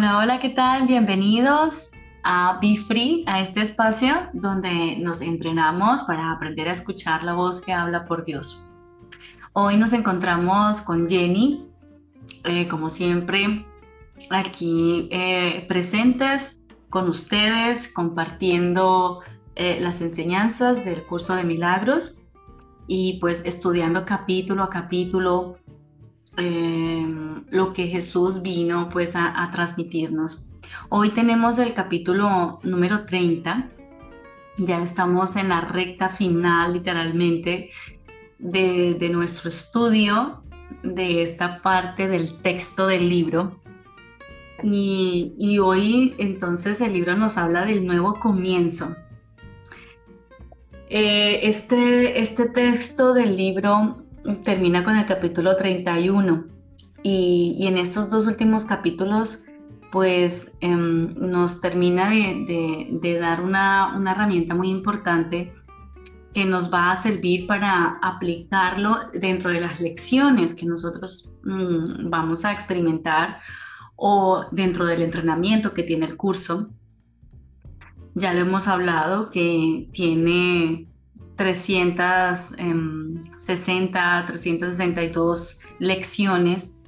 Hola, hola, ¿qué tal? Bienvenidos a Be Free, a este espacio donde nos entrenamos para aprender a escuchar la voz que habla por Dios. Hoy nos encontramos con Jenny, eh, como siempre, aquí eh, presentes con ustedes, compartiendo eh, las enseñanzas del curso de milagros y pues estudiando capítulo a capítulo lo que Jesús vino pues a, transmitirnos. Hoy tenemos el capítulo número 30, ya estamos en la recta final literalmente de, nuestro estudio de esta parte del texto del libro. Y, hoy entonces el libro nos habla del nuevo comienzo. Eh, este, este texto del libro termina con el capítulo 31 y, en estos dos últimos capítulos pues em, nos termina de, dar una, herramienta muy importante que nos va a servir para aplicarlo dentro de las lecciones que nosotros mm, vamos a experimentar o dentro del entrenamiento que tiene el curso. Ya lo hemos hablado que tiene 360, 362 em, lecciones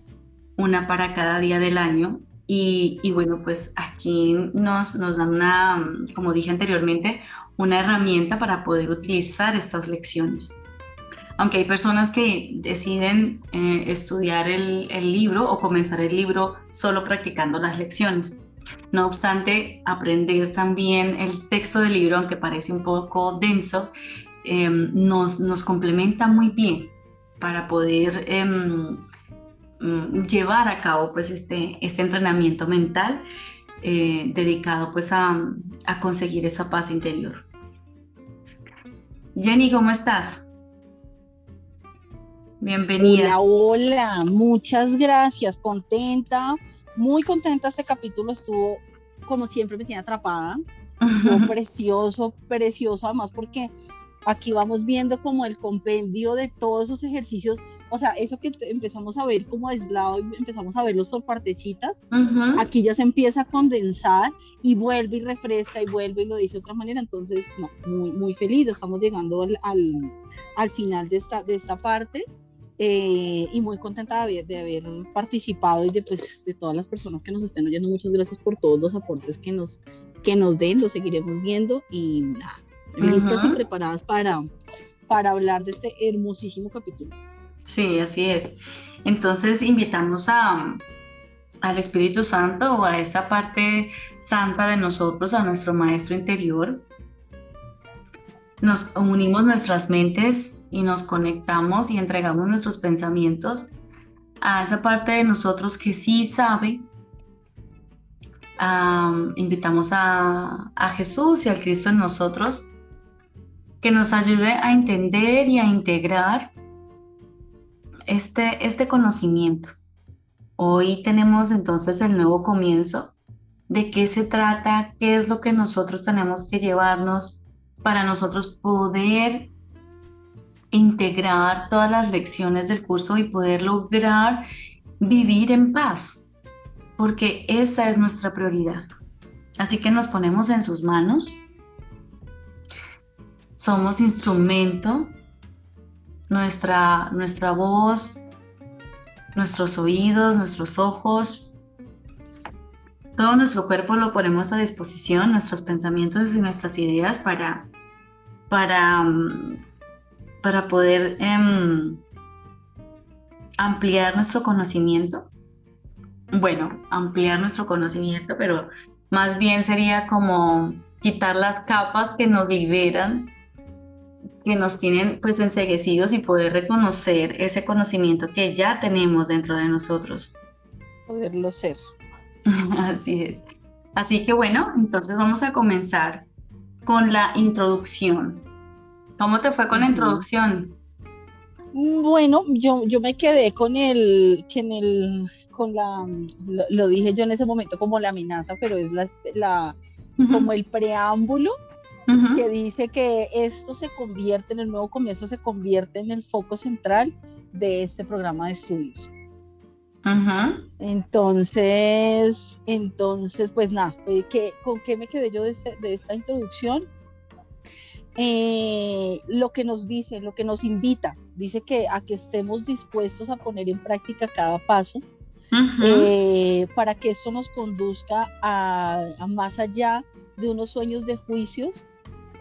una para cada día del año. Y, bueno, pues aquí nos, nos dan una, como dije anteriormente, una herramienta para poder utilizar estas lecciones. Aunque hay personas que deciden eh, estudiar el libro o comenzar el libro solo practicando las lecciones. No obstante, aprender también el texto del libro, aunque parece un poco denso, em, nos, nos, complementa muy bien para poder em, Mm, llevar a cabo pues este, este entrenamiento mental eh, dedicado pues a, a conseguir esa paz interior. Jenny, ¿cómo estás? Bienvenida. Hola, hola, muchas gracias, contenta, muy contenta. Este capítulo estuvo, como siempre, me tiene atrapada. Estuvo precioso, precioso, además, porque aquí vamos viendo como el compendio de todos esos ejercicios o sea, eso que empezamos a ver como aislado y empezamos a verlos por partecitas, aquí ya se empieza a condensar y vuelve y refresca y vuelve y lo dice de otra manera. Entonces, no, muy, muy feliz, estamos llegando al, al, final de esta, de esta parte. Eh, y muy contenta de haber, de haber, participado y de, pues, de todas las personas que nos estén oyendo. Muchas gracias por todos los aportes que nos, que nos den, lo seguiremos viendo y nada, listas y preparadas para, para hablar de este hermosísimo capítulo. Sí, así es. Entonces invitamos a, al Espíritu Santo o a esa parte santa de nosotros, a nuestro Maestro interior. Nos unimos nuestras mentes y nos conectamos y entregamos nuestros pensamientos a esa parte de nosotros que sí sabe. invitamos a, a Jesús y al Cristo en nosotros que nos ayude a entender y a integrar este, este conocimiento. Hoy tenemos entonces el nuevo comienzo. ¿De qué se trata? ¿Qué es lo que nosotros tenemos que llevarnos para nosotros poder integrar todas las lecciones del curso y poder lograr vivir en paz? Porque esa es nuestra prioridad. Así que nos ponemos en sus manos. Somos instrumento nuestra, nuestra voz, nuestros oídos, nuestros ojos, todo nuestro cuerpo lo ponemos a disposición, nuestros pensamientos y nuestras ideas para, para, mm, para poder em, ampliar nuestro conocimiento. Bueno, ampliar nuestro conocimiento, pero más bien sería como quitar las capas que nos liberan que nos tienen pues enseguecidos y poder reconocer ese conocimiento que ya tenemos dentro de nosotros. Poderlo ser. Así es. Así que bueno, entonces vamos a comenzar con la introducción. ¿Cómo te fue con la introducción? Bueno, yo, yo me quedé con el, con el, con la, lo, dije yo en ese momento como la amenaza, pero es la, la como el preámbulo que dice que esto se convierte en el nuevo comienzo, se convierte en el foco central de este programa de estudios. Entonces, entonces, pues nada, ¿con qué me quedé yo de, de esta introducción? Eh, lo que nos dice, lo que nos invita, dice que a que estemos dispuestos a poner en práctica cada paso eh, para que esto nos conduzca a, más allá de unos sueños de juicios,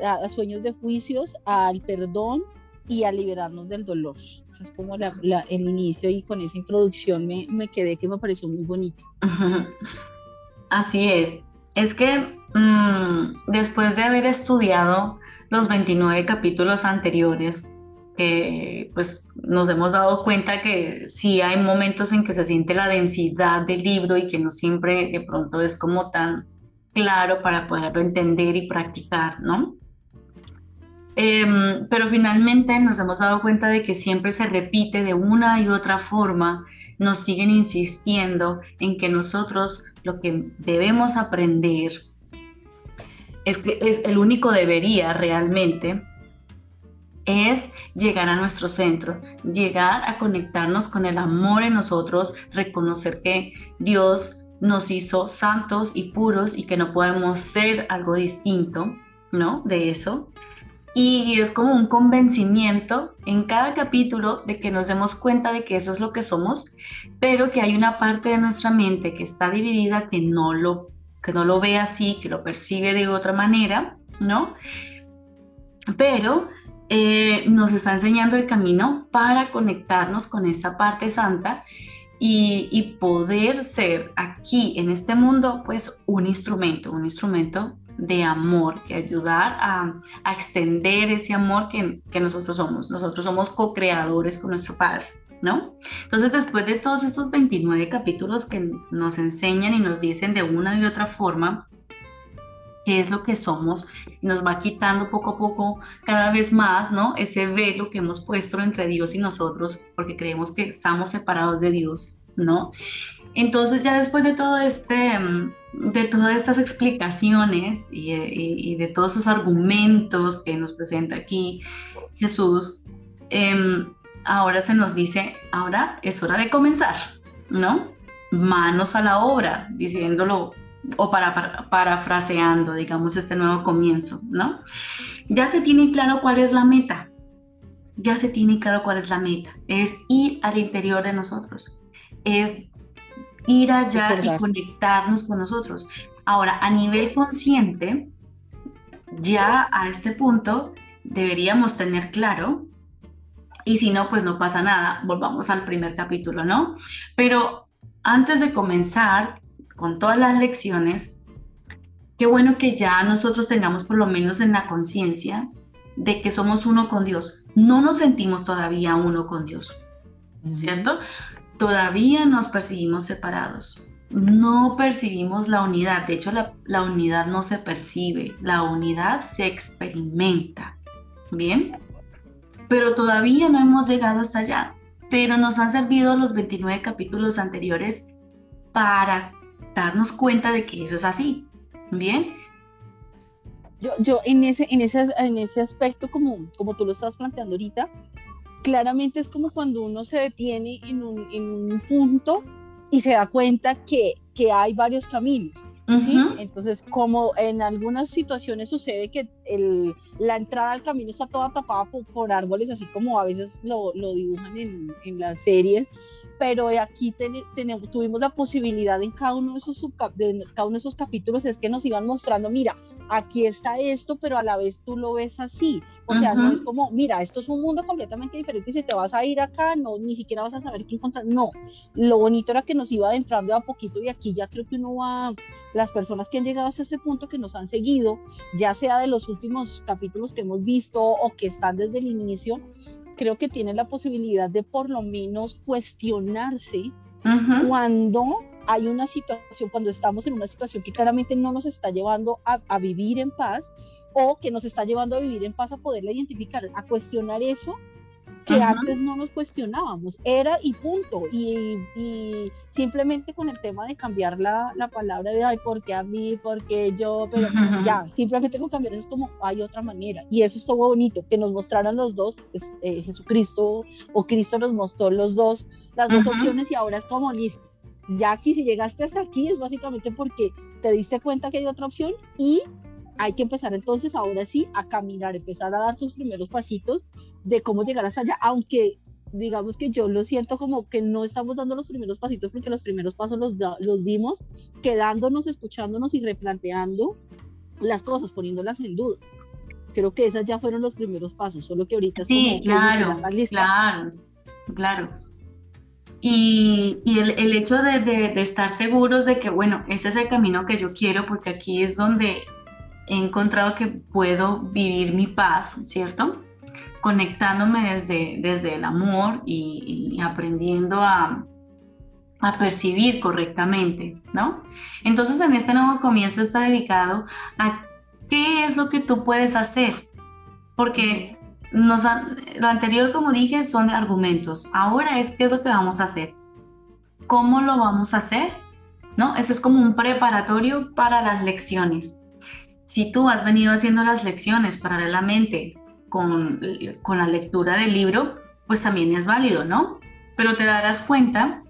a, sueños de juicios, al perdón y a liberarnos del dolor. Es como el inicio y con esa introducción me, me quedé que me pareció muy bonito. Así es. Es que mm, después de haber estudiado los 29 capítulos anteriores, pues nos hemos dado cuenta que sí hay momentos en que se siente la densidad del libro y que no siempre de pronto es como tan claro para poderlo entender y practicar, ¿no? Em, pero finalmente nos hemos dado cuenta de que siempre se repite de una y otra forma, nos siguen insistiendo en que nosotros lo que debemos aprender es que es el único debería realmente es llegar a nuestro centro, llegar a conectarnos con el amor en nosotros, reconocer que Dios nos hizo santos y puros y que no podemos ser algo distinto, ¿no? De eso. Y es como un convencimiento en cada capítulo de que nos demos cuenta de que eso es lo que somos, pero que hay una parte de nuestra mente que está dividida que no lo que no lo ve así, que lo percibe de otra manera, ¿no? Pero eh, nos está enseñando el camino para conectarnos con esa parte santa y, poder ser aquí en este mundo, pues un instrumento, un instrumento de amor, que ayudar a, extender ese amor que, que nosotros somos. Nosotros somos co-creadores con nuestro Padre. ¿no? Entonces, después de todos estos 29 capítulos que nos enseñan y nos dicen de una y otra forma qué es lo que somos, nos va quitando poco a poco cada vez más, ¿no? Ese velo que hemos puesto entre Dios y nosotros, porque creemos que estamos separados de Dios, ¿no? Entonces, ya después de todo este, de todas estas explicaciones y, de todos esos argumentos que nos presenta aquí Jesús, eh, ahora se nos dice, ahora es hora de comenzar, ¿no? Manos a la obra, diciéndolo o para, parafraseando, digamos, este nuevo comienzo, ¿no? Ya se tiene claro cuál es la meta, ya se tiene claro cuál es la meta, es ir al interior de nosotros, es ir allá y conectarnos con nosotros. Ahora, a nivel consciente, ya a este punto deberíamos tener claro y si no, pues no pasa nada, volvamos al primer capítulo, ¿no? Pero antes de comenzar con todas las lecciones, qué bueno que ya nosotros tengamos por lo menos en la conciencia de que somos uno con Dios. No nos sentimos todavía uno con Dios, ¿cierto? Todavía nos percibimos separados. No percibimos la unidad. De hecho, la, la unidad no se percibe. La unidad se experimenta. ¿Bien? pero todavía no hemos llegado hasta allá. Pero nos han servido los 29 capítulos anteriores para darnos cuenta de que eso es así. ¿Bien? Yo, yo en, ese, en, ese, en ese aspecto, como, como tú lo estás planteando ahorita, claramente es como cuando uno se detiene en un, en un punto y se da cuenta que, que hay varios caminos. Entonces, como en algunas situaciones sucede que el, la entrada al camino está toda tapada por, árboles, así como a veces lo, lo dibujan en, en, las series, pero aquí tenemos, tuvimos la posibilidad en cada uno, de esos de cada uno de esos capítulos, es que nos iban mostrando, mira, aquí está esto, pero a la vez tú lo ves así. O sea, no es como, mira, esto es un mundo completamente diferente y si te vas a ir acá, no, ni siquiera vas a saber qué encontrar. No, lo bonito era que nos iba adentrando a poquito y aquí ya creo que uno va, las personas que han llegado hasta este punto, que nos han seguido, ya sea de los últimos capítulos que hemos visto o que están desde el inicio, creo que tienen la posibilidad de por lo menos cuestionarse cuando hay una situación, cuando estamos en una situación que claramente no nos está llevando a, vivir en paz o que nos está llevando a vivir en paz a poderla identificar, a cuestionar eso que antes no nos cuestionábamos, era y punto, y, simplemente con el tema de cambiar la, la, palabra de, ay, porque a mí, porque yo, pero ya, simplemente con cambiar eso es como, hay otra manera, y eso estuvo bonito, que nos mostraran los dos, pues, eh, Jesucristo o Cristo nos mostró los dos las dos opciones y ahora es como listo. Ya aquí, si llegaste hasta aquí, es básicamente porque te diste cuenta que hay otra opción y hay que empezar entonces ahora sí a caminar, empezar a dar sus primeros pasitos de cómo llegar hasta allá, aunque digamos que yo lo siento como que no estamos dando los primeros pasitos porque los primeros pasos los, los dimos quedándonos, escuchándonos y replanteando las cosas, poniéndolas en duda. Creo que esas ya fueron los primeros pasos, solo que ahorita es sí, claro, claro, claro. Y, el, hecho de, estar seguros de que, bueno, ese es el camino que yo quiero, porque aquí es donde he encontrado que puedo vivir mi paz, ¿cierto? Conectándome desde, desde el amor y, y aprendiendo a, a percibir correctamente, ¿no? Entonces en este nuevo comienzo está dedicado a qué es lo que tú puedes hacer, porque lo anterior, como dije, son argumentos. Ahora es qué es lo que vamos a hacer. ¿Cómo lo vamos a hacer? ¿No? Ese es como un preparatorio para las lecciones. Si tú has venido haciendo las lecciones paralelamente con, con la lectura del libro, pues también es válido, ¿no? Pero te darás cuenta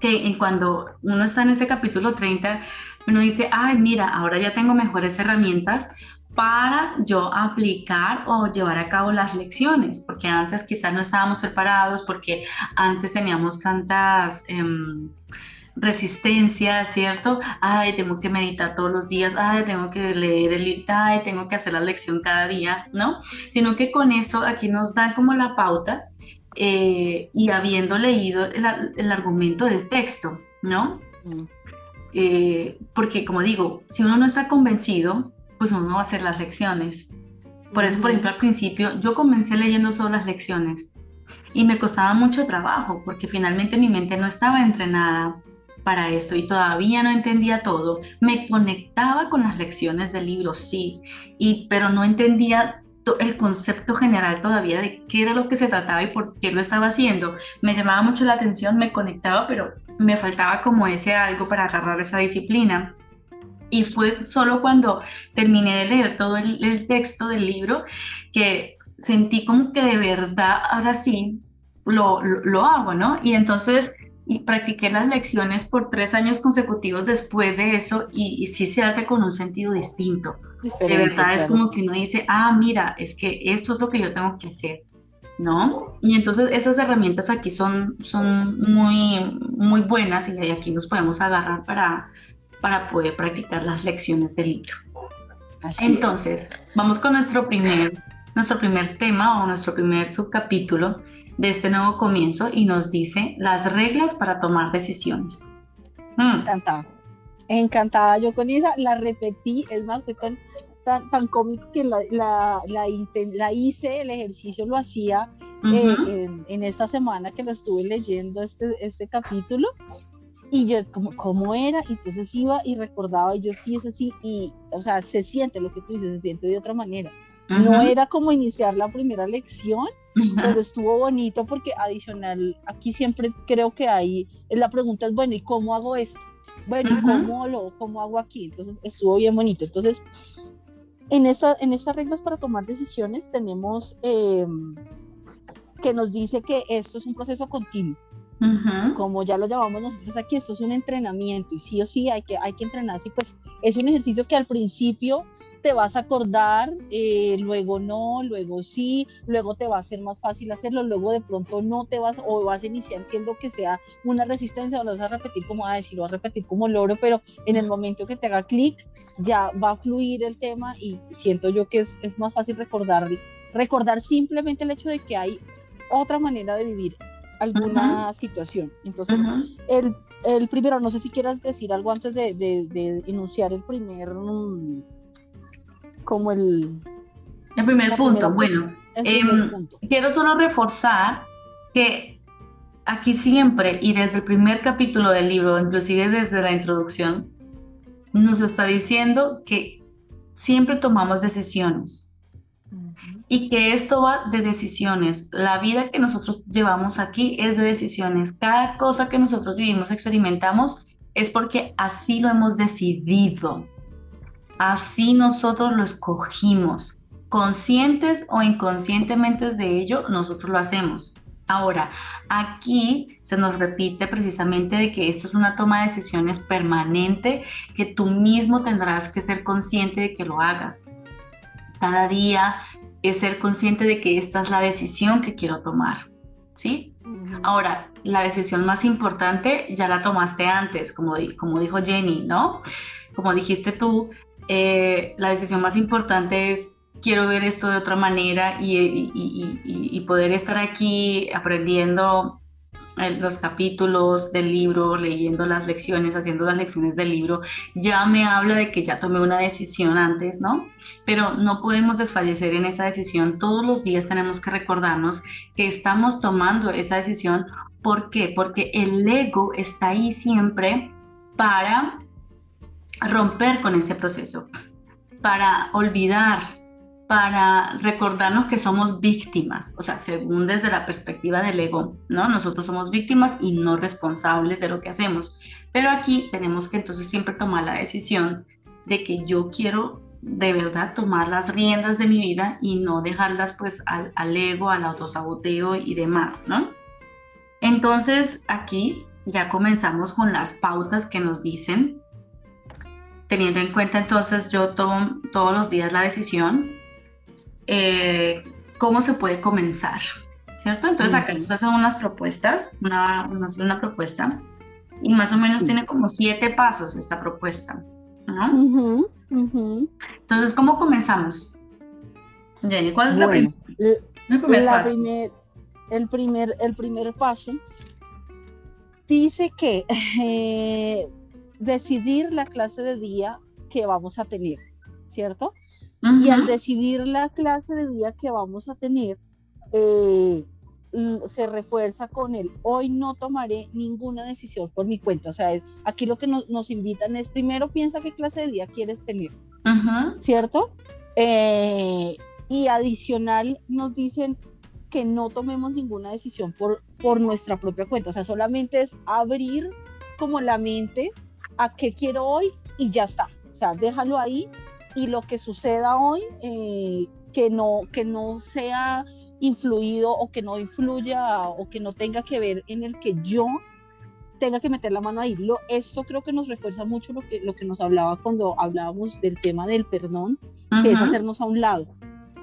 que cuando uno está en ese capítulo 30, uno dice, ay, mira, ahora ya tengo mejores herramientas para yo aplicar o llevar a cabo las lecciones, porque antes quizás no estábamos preparados, porque antes teníamos tantas em, resistencias, ¿cierto? Ay, tengo que meditar todos los días, ay, tengo que leer el ay, tengo que hacer la lección cada día, ¿no? Sino que con esto aquí nos dan como la pauta eh, y habiendo leído el, argumento del texto, ¿no? Mm. Eh, porque como digo, si uno no está convencido, pues uno va a hacer las lecciones. Por eso, por ejemplo, al principio yo comencé leyendo solo las lecciones y me costaba mucho trabajo porque finalmente mi mente no estaba entrenada para esto y todavía no entendía todo. Me conectaba con las lecciones del libro, sí, y, pero no entendía el concepto general todavía de qué era lo que se trataba y por qué lo estaba haciendo. Me llamaba mucho la atención, me conectaba, pero me faltaba como ese algo para agarrar esa disciplina. Y fue solo cuando terminé de leer todo el, texto del libro que sentí como que de verdad ahora sí lo, lo, hago, ¿no? Y entonces y practiqué las lecciones por tres años consecutivos después de eso y, sí se hace con un sentido distinto. de verdad es como que uno dice, ah, mira, es que esto es lo que yo tengo que hacer, ¿no? Y entonces esas herramientas aquí son, son muy, muy buenas y aquí nos podemos agarrar para, para poder practicar las lecciones del libro. Entonces, vamos con nuestro primer, nuestro primer tema o nuestro primer subcapítulo de este nuevo comienzo y nos dice las reglas para tomar decisiones. Mm. Encantada. Encantada yo con esa, la repetí, es más, fue tan, tan, cómico que la, la, la, hice, el ejercicio lo hacía eh, en, en, esta semana que lo estuve leyendo este, este capítulo y yo, como, ¿cómo era? Y entonces iba y recordaba, y yo sí es así, y, o sea, se siente lo que tú dices, se siente de otra manera. No era como iniciar la primera lección, pero estuvo bonito porque adicional, aquí siempre creo que hay, la pregunta es, bueno, ¿y cómo hago esto? Bueno, ¿y cómo, lo, cómo hago aquí? Entonces estuvo bien bonito. Entonces, en, esa, en estas reglas para tomar decisiones tenemos em, que nos dice que esto es un proceso continuo como ya lo llamamos nosotros aquí, esto es un entrenamiento y sí o sí hay que, hay que entrenarse. pues es un ejercicio que al principio te vas a acordar, eh, luego no, luego sí, luego te va a ser más fácil hacerlo, luego de pronto no te vas o vas a iniciar siendo que sea una resistencia o lo vas a repetir como, a decir, lo vas a repetir como loro, pero en el momento que te haga clic ya va a fluir el tema y siento yo que es, es más fácil recordar, recordar simplemente el hecho de que hay otra manera de vivir alguna situación. Entonces, el, el, primero, no sé si quieras decir algo antes de, de, enunciar el primer, mm, como el... El primer punto, bueno, em, quiero solo reforzar que aquí siempre y desde el primer capítulo del libro, inclusive desde la introducción, nos está diciendo que siempre tomamos decisiones y que esto va de decisiones. La vida que nosotros llevamos aquí es de decisiones. Cada cosa que nosotros vivimos, experimentamos, es porque así lo hemos decidido. Así nosotros lo escogimos. Conscientes o inconscientemente de ello, nosotros lo hacemos. Ahora, aquí se nos repite precisamente de que esto es una toma de decisiones permanente que tú mismo tendrás que ser consciente de que lo hagas. Cada día es ser consciente de que esta es la decisión que quiero tomar, ¿sí? Ahora, la decisión más importante ya la tomaste antes, como, como dijo Jenny, ¿no? Como dijiste tú, eh, la decisión más importante es quiero ver esto de otra manera y, poder estar aquí aprendiendo los capítulos del libro, leyendo las lecciones, haciendo las lecciones del libro, ya me habla de que ya tomé una decisión antes, ¿no? Pero no podemos desfallecer en esa decisión. Todos los días tenemos que recordarnos que estamos tomando esa decisión. ¿Por qué? Porque el ego está ahí siempre para romper con ese proceso, para olvidar para recordarnos que somos víctimas, o sea, según desde la perspectiva del ego, ¿no? Nosotros somos víctimas y no responsables de lo que hacemos. Pero aquí tenemos que entonces siempre tomar la decisión de que yo quiero de verdad tomar las riendas de mi vida y no dejarlas pues al, al ego, al autosaboteo y demás, ¿no? Entonces aquí ya comenzamos con las pautas que nos dicen, teniendo en cuenta entonces yo tomo todos los días la decisión eh, cómo se puede comenzar, ¿cierto? Entonces acá nos hacen unas propuestas, una, nos una propuesta y más o menos tiene como siete pasos esta propuesta, ¿no? Entonces, ¿cómo comenzamos? Jenny, ¿cuál es la, el primer paso? el, primer, el primer paso dice que eh, decidir la clase de día que vamos a tener, ¿cierto? Y al decidir la clase de día que vamos a tener, eh, se refuerza con el hoy no tomaré ninguna decisión por mi cuenta. O sea, aquí lo que nos, invitan es primero piensa qué clase de día quieres tener, ¿cierto? Eh, y adicional nos dicen que no tomemos ninguna decisión por, por nuestra propia cuenta. O sea, solamente es abrir como la mente a qué quiero hoy y ya está. O sea, déjalo ahí y lo que suceda hoy eh, que, no, que no sea influido o que no influya o que no tenga que ver en el que yo tenga que meter la mano ahí. Lo, esto creo que nos refuerza mucho lo que, lo que nos hablaba cuando hablábamos del tema del perdón, que es hacernos a un lado.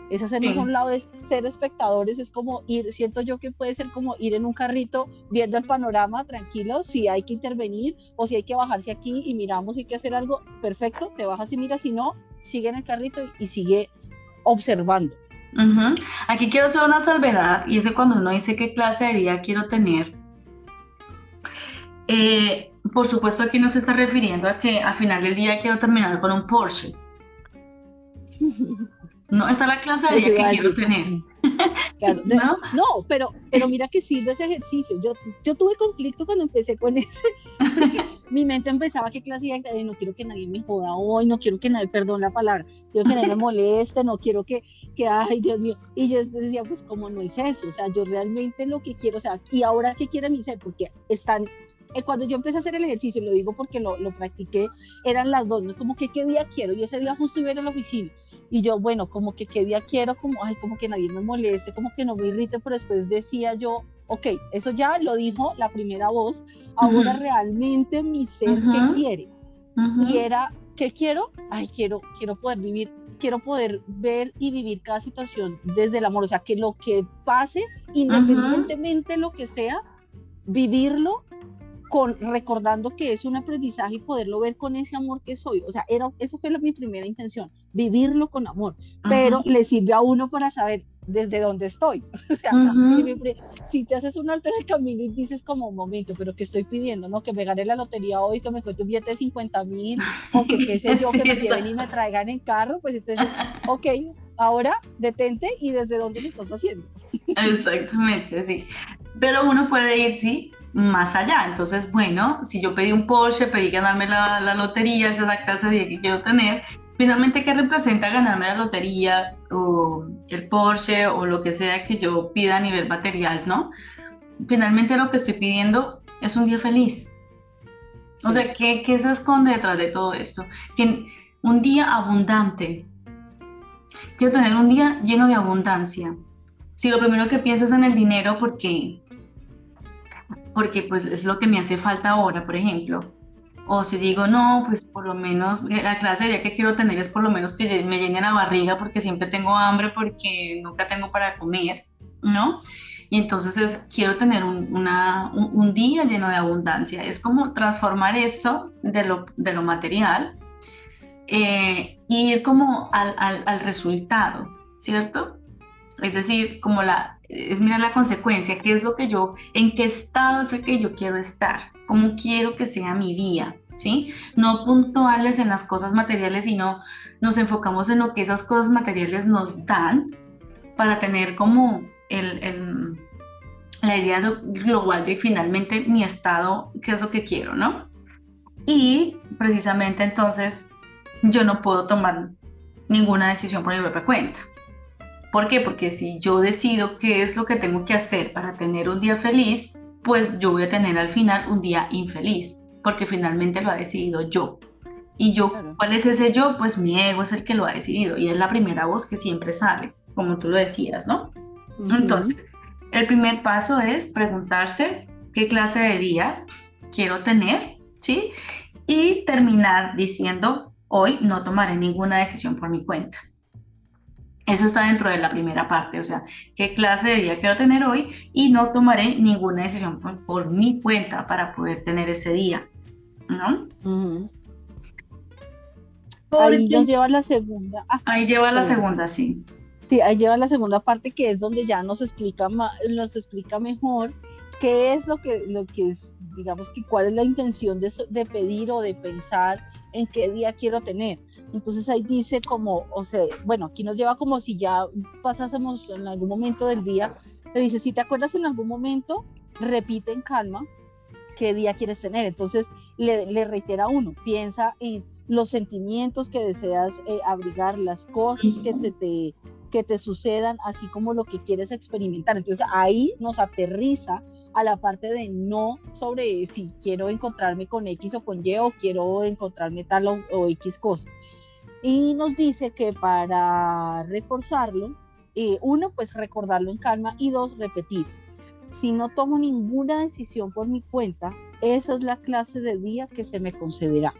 Es hacernos a un lado, es ser espectadores, es como ir, siento yo que puede ser como ir en un carrito viendo el panorama tranquilo, si hay que intervenir o si hay que bajarse aquí y miramos si hay que hacer algo, perfecto, te bajas y miras, si no, sigue en el carrito y sigue observando. Aquí quiero hacer una salvedad y es que cuando uno dice qué clase de día quiero tener, eh, por supuesto aquí no se está refiriendo a que al final del día quiero terminar con un Porsche. No, esa es la clase de día que quiero tener. ¿No? pero, pero mira que sirve ese ejercicio. Yo, yo tuve conflicto cuando empecé con ese. mi mente empezaba, ¿qué clase de No quiero que nadie me joda hoy, no quiero que nadie, perdón la palabra, quiero que nadie me moleste, no quiero que, que, ay, Dios mío. Y yo decía, pues, ¿cómo no es eso? O sea, yo realmente lo que quiero, o sea, ¿y ahora qué quiere mi ser? Porque están cuando yo empecé a hacer el ejercicio, lo digo porque lo, lo practiqué, eran las dos, como que qué día quiero, y ese día justo iba a ir a la oficina, y yo, bueno, como que qué día quiero, como, ay, como que nadie me moleste, como que no me irrite, pero después decía yo, ok, eso ya lo dijo la primera voz, ahora realmente mi ser, ¿qué quiere? Y era, ¿qué quiero? Ay, quiero, quiero poder vivir, quiero poder ver y vivir cada situación desde el amor, o sea, que lo que pase, independientemente de lo que sea, vivirlo con recordando que es un aprendizaje y poderlo ver con ese amor que soy. O sea, era, eso fue mi primera intención, vivirlo con amor, pero le sirve a uno para saber desde dónde estoy. O sea, si, te haces un alto en el camino y dices como un momento, pero que estoy pidiendo, ¿no? Que me gane la lotería hoy, que me cueste un billete de 50 mil, o que qué sé yo, que me lleven y me traigan en carro, pues entonces, ok, ahora detente y desde dónde lo estás haciendo. Exactamente, sí. Pero uno puede ir, sí, más allá. Entonces, bueno, si yo pedí un Porsche, pedí ganarme la, la lotería, esa es la clase de que quiero tener, finalmente, ¿qué representa ganarme la lotería o el Porsche o lo que sea que yo pida a nivel material, no? Finalmente lo que estoy pidiendo es un día feliz. O sea, ¿qué, qué se esconde detrás de todo esto? Que un día abundante. Quiero tener un día lleno de abundancia. Si lo primero que piensas en el dinero, porque porque pues es lo que me hace falta ahora, por ejemplo. O si digo, no, pues por lo menos la clase de día que quiero tener es por lo menos que me llene la barriga porque siempre tengo hambre, porque nunca tengo para comer, ¿no? Y entonces quiero tener un, día lleno de abundancia. Es como transformar eso de lo, de lo material eh, y ir como al, al, al resultado, ¿cierto? Es decir, como la, es mirar la consecuencia, qué es lo que yo, en qué estado es el que yo quiero estar, cómo quiero que sea mi día, ¿sí? No puntuales en las cosas materiales, sino nos enfocamos en lo que esas cosas materiales nos dan para tener como el, el, la idea global de finalmente mi estado, qué es lo que quiero, ¿no? Y precisamente entonces yo no puedo tomar ninguna decisión por mi propia cuenta. ¿Por qué? Porque si yo decido qué es lo que tengo que hacer para tener un día feliz, pues yo voy a tener al final un día infeliz, porque finalmente lo ha decidido yo. Y yo, ¿cuál es ese yo? Pues mi ego es el que lo ha decidido y es la primera voz que siempre sale, como tú lo decías, ¿no? Entonces, el primer paso es preguntarse qué clase de día quiero tener, ¿sí? Y terminar diciendo, hoy no tomaré ninguna decisión por mi cuenta. Eso está dentro de la primera parte, o sea, qué clase de día quiero tener hoy y no tomaré ninguna decisión por, mi cuenta para poder tener ese día, ¿no? Ahí nos lleva la segunda. Ah, ahí lleva la segunda, sí. Sí, ahí lleva la segunda parte que es donde ya nos explica, nos explica mejor qué es lo que, lo que es, digamos que cuál es la intención de, de pedir o de pensar en qué día quiero tener. Entonces ahí dice como, o sea, bueno, aquí nos lleva como si ya pasásemos en algún momento del día, te dice, si te acuerdas en algún momento, repite en calma qué día quieres tener. Entonces le, le reitera uno, piensa en los sentimientos que deseas eh, abrigar, las cosas que te que te sucedan, así como lo que quieres experimentar. Entonces ahí nos aterriza a la parte de no sobre si quiero encontrarme con X o con Y o quiero encontrarme tal o, X cosa. Y nos dice que para reforzarlo, eh, uno, pues recordarlo en calma y dos, repetir. Si no tomo ninguna decisión por mi cuenta, esa es la clase de día que se me concederá.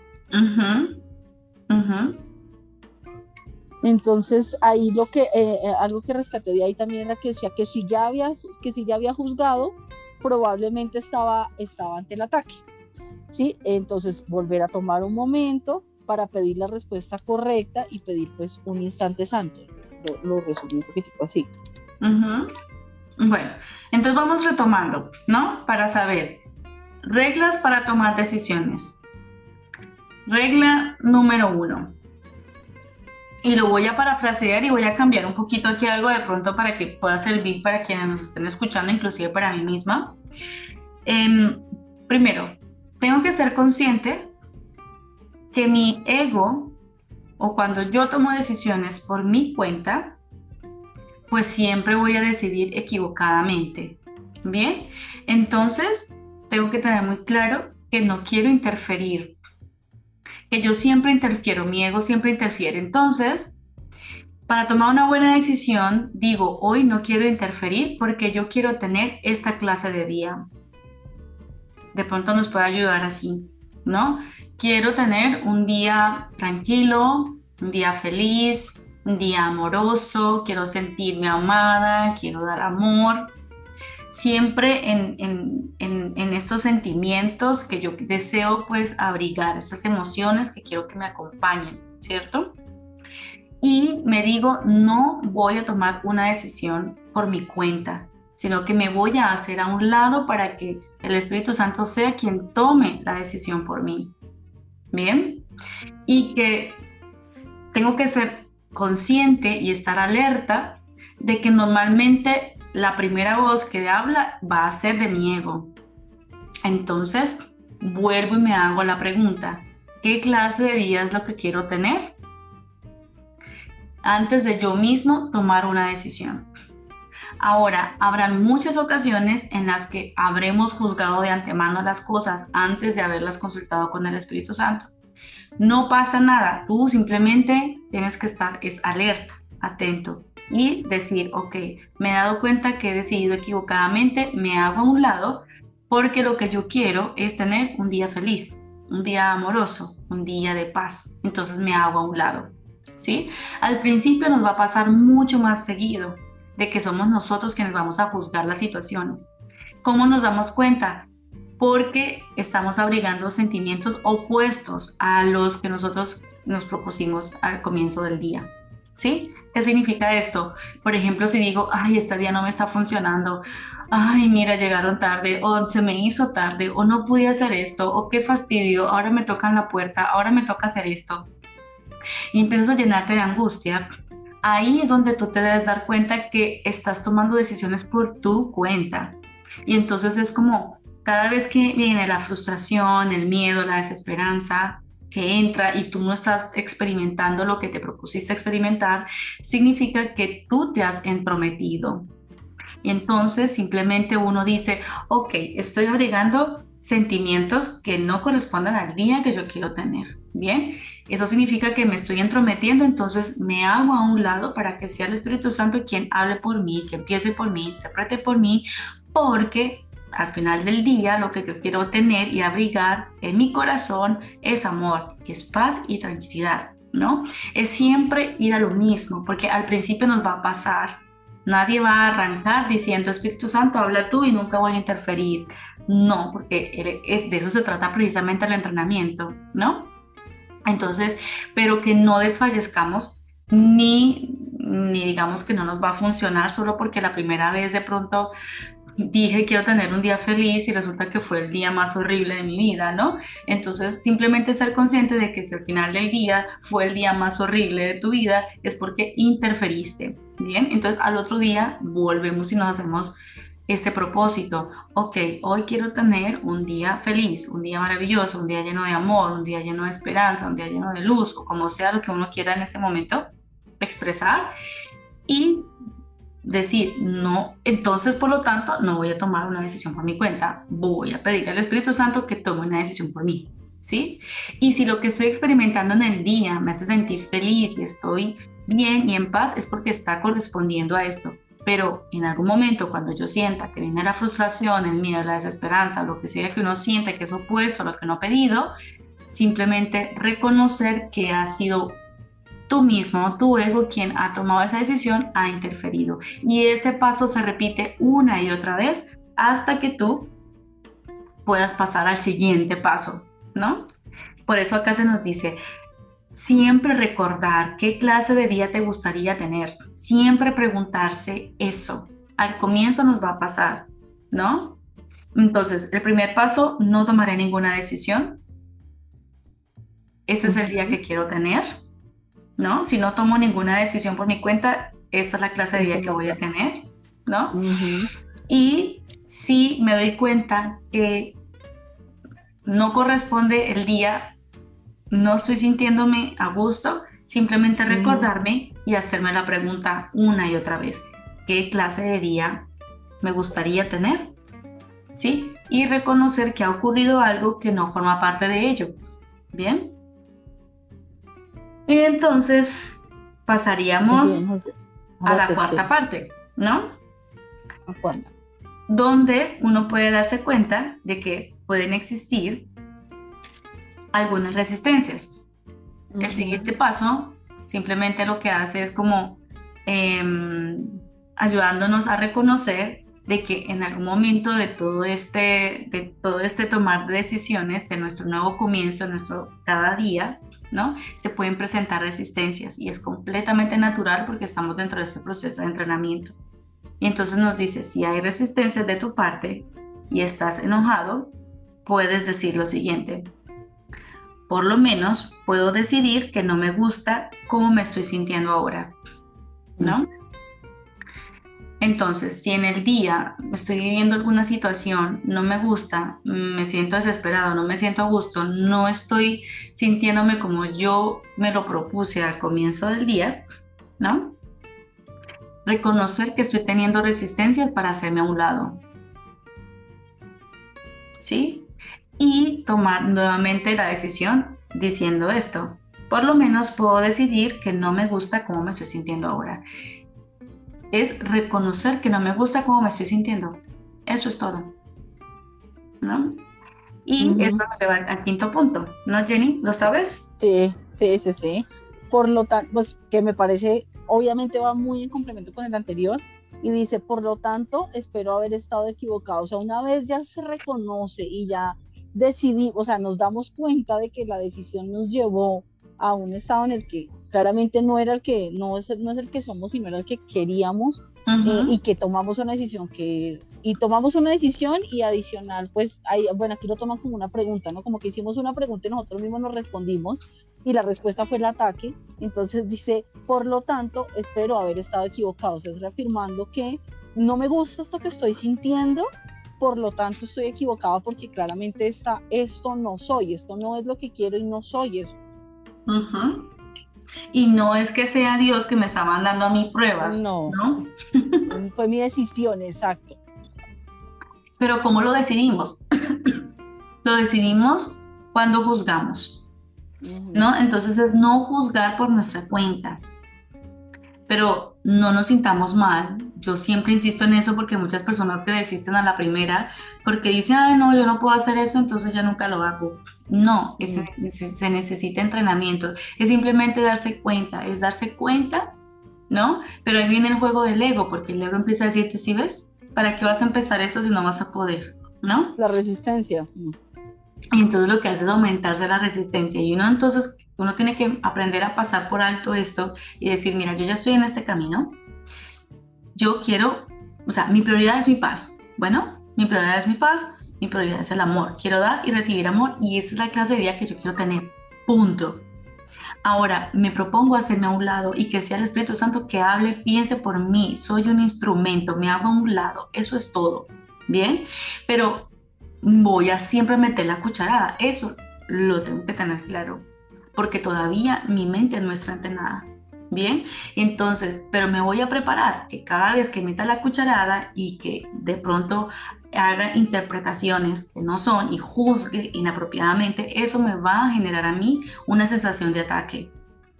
Entonces ahí lo que eh, eh, algo que rescaté de ahí también era que decía que si ya había que si ya había juzgado probablemente estaba estaba ante el ataque, sí. Entonces volver a tomar un momento para pedir la respuesta correcta y pedir pues un instante santo. Lo, resumí un poquitico así. Bueno, entonces vamos retomando, ¿no? Para saber reglas para tomar decisiones. Regla número uno y lo voy a parafrasear y voy a cambiar un poquito aquí algo de pronto para que pueda servir para quienes nos estén escuchando, inclusive para mí misma. Em, primero, tengo que ser consciente que mi ego o cuando yo tomo decisiones por mi cuenta, pues siempre voy a decidir equivocadamente. Bien, entonces tengo que tener muy claro que no quiero interferir que yo siempre interfiero, mi ego siempre interfiere. Entonces, para tomar una buena decisión, digo, hoy no quiero interferir porque yo quiero tener esta clase de día. De pronto nos puede ayudar así, ¿no? Quiero tener un día tranquilo, un día feliz, un día amoroso, quiero sentirme amada, quiero dar amor, siempre en, estos sentimientos que yo deseo pues abrigar, esas emociones que quiero que me acompañen, ¿cierto? Y me digo, no voy a tomar una decisión por mi cuenta, sino que me voy a hacer a un lado para que el Espíritu Santo sea quien tome la decisión por mí. ¿Bien? Y que tengo que ser consciente y estar alerta de que normalmente la primera voz que habla va a ser de mi ego. Entonces, vuelvo y me hago la pregunta, ¿qué clase de día es lo que quiero tener? Antes de yo mismo tomar una decisión. Ahora, habrán muchas ocasiones en las que habremos juzgado de antemano las cosas antes de haberlas consultado con el Espíritu Santo. No pasa nada, tú simplemente tienes que estar es alerta, atento, y decir, ok, me he dado cuenta que he decidido equivocadamente, me hago a un lado porque lo que yo quiero es tener un día feliz, un día amoroso, un día de paz. Entonces me hago a un lado, ¿sí? Al principio nos va a pasar mucho más seguido de que somos nosotros quienes vamos a juzgar las situaciones. ¿Cómo nos damos cuenta? Porque estamos abrigando sentimientos opuestos a los que nosotros nos propusimos al comienzo del día. ¿Sí? ¿Qué significa esto? Por ejemplo, si digo, ay, este día no me está funcionando, ay, mira, llegaron tarde, o se me hizo tarde, o no pude hacer esto, o qué fastidio, ahora me tocan la puerta, ahora me toca hacer esto. Y empiezas a llenarte de angustia. Ahí es donde tú te debes dar cuenta que estás tomando decisiones por tu cuenta. Y entonces es como cada vez que viene la frustración, el miedo, la desesperanza, que entra y tú no estás experimentando lo que te propusiste experimentar, significa que tú te has entrometido. Entonces simplemente uno dice, ok, estoy abrigando sentimientos que no corresponden al día que yo quiero tener. Bien, eso significa que me estoy entrometiendo, entonces me hago a un lado para que sea el Espíritu Santo quien hable por mí, que empiece por mí, interprete por mí, porque al final del día lo que yo quiero tener y abrigar en mi corazón es amor, es paz y tranquilidad, ¿no? Es siempre ir a lo mismo, porque al principio nos va a pasar. Nadie va a arrancar diciendo, Espíritu Santo, habla tú y nunca voy a interferir. No, porque de eso se trata precisamente el entrenamiento, ¿no? Entonces, pero que no desfallezcamos ni ni digamos que no nos va a funcionar solo porque la primera vez de pronto dije quiero tener un día feliz y resulta que fue el día más horrible de mi vida, ¿no? Entonces simplemente ser consciente de que si al final del día fue el día más horrible de tu vida es porque interferiste, ¿bien? Entonces al otro día volvemos y nos hacemos ese propósito. Ok, hoy quiero tener un día feliz, un día maravilloso, un día lleno de amor, un día lleno de esperanza, un día lleno de luz, o como sea lo que uno quiera en ese momento expresar. Y decir, no, entonces por lo tanto no voy a tomar una decisión por mi cuenta, voy a pedirle al Espíritu Santo que tome una decisión por mí, ¿sí? Y si lo que estoy experimentando en el día me hace sentir feliz y estoy bien y en paz, es porque está correspondiendo a esto. Pero en algún momento cuando yo sienta que viene la frustración, el miedo, la desesperanza, lo que sea que uno siente que es opuesto a lo que uno ha pedido, simplemente reconocer que ha sido tú mismo, tu ego, quien ha tomado esa decisión, ha interferido. Y ese paso se repite una y otra vez hasta que tú puedas pasar al siguiente paso, ¿no? Por eso acá se nos dice, siempre recordar qué clase de día te gustaría tener, siempre preguntarse eso. Al comienzo nos va a pasar, ¿no? Entonces, el primer paso, no tomaré ninguna decisión. Este es el día que quiero tener ¿no? Si no tomo ninguna decisión por mi cuenta, esa es la clase de día que voy a tener, ¿no? Y si me doy cuenta que no corresponde el día, no estoy sintiéndome a gusto, simplemente recordarme y hacerme la pregunta una y otra vez, ¿qué clase de día me gustaría tener? ¿Sí? Y reconocer que ha ocurrido algo que no forma parte de ello. ¿Bien? Y entonces pasaríamos a la cuarta parte, ¿no? Donde uno puede darse cuenta de que pueden existir algunas resistencias. El siguiente paso simplemente lo que hace es como em, ayudándonos a reconocer de que en algún momento de todo este, de todo este tomar decisiones, de nuestro nuevo comienzo, de nuestro cada día, ¿no? Se pueden presentar resistencias y es completamente natural porque estamos dentro de este proceso de entrenamiento. Y entonces nos dice, si hay resistencias de tu parte y estás enojado, puedes decir lo siguiente. Por lo menos puedo decidir que no me gusta cómo me estoy sintiendo ahora, ¿no? Entonces, si en el día estoy viviendo alguna situación, no me gusta, me siento desesperado, no me siento a gusto, no estoy sintiéndome como yo me lo propuse al comienzo del día, ¿no? Reconocer que estoy teniendo resistencia para hacerme a un lado. ¿Sí? Y tomar nuevamente la decisión diciendo esto. Por lo menos puedo decidir que no me gusta cómo me estoy sintiendo ahora es reconocer que no me gusta cómo me estoy sintiendo. Eso es todo. ¿no? Y esto nos lleva al quinto punto, ¿no, Jenny? ¿Lo sabes? Sí, sí, sí, sí. Por lo tanto, pues que me parece, obviamente va muy en complemento con el anterior, y dice, por lo tanto, espero haber estado equivocado. O sea, una vez ya se reconoce y ya decidí, o sea, nos damos cuenta de que la decisión nos llevó a un estado en el que claramente no era el que, no es, no es el que somos, sino era el que queríamos eh, y que tomamos una decisión que, y tomamos una decisión y adicional, pues, hay, bueno, aquí lo toman como una pregunta, ¿no? Como que hicimos una pregunta y nosotros mismos nos respondimos y la respuesta fue el ataque. Entonces dice, por lo tanto, espero haber estado equivocado. O sea, es reafirmando que no me gusta esto que estoy sintiendo, por lo tanto estoy equivocado porque claramente está, esto no soy, esto no es lo que quiero y no soy eso. Y no es que sea Dios que me está mandando a mí pruebas. No. ¿no? Fue mi decisión, exacto. Pero ¿cómo lo decidimos? lo decidimos cuando juzgamos. ¿No? Entonces es no juzgar por nuestra cuenta. Pero no nos sintamos mal. Yo siempre insisto en eso porque muchas personas que desisten a la primera porque dicen, ay, no, yo no puedo hacer eso, entonces ya nunca lo hago. No, se necesita entrenamiento. Es simplemente darse cuenta, es darse cuenta, ¿no? Pero ahí viene el juego del ego, porque el ego empieza a decirte, ¿sí ves? ¿Para qué vas a empezar eso si no vas a poder? ¿No? La resistencia. Y entonces lo que hace es aumentarse la resistencia. Y uno entonces uno tiene que aprender a pasar por alto esto y decir, mira, yo ya estoy en este camino, yo quiero, o sea, mi prioridad es mi paz. Bueno, mi prioridad es mi paz, mi prioridad es el amor. Quiero dar y recibir amor y esa es la clase de día que yo quiero tener. Punto. Ahora me propongo hacerme a un lado y que sea el Espíritu Santo que hable, piense por mí. Soy un instrumento, me hago a un lado. Eso es todo. Bien, pero voy a siempre meter la cucharada. Eso lo tengo que tener claro porque todavía mi mente no está entrenada. Bien, entonces, pero me voy a preparar que cada vez que meta la cucharada y que de pronto haga interpretaciones que no son y juzgue inapropiadamente, eso me va a generar a mí una sensación de ataque.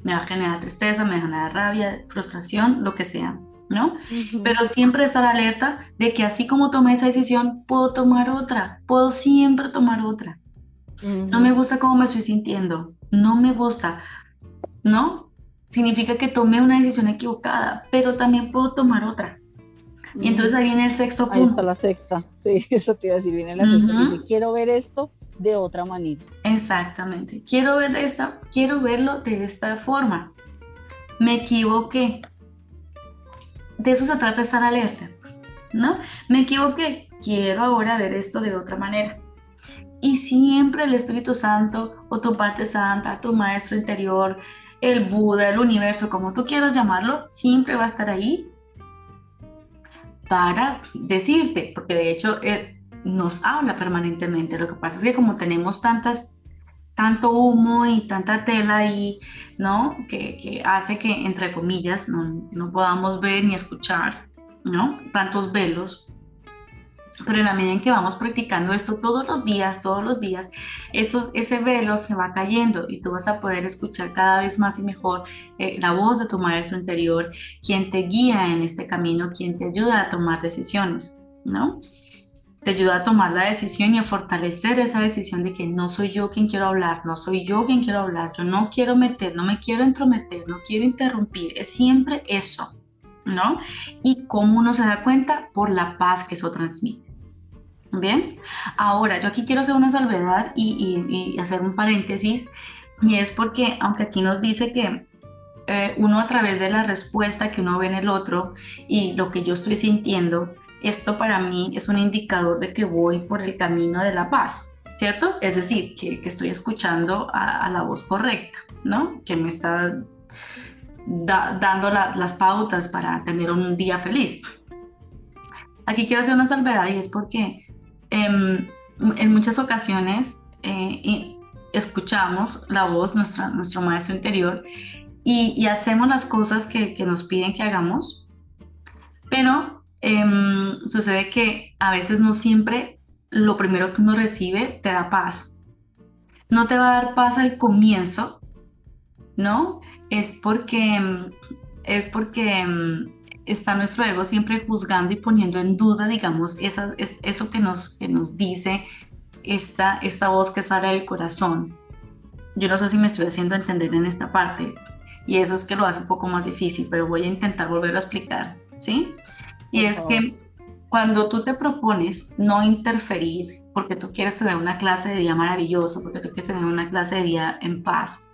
Me va a generar tristeza, me va a generar rabia, frustración, lo que sea, ¿no? Pero siempre estar alerta de que así como tomé esa decisión, puedo tomar otra, puedo siempre tomar otra. No me gusta cómo me estoy sintiendo, no me gusta, ¿no? Significa que tomé una decisión equivocada, pero también puedo tomar otra. Y entonces ahí viene el sexto punto. Ahí está la sexta, sí, eso te iba a decir, viene la sexta. quiero ver esto de otra manera. Exactamente, quiero ver esta, quiero verlo de esta forma. Me equivoqué. De eso se trata estar alerta, ¿no? Me equivoqué, quiero ahora ver esto de otra manera. Y siempre el Espíritu Santo o tu parte santa, tu maestro interior, el Buda, el universo, como tú quieras llamarlo, siempre va a estar ahí para decirte, porque de hecho eh, nos habla permanentemente. Lo que pasa es que como tenemos tantas, tanto humo y tanta tela ahí, ¿no? Que, que hace que, entre comillas, no, no podamos ver ni escuchar, ¿no? Tantos velos, pero en la medida en que vamos practicando esto todos los días, todos los días, ese velo se va cayendo y tú vas a poder escuchar cada vez más y mejor eh, la voz de tu maestro interior, quien te guía en este camino, quien te ayuda a tomar decisiones, ¿no? Te ayuda a tomar la decisión y a fortalecer esa decisión de que no soy yo quien quiero hablar, no soy yo quien quiero hablar, yo no quiero meter, no me quiero entrometer, no quiero interrumpir, es siempre eso, ¿no? Y cómo uno se da cuenta por la paz que eso transmite. Bien, ahora yo aquí quiero hacer una salvedad y, hacer un paréntesis, y es porque aunque aquí nos dice que eh, uno a través de la respuesta que uno ve en el otro y lo que yo estoy sintiendo, esto para mí es un indicador de que voy por el camino de la paz, ¿cierto? Es decir, que, estoy escuchando a, la voz correcta, ¿no? Que me está dando las pautas para tener un día feliz. Aquí quiero hacer una salvedad y es porque Em, en muchas ocasiones eh, escuchamos la voz, nuestra, nuestro maestro interior, y, hacemos las cosas que, nos piden que hagamos, pero em, sucede que a veces no siempre lo primero que uno recibe te da paz. No te va a dar paz al comienzo, ¿no? Es porque, es porque em, está nuestro ego siempre juzgando y poniendo en duda, digamos, esa, es, eso que nos, que nos dice esta, esta voz que sale del corazón. Yo no sé si me estoy haciendo entender en esta parte y eso es que lo hace un poco más difícil, pero voy a intentar volver a explicar, ¿sí? Y es que cuando tú te propones no interferir, porque tú quieres tener una clase de día maravilloso, porque tú quieres tener una clase de día en paz,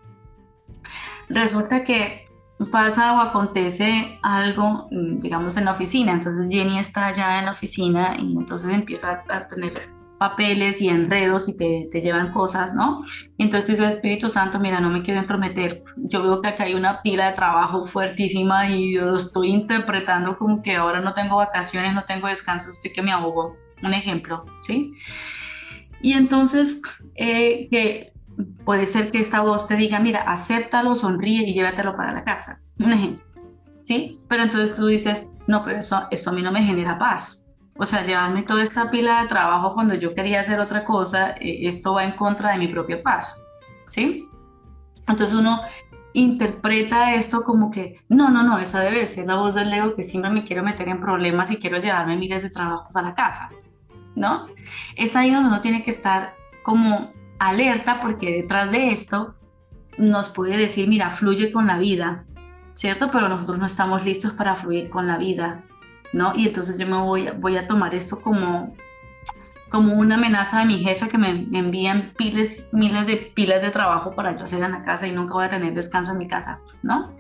resulta que pasa o acontece algo, mm, digamos, en la oficina. Entonces Jenny está allá en la oficina y entonces empieza a tener papeles y enredos y te, te llevan cosas, ¿no? Entonces tú dices, Espíritu Santo, mira, no me quiero entrometer. Yo veo que acá hay una pila de trabajo fuertísima y lo estoy interpretando como que ahora no tengo vacaciones, no tengo descanso, estoy que me ahogo. Un ejemplo, ¿sí? Y entonces, eh, que puede ser que esta voz te diga, mira, acéptalo, sonríe y llévatelo para la casa. Un ejemplo. ¿Sí? Pero entonces tú dices, no, pero eso, eso a mí no me genera paz. O sea, llevarme toda esta pila de trabajo cuando yo quería hacer otra cosa, eh, esto va en contra de mi propia paz. ¿Sí? Entonces uno interpreta esto como que, no, no, no, esa debe ser la voz del ego que siempre me quiero meter en problemas y quiero llevarme miles de trabajos a la casa. ¿No? Es ahí donde uno tiene que estar como alerta porque detrás de esto nos puede decir, mira, fluye con la vida, ¿cierto? Pero nosotros no estamos listos para fluir con la vida, ¿no? Y entonces yo me voy, voy a tomar esto como, como una amenaza de mi jefe que me, envían piles, miles de pilas de trabajo para yo hacer en la casa y nunca voy a tener descanso en mi casa, ¿no?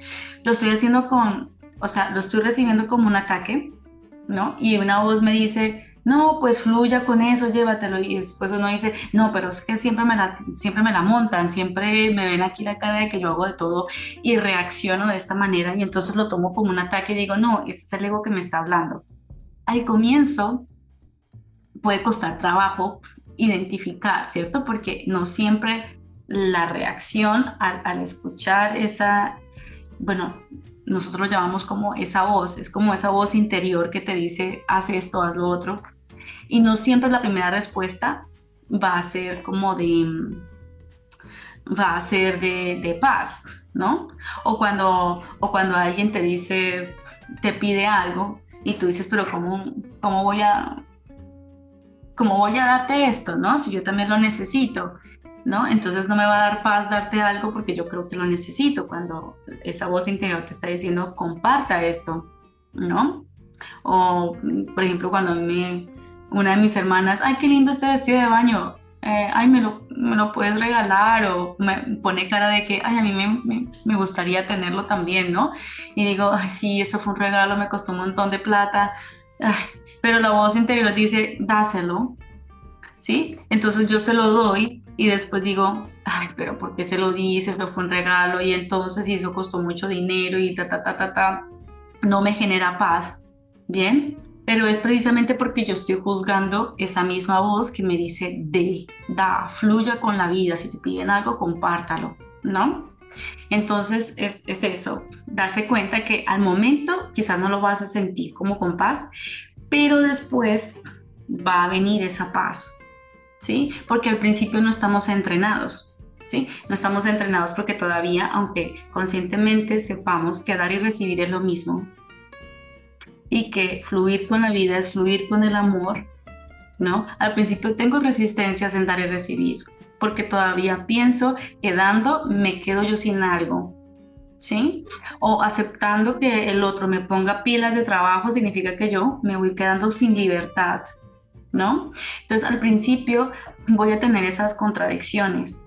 Lo estoy haciendo con, o sea, lo estoy recibiendo como un ataque, ¿no? Y una voz me dice, no, pues fluya con eso, llévatelo. Y después uno dice, no, pero es que siempre me la, siempre me la montan, siempre me ven aquí la cara de que yo hago de todo y reacciono de esta manera y entonces lo tomo como un ataque y digo, no, ese es el ego que me está hablando. Al comienzo puede costar trabajo identificar, ¿cierto? Porque no siempre la reacción al, al escuchar esa, bueno, nosotros lo llamamos como esa voz, es como esa voz interior que te dice, haz esto, haz lo otro. Y no siempre la primera respuesta va a ser como de, va a ser de, paz, ¿no? O cuando, o cuando alguien te dice, te pide algo y tú dices, pero ¿cómo, cómo voy a... ¿Cómo voy a darte esto, no? Si yo también lo necesito. ¿no? Entonces no me va a dar paz darte algo porque yo creo que lo necesito cuando esa voz interior te está diciendo comparta esto, ¿no? O, por ejemplo, cuando me, una de mis hermanas, ay, qué lindo este vestido de baño, eh, ay, me lo, me lo, puedes regalar, o me pone cara de que, ay, a mí me, me, gustaría tenerlo también, ¿no? Y digo, ay, sí, eso fue un regalo, me costó un montón de plata, pero la voz interior dice, dáselo, ¿sí? Entonces yo se lo doy y después digo, ay, pero ¿por qué se lo dice? Eso fue un regalo y entonces eso costó mucho dinero y ta, ta, ta, ta, ta, no me genera paz, ¿bien? Pero es precisamente porque yo estoy juzgando esa misma voz que me dice, de, da, fluya con la vida, si te piden algo, compártalo, ¿no? Entonces es, es eso, darse cuenta que al momento quizás no lo vas a sentir como con paz, pero después va a venir esa paz, ¿sí? Porque al principio no estamos entrenados, ¿sí? No estamos entrenados porque todavía, aunque conscientemente sepamos que dar y recibir es lo mismo, y que fluir con la vida es fluir con el amor, ¿no? Al principio tengo resistencias en dar y recibir, porque todavía pienso que dando me quedo yo sin algo, ¿sí? O aceptando que el otro me ponga pilas de trabajo significa que yo me voy quedando sin libertad, ¿no? Entonces al principio voy a tener esas contradicciones,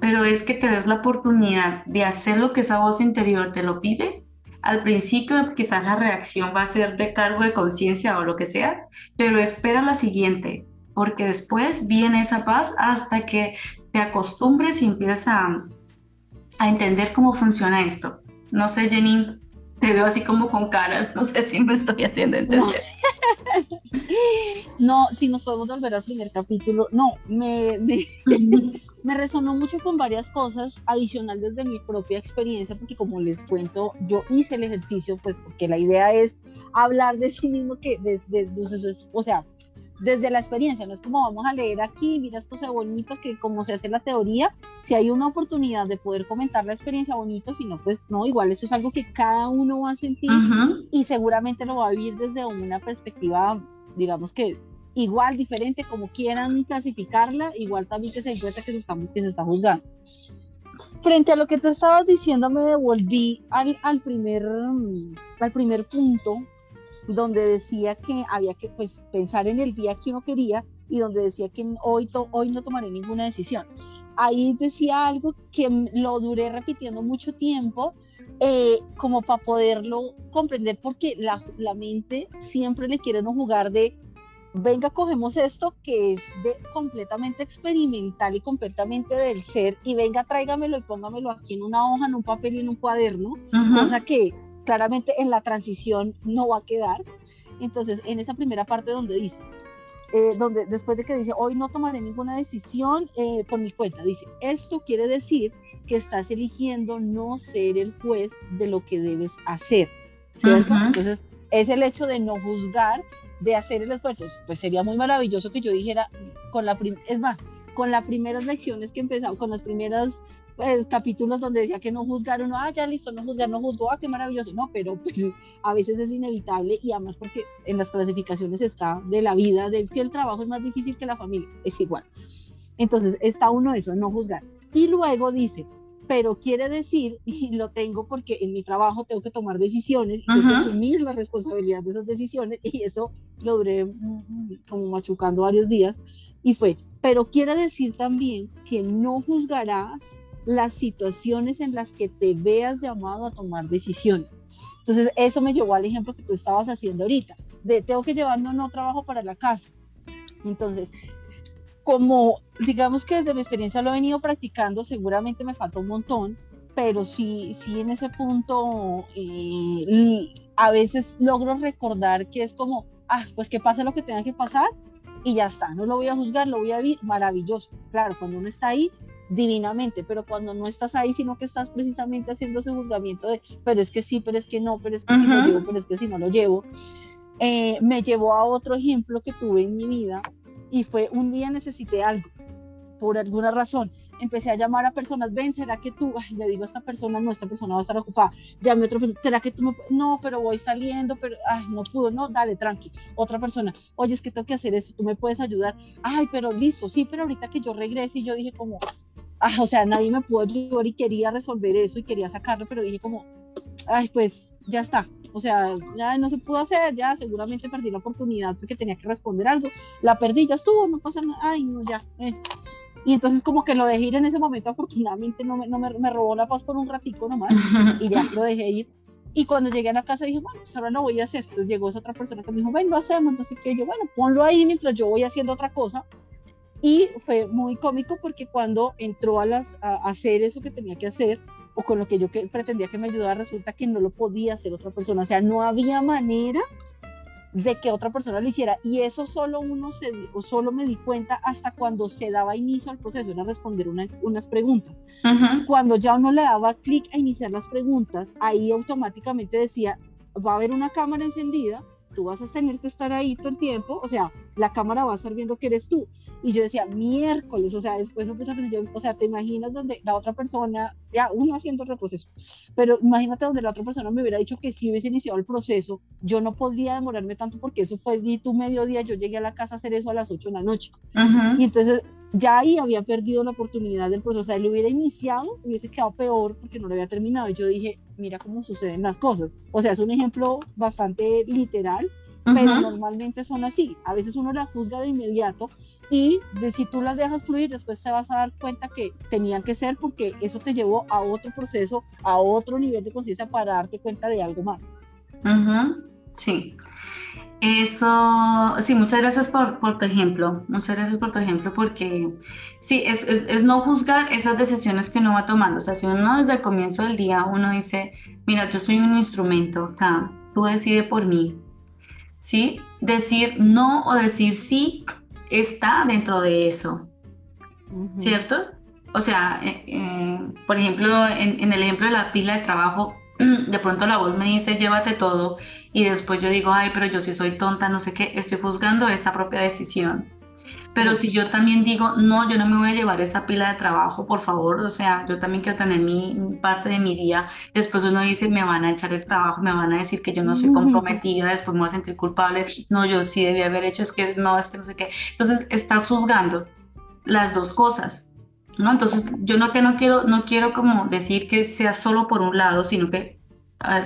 pero es que te des la oportunidad de hacer lo que esa voz interior te lo pide. Al principio quizás la reacción va a ser de cargo de conciencia o lo que sea, pero espera la siguiente, porque después viene esa paz hasta que te acostumbres y empiezas a, a entender cómo funciona esto. No sé, Jenny, te veo así como con caras, no sé si me estoy haciendo entender. No, si nos podemos volver al primer capítulo, no, me, me, resonó mucho con varias cosas adicional desde mi propia experiencia, porque como les cuento, yo hice el ejercicio, pues porque la idea es hablar de sí mismo, que desde, o sea, desde la experiencia, no es como vamos a leer aquí, mira esto se bonito, que como se hace la teoría, si hay una oportunidad de poder comentar la experiencia bonito, si no, pues no, igual eso es algo que cada uno va a sentir y seguramente lo va a vivir desde una perspectiva, digamos que igual, diferente, como quieran clasificarla, igual también que se den cuenta que se está, que se está juzgando. Frente a lo que tú estabas diciendo, me devolví al, al, primer, al primer punto donde decía que había que pues, pensar en el día que uno quería y donde decía que hoy, hoy no tomaré ninguna decisión. Ahí decía algo que lo duré repitiendo mucho tiempo, eh, como para poderlo comprender, porque la, la mente siempre le quiere no jugar de venga, cogemos esto que es de completamente experimental y completamente del ser, y venga, tráigamelo y póngamelo aquí en una hoja, en un papel y en un cuaderno, cosa que claramente en la transición no va a quedar. Entonces, en esa primera parte donde dice, eh, donde después de que dice, hoy no tomaré ninguna decisión eh, por mi cuenta, dice, esto quiere decir que estás eligiendo no ser el juez de lo que debes hacer. Entonces, es el hecho de no juzgar, de hacer el esfuerzo. Pues sería muy maravilloso que yo dijera, con la es más, con las primeras lecciones que empezamos, con las primeras pues, capítulos donde decía que no juzgaron, ah, ya listo, no juzgar, no juzgó, ah, qué maravilloso, no, pero pues a veces es inevitable y además porque en las clasificaciones está de la vida, de que el trabajo es más difícil que la familia, es igual. Entonces está uno eso, no juzgar. Y luego dice, pero quiere decir, y lo tengo porque en mi trabajo tengo que tomar decisiones y tengo que asumir la responsabilidad de esas decisiones, y eso lo duré mm, como machucando varios días, y fue, pero quiere decir también que no juzgarás las situaciones en las que te veas llamado a tomar decisiones. Entonces, eso me llevó al ejemplo que tú estabas haciendo ahorita, de tengo que llevar no, no trabajo para la casa. Entonces, como digamos que desde mi experiencia lo he venido practicando, seguramente me falta un montón, pero sí, sí en ese punto eh, a veces logro recordar que es como, ah, pues que pase lo que tenga que pasar y ya está, no lo voy a juzgar, lo voy a vivir, maravilloso. Claro, cuando uno está ahí, divinamente, pero cuando no estás ahí, sino que estás precisamente haciendo ese juzgamiento de, pero es que sí, pero es que no, pero es que sí lo llevo, pero es que si no lo llevo, eh, me llevó a otro ejemplo que tuve en mi vida y fue un día necesité algo, por alguna razón. Empecé a llamar a personas, ven, ¿será que tú? le digo a esta persona, no, esta persona va a estar ocupada. Llame a otra persona, ¿será que tú me.? No, pero voy saliendo, pero, no pudo, no, dale, tranqui. Otra persona, oye, es que tengo que hacer esto, tú me puedes ayudar. Ay, pero listo, sí, pero ahorita que yo regrese, y yo dije, como, Ah, o sea, nadie me pudo ayudar y quería resolver eso y quería sacarlo, pero dije como, ay, pues ya está. O sea, ya no se pudo hacer, ya seguramente perdí la oportunidad porque tenía que responder algo. La perdí, ya estuvo, no pasa nada. Ay, no, ya. Eh. Y entonces como que lo dejé ir en ese momento, afortunadamente no, me, no me, me, robó la paz por un ratico nomás y ya lo dejé ir. Y cuando llegué a la casa dije, bueno, pues ahora lo voy a hacer. Entonces llegó esa otra persona que me dijo, ven, lo hacemos. Entonces que yo, bueno, ponlo ahí mientras yo voy haciendo otra cosa y fue muy cómico porque cuando entró a, las, a hacer eso que tenía que hacer, o con lo que yo que, pretendía que me ayudara, resulta que no lo podía hacer otra persona. O sea, no había manera de que otra persona lo hiciera. Y eso solo uno se, o solo me di cuenta hasta cuando se daba inicio al proceso, era responder unas preguntas. Cuando ya uno le daba clic a iniciar las preguntas, ahí automáticamente decía, va a haber una cámara encendida, tú vas a tener que estar ahí todo el tiempo, o sea, la cámara va a estar viendo que eres tú. Y yo decía, miércoles, o sea, después me puse a pensar, o sea, te imaginas donde la otra persona, ya uno haciendo el proceso, pero imagínate donde la otra persona me hubiera dicho que si hubiese iniciado el proceso, yo no podría demorarme tanto porque eso fue di tu mediodía, yo llegué a la casa a hacer eso a las 8 de la noche. Y entonces ya ahí había perdido la oportunidad del proceso, o sea, él hubiera iniciado, hubiese quedado peor porque no lo había terminado. Y yo dije, mira cómo suceden las cosas. O sea, es un ejemplo bastante literal, pero normalmente son así. A veces uno las juzga de inmediato y de, si tú las dejas fluir, después te vas a dar cuenta que tenían que ser porque eso te llevó a otro proceso, a otro nivel de conciencia para darte cuenta de algo más. Sí. Eso, sí, muchas gracias por, por, tu ejemplo, muchas gracias por tu ejemplo, porque sí, es, es, no juzgar esas decisiones que uno va tomando. O sea, si uno desde el comienzo del día, uno dice, mira, yo soy un instrumento, o sea, tú decides por mí, ¿sí? Decir no o decir sí está dentro de eso, ¿cierto? O sea, eh, eh, por ejemplo, en, el ejemplo de la pila de trabajo, de pronto la voz me dice, llévate todo, y después yo digo, ay, pero yo sí soy tonta, no sé qué, estoy juzgando esa propia decisión. Pero si yo también digo, no, yo no me voy a llevar esa pila de trabajo, por favor, o sea, yo también quiero tener mi parte de mi día, después uno dice, me van a echar el trabajo, me van a decir que yo no soy comprometida, después me voy a sentir culpable, no, yo sí debía haber hecho, es que no, es que no sé qué. Entonces, está juzgando las dos cosas, ¿no? Entonces, yo no que no quiero, no quiero como decir que sea solo por un lado, sino que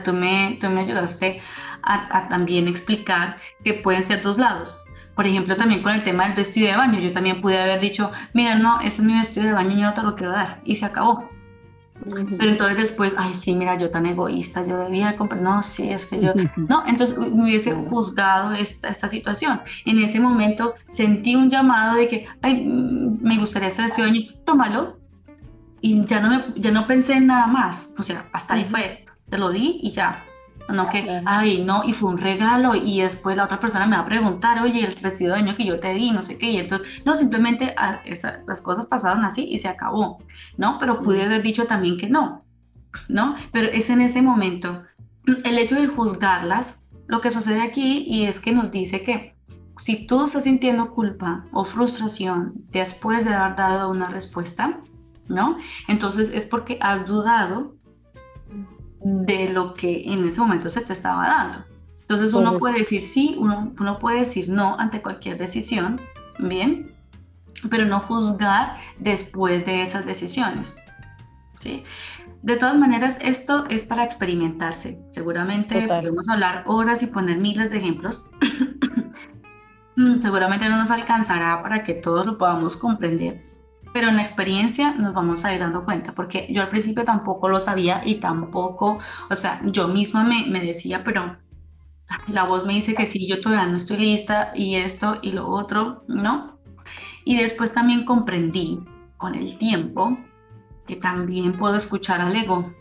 tú, me, tú me ayudaste a, a también explicar que pueden ser dos lados por ejemplo, también con el tema del vestido de baño, yo también pude haber dicho, mira, no, ese es mi vestido de baño y yo no te lo quiero dar. Y se acabó. Pero entonces después, ay, sí, mira, yo tan egoísta, yo debía comprar, no, sí, es que yo, no, entonces me hubiese juzgado esta, esta situación. En ese momento sentí un llamado de que, ay, mm, me gustaría ese vestido de baño, tómalo. Y ya no, me, ya no pensé en nada más, o sea, hasta ahí fue, te lo di y ya. No que, ay, no, y fue un regalo y después la otra persona me va a preguntar, oye, el vestido de año que yo te di, no sé qué, y entonces, no, simplemente ah, las cosas pasaron así y se acabó, ¿no? Pero pude haber dicho también que no, ¿no? Pero es en ese momento, el hecho de juzgarlas, lo que sucede aquí y es que nos dice que si tú estás sintiendo culpa o frustración después de haber dado una respuesta, ¿no? Entonces es porque has dudado de lo que en ese momento se te estaba dando. Entonces uno puede decir sí, uno, uno puede decir no ante cualquier decisión, ¿bien? Pero no juzgar después de esas decisiones, ¿sí? De todas maneras, esto es para experimentarse. Seguramente podemos hablar horas y poner miles de ejemplos. Seguramente no nos alcanzará para que todos lo podamos comprender pero en la experiencia nos vamos a ir dando cuenta, porque yo al principio tampoco lo sabía y tampoco, o sea, yo misma me, me decía, pero la voz me dice que sí, yo todavía no estoy lista y esto y lo otro, ¿no? Y después también comprendí con el tiempo que también puedo escuchar al ego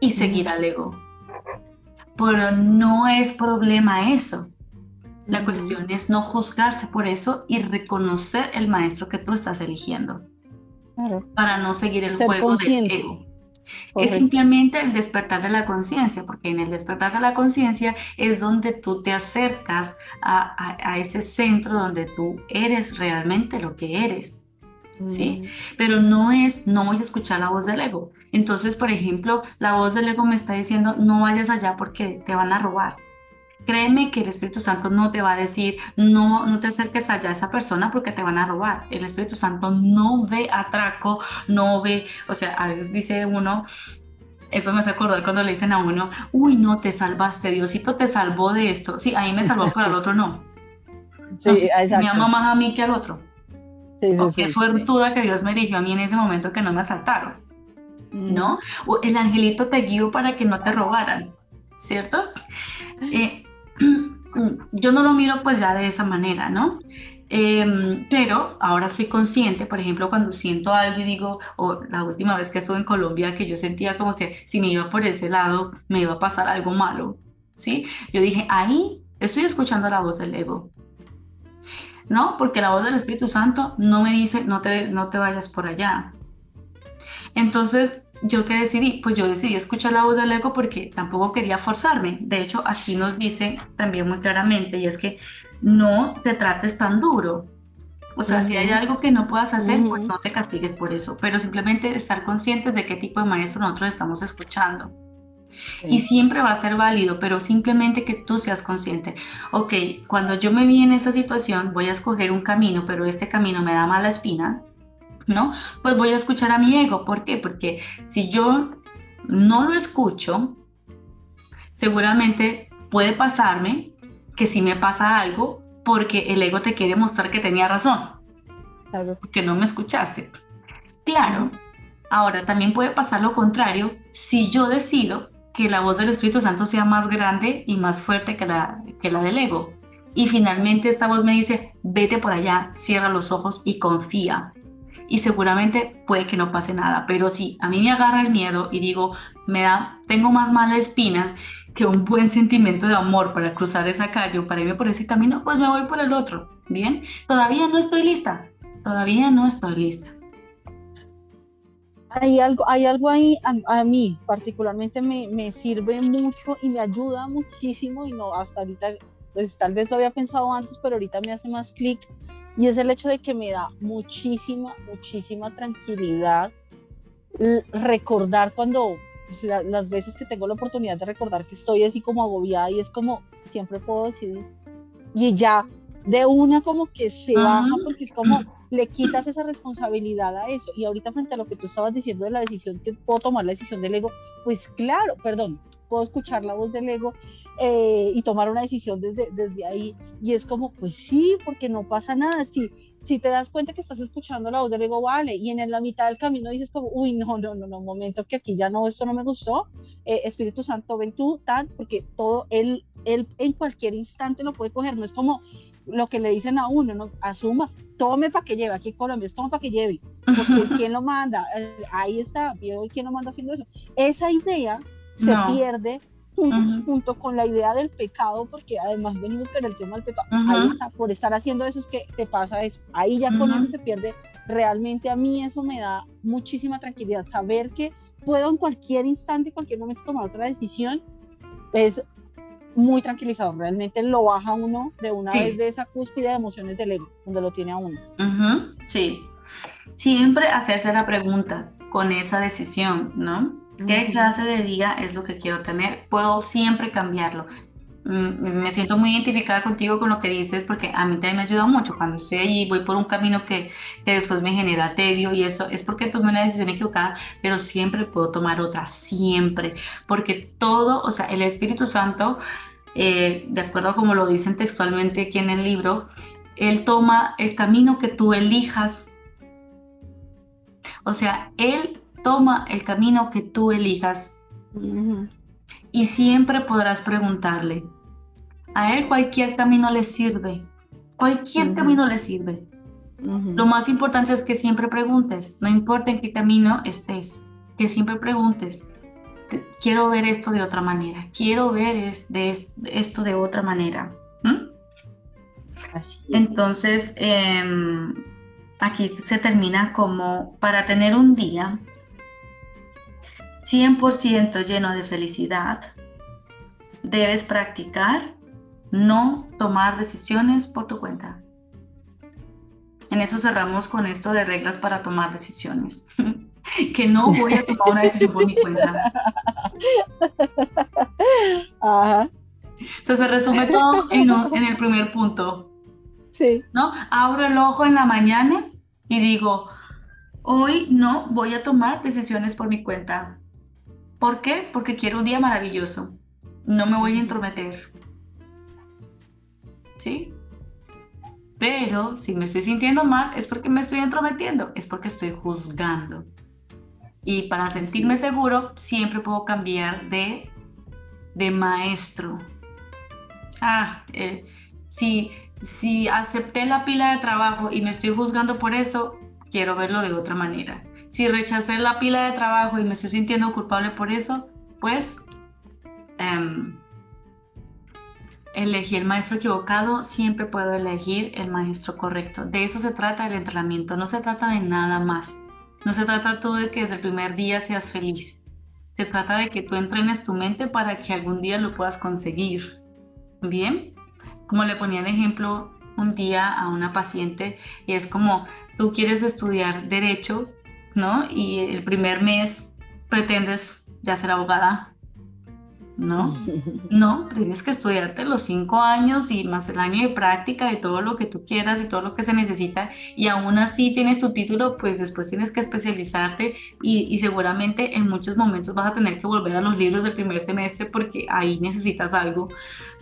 y seguir al ego. Pero no es problema eso. La cuestión es no juzgarse por eso y reconocer el maestro que tú estás eligiendo para no seguir el juego del ego. Es simplemente el despertar de la conciencia, porque en el despertar de la conciencia es donde tú te acercas a, a, ese centro donde tú eres realmente lo que eres. ¿Sí? Mm. Pero no es, no voy a escuchar la voz del ego. Entonces, por ejemplo, la voz del ego me está diciendo, no vayas allá porque te van a robar Créeme que el Espíritu Santo no te va a decir, no, no te acerques allá a esa persona porque te van a robar. El Espíritu Santo no ve atraco, no ve, o sea, a veces dice uno, eso me hace acordar cuando le dicen a uno, uy, no, te salvaste, Diosito te salvó de esto. Sí, ahí me salvó, pero al otro no. Sí, me ama más a mí que al otro. Sí, sí, qué suertuda que Dios me dirigió a mí en ese momento que no me asaltaron. Mm. ¿No? el angelito te guió para que no te robaran, ¿cierto? Eh, yo no lo miro pues ya de esa manera, ¿no? Em, pero ahora soy consciente, por ejemplo, cuando siento algo y digo, o la última vez que estuve en Colombia, que yo sentía como que si me iba por ese lado, me iba a pasar algo malo, ¿sí? Yo dije, ahí estoy escuchando la voz del ego, ¿no? Porque la voz del Espíritu Santo no me dice, no te, no te vayas por allá. Entonces, ¿Yo qué decidí? Pues yo decidí escuchar la voz del ego porque tampoco quería forzarme. De hecho, aquí nos dice también muy claramente, y es que no te trates tan duro. O sea, si hay algo que no puedas hacer, pues no te castigues por eso, pero simplemente estar conscientes de qué tipo de maestro nosotros estamos escuchando. Y siempre va a ser válido, pero simplemente que tú seas consciente. Ok, cuando yo me vi en esa situación, voy a escoger un camino, pero este camino me da mala espina, ¿no? Pues voy a escuchar a mi ego. ¿Por qué? Porque si yo no lo escucho, seguramente puede pasarme que si me pasa algo porque el ego te quiere mostrar que tenía razón. Claro. Que no me escuchaste. Claro. Ahora también puede pasar lo contrario si yo decido que la voz del Espíritu Santo sea más grande y más fuerte que la, que la del ego. Y finalmente esta voz me dice, vete por allá, cierra los ojos y confía y seguramente puede que no pase nada, pero si a mí me agarra el miedo y digo, me da, tengo más mala espina que un buen sentimiento de amor para cruzar esa calle o para irme por ese camino, pues me voy por el otro, ¿bien? Todavía no estoy lista, todavía no estoy lista. Hay algo, hay algo ahí, a, mí particularmente me, me, sirve mucho y me ayuda muchísimo y no, hasta ahorita pues tal vez lo había pensado antes, pero ahorita me hace más clic, y es el hecho de que me da muchísima, muchísima tranquilidad recordar cuando pues, las veces que tengo la oportunidad de recordar que estoy así como agobiada y es como siempre puedo decidir y ya de una como que se baja porque es como le quitas esa responsabilidad a eso. Y ahorita frente a lo que tú estabas diciendo de la decisión que puedo tomar la decisión del ego pues claro perdón puedo escuchar la voz del ego eh, y tomar una decisión desde, desde ahí. Y es como pues sí porque no pasa nada. Si si te das cuenta que estás escuchando la voz del ego, vale, y en la mitad del camino dices como, uy, no, no, no, no, momento que aquí ya no, esto no me gustó, eh, Espíritu Santo, ven tú, tal, porque todo, él, él en cualquier instante lo puede coger, no es como lo que le dicen a uno, no, asuma, tome para que lleve, aquí en Colombia es tome para que lleve, porque ¿quién lo manda? Eh, ahí está, quién lo manda haciendo eso. Esa idea se pierde junto con la idea del pecado, porque además venimos con el tema del pecado, ahí está, por estar haciendo eso es que te pasa eso, ahí ya con eso se pierde, realmente a mí eso me da muchísima tranquilidad, saber que puedo en cualquier instante, cualquier momento tomar otra decisión, es muy tranquilizador, realmente lo baja uno de una vez de esa cúspide de emociones del ego, donde lo tiene a uno. Sí, siempre hacerse la pregunta con esa decisión, ¿no? ¿Qué clase de día es lo que quiero tener? Puedo siempre cambiarlo. Mm, me siento muy identificada contigo con lo que dices porque a mí también me ayuda mucho. Cuando estoy allí voy por un camino que, que después me genera tedio y eso es porque tomé una decisión equivocada, pero siempre puedo tomar otra, siempre. Porque todo, o sea, el Espíritu Santo, eh, de acuerdo a como lo dicen textualmente aquí en el libro, Él toma el camino que tú elijas. O sea, Él toma el camino que tú elijas. Y siempre podrás preguntarle, a él cualquier camino le sirve, cualquier camino le sirve. Lo más importante es que siempre preguntes, no importa en qué camino estés, que siempre preguntes, quiero ver esto de otra manera, quiero ver esto de otra manera. Entonces, em, aquí se termina como para tener un día 100% lleno de felicidad, debes practicar no tomar decisiones por tu cuenta. En eso cerramos con esto de reglas para tomar decisiones. que no voy a tomar una decisión por mi cuenta. Ajá. se resume todo en, en, el primer punto. Sí. ¿No? Abro el ojo en la mañana y digo, hoy no voy a tomar decisiones por mi cuenta. ¿Por qué? Porque quiero un día maravilloso. No me voy a intrometer. ¿Sí? Pero si me estoy sintiendo mal es porque me estoy entrometiendo, es porque estoy juzgando. Y para sentirme seguro siempre puedo cambiar de, de maestro. Ah, eh, si, si acepté la pila de trabajo y me estoy juzgando por eso, quiero verlo de otra manera si rechacé la pila de trabajo y me estoy sintiendo culpable por eso, pues em, elegí el maestro equivocado, siempre puedo elegir el maestro correcto. De eso se trata el entrenamiento, no se trata de nada más. No se trata tú de que desde el primer día seas feliz. Se trata de que tú entrenes tu mente para que algún día lo puedas conseguir. Bien, como le ponía en ejemplo un día a una paciente y es como tú quieres estudiar derecho, ¿no? Y el primer mes pretendes ya ser abogada, ¿no? No, tienes que estudiarte los cinco años y más el año de práctica de todo lo que tú quieras y todo lo que se necesita y aún así tienes tu título, pues después tienes que especializarte y, y seguramente en muchos momentos vas a tener que volver a los libros del primer semestre porque ahí necesitas algo,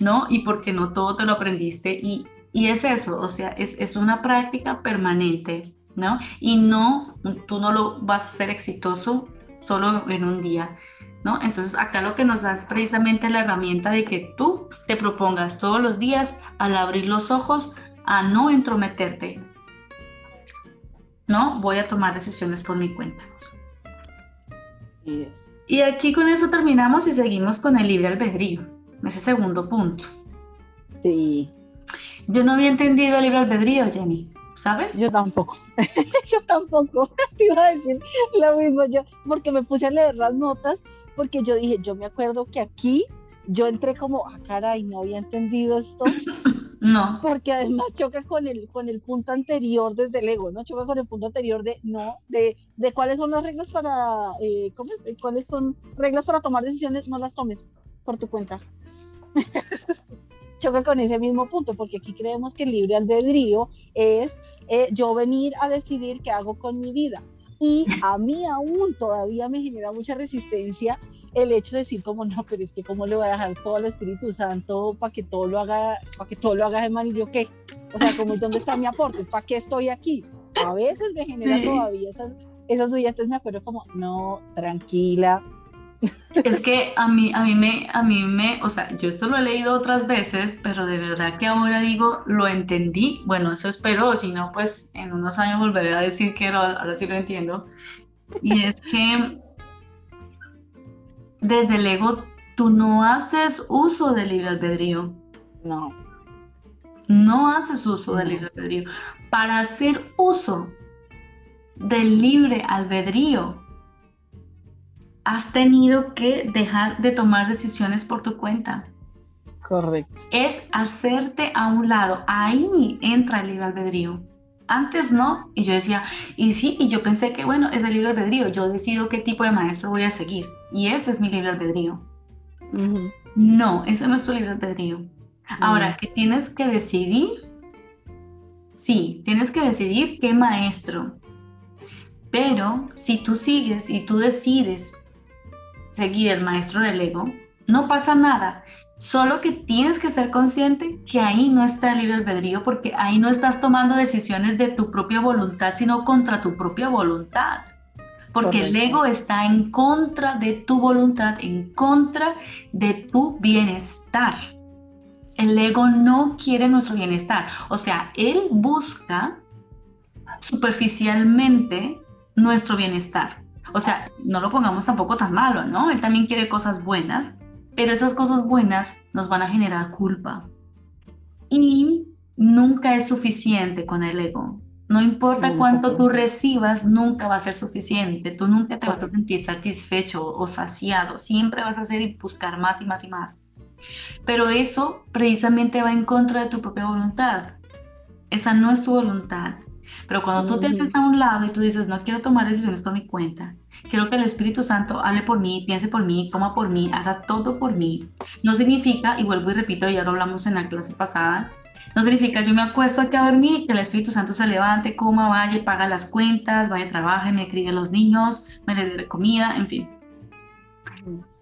¿no? Y porque no todo te lo aprendiste y, y es eso, o sea, es, es una práctica permanente, ¿no? Y no, tú no lo vas a ser exitoso solo en un día, ¿no? Entonces acá lo que nos da es precisamente la herramienta de que tú te propongas todos los días al abrir los ojos a no entrometerte, ¿no? Voy a tomar decisiones por mi cuenta. Y aquí con eso terminamos y seguimos con el libre albedrío, ese segundo punto. Sí. Yo no había entendido el libre albedrío, Jenny. ¿Sabes? Yo tampoco, yo tampoco, te iba a decir lo mismo yo, porque me puse a leer las notas, porque yo dije, yo me acuerdo que aquí yo entré como, ah, caray, no había entendido esto. No. Porque además choca con el, con el punto anterior desde el ego, ¿no? Choca con el punto anterior de, no, de, de cuáles son las reglas para, eh, ¿cómo es? ¿Cuáles son reglas para tomar decisiones? No las tomes por tu cuenta. Choca con ese mismo punto, porque aquí creemos que el libre albedrío es eh, yo venir a decidir qué hago con mi vida. Y a mí aún todavía me genera mucha resistencia el hecho de decir como no, pero es que cómo le voy a dejar todo al Espíritu Santo para que todo lo haga, para que todo lo haga de man y yo qué. O sea, como dónde está mi aporte, ¿para qué estoy aquí? A veces me genera todavía esas, esas entonces me acuerdo como, no, tranquila. Es que a mí, a mí me, a mí me, o sea, yo esto lo he leído otras veces, pero de verdad que ahora digo, lo entendí. Bueno, eso espero, si no, pues en unos años volveré a decir que ahora sí lo entiendo. Y es que desde el ego tú no haces uso del libre albedrío. No. No haces uso del libre albedrío. Para hacer uso del libre albedrío, has tenido que dejar de tomar decisiones por tu cuenta. Correcto. Es hacerte a un lado. Ahí entra el libre albedrío. Antes no, y yo decía, y sí, y yo pensé que bueno, es el libre albedrío, yo decido qué tipo de maestro voy a seguir, y ese es mi libre albedrío. No, eso no es tu libre albedrío. Ahora, que tienes que decidir, sí, tienes que decidir qué maestro, pero si tú sigues y tú decides seguir el maestro del ego, no pasa nada. Solo que tienes que ser consciente que ahí no está el libre albedrío porque ahí no estás tomando decisiones de tu propia voluntad, sino contra tu propia voluntad. Porque el ego está en contra de tu voluntad, en contra de tu bienestar. El ego no quiere nuestro bienestar. O sea, él busca superficialmente nuestro bienestar. O sea, no lo pongamos tampoco tan malo, ¿no? Él también quiere cosas buenas, pero esas cosas buenas nos van a generar culpa. Y nunca es suficiente con el ego. No importa cuánto tú recibas, nunca va a ser suficiente. Tú nunca te vas a sentir satisfecho o saciado. Siempre vas a hacer y buscar más y más y más. Pero eso precisamente va en contra de tu propia voluntad. Esa no es tu voluntad. Pero cuando tú te haces a un lado y tú dices, no quiero tomar decisiones por mi cuenta, quiero que el Espíritu Santo hable por mí, piense por mí, toma por mí, haga todo por mí, no significa, y vuelvo y repito, ya lo hablamos en la clase pasada, no significa yo me acuesto aquí a dormir y que el Espíritu Santo se levante, coma, vaya, paga las cuentas, vaya, trabaje, me críe a los niños, me le dé comida, en fin.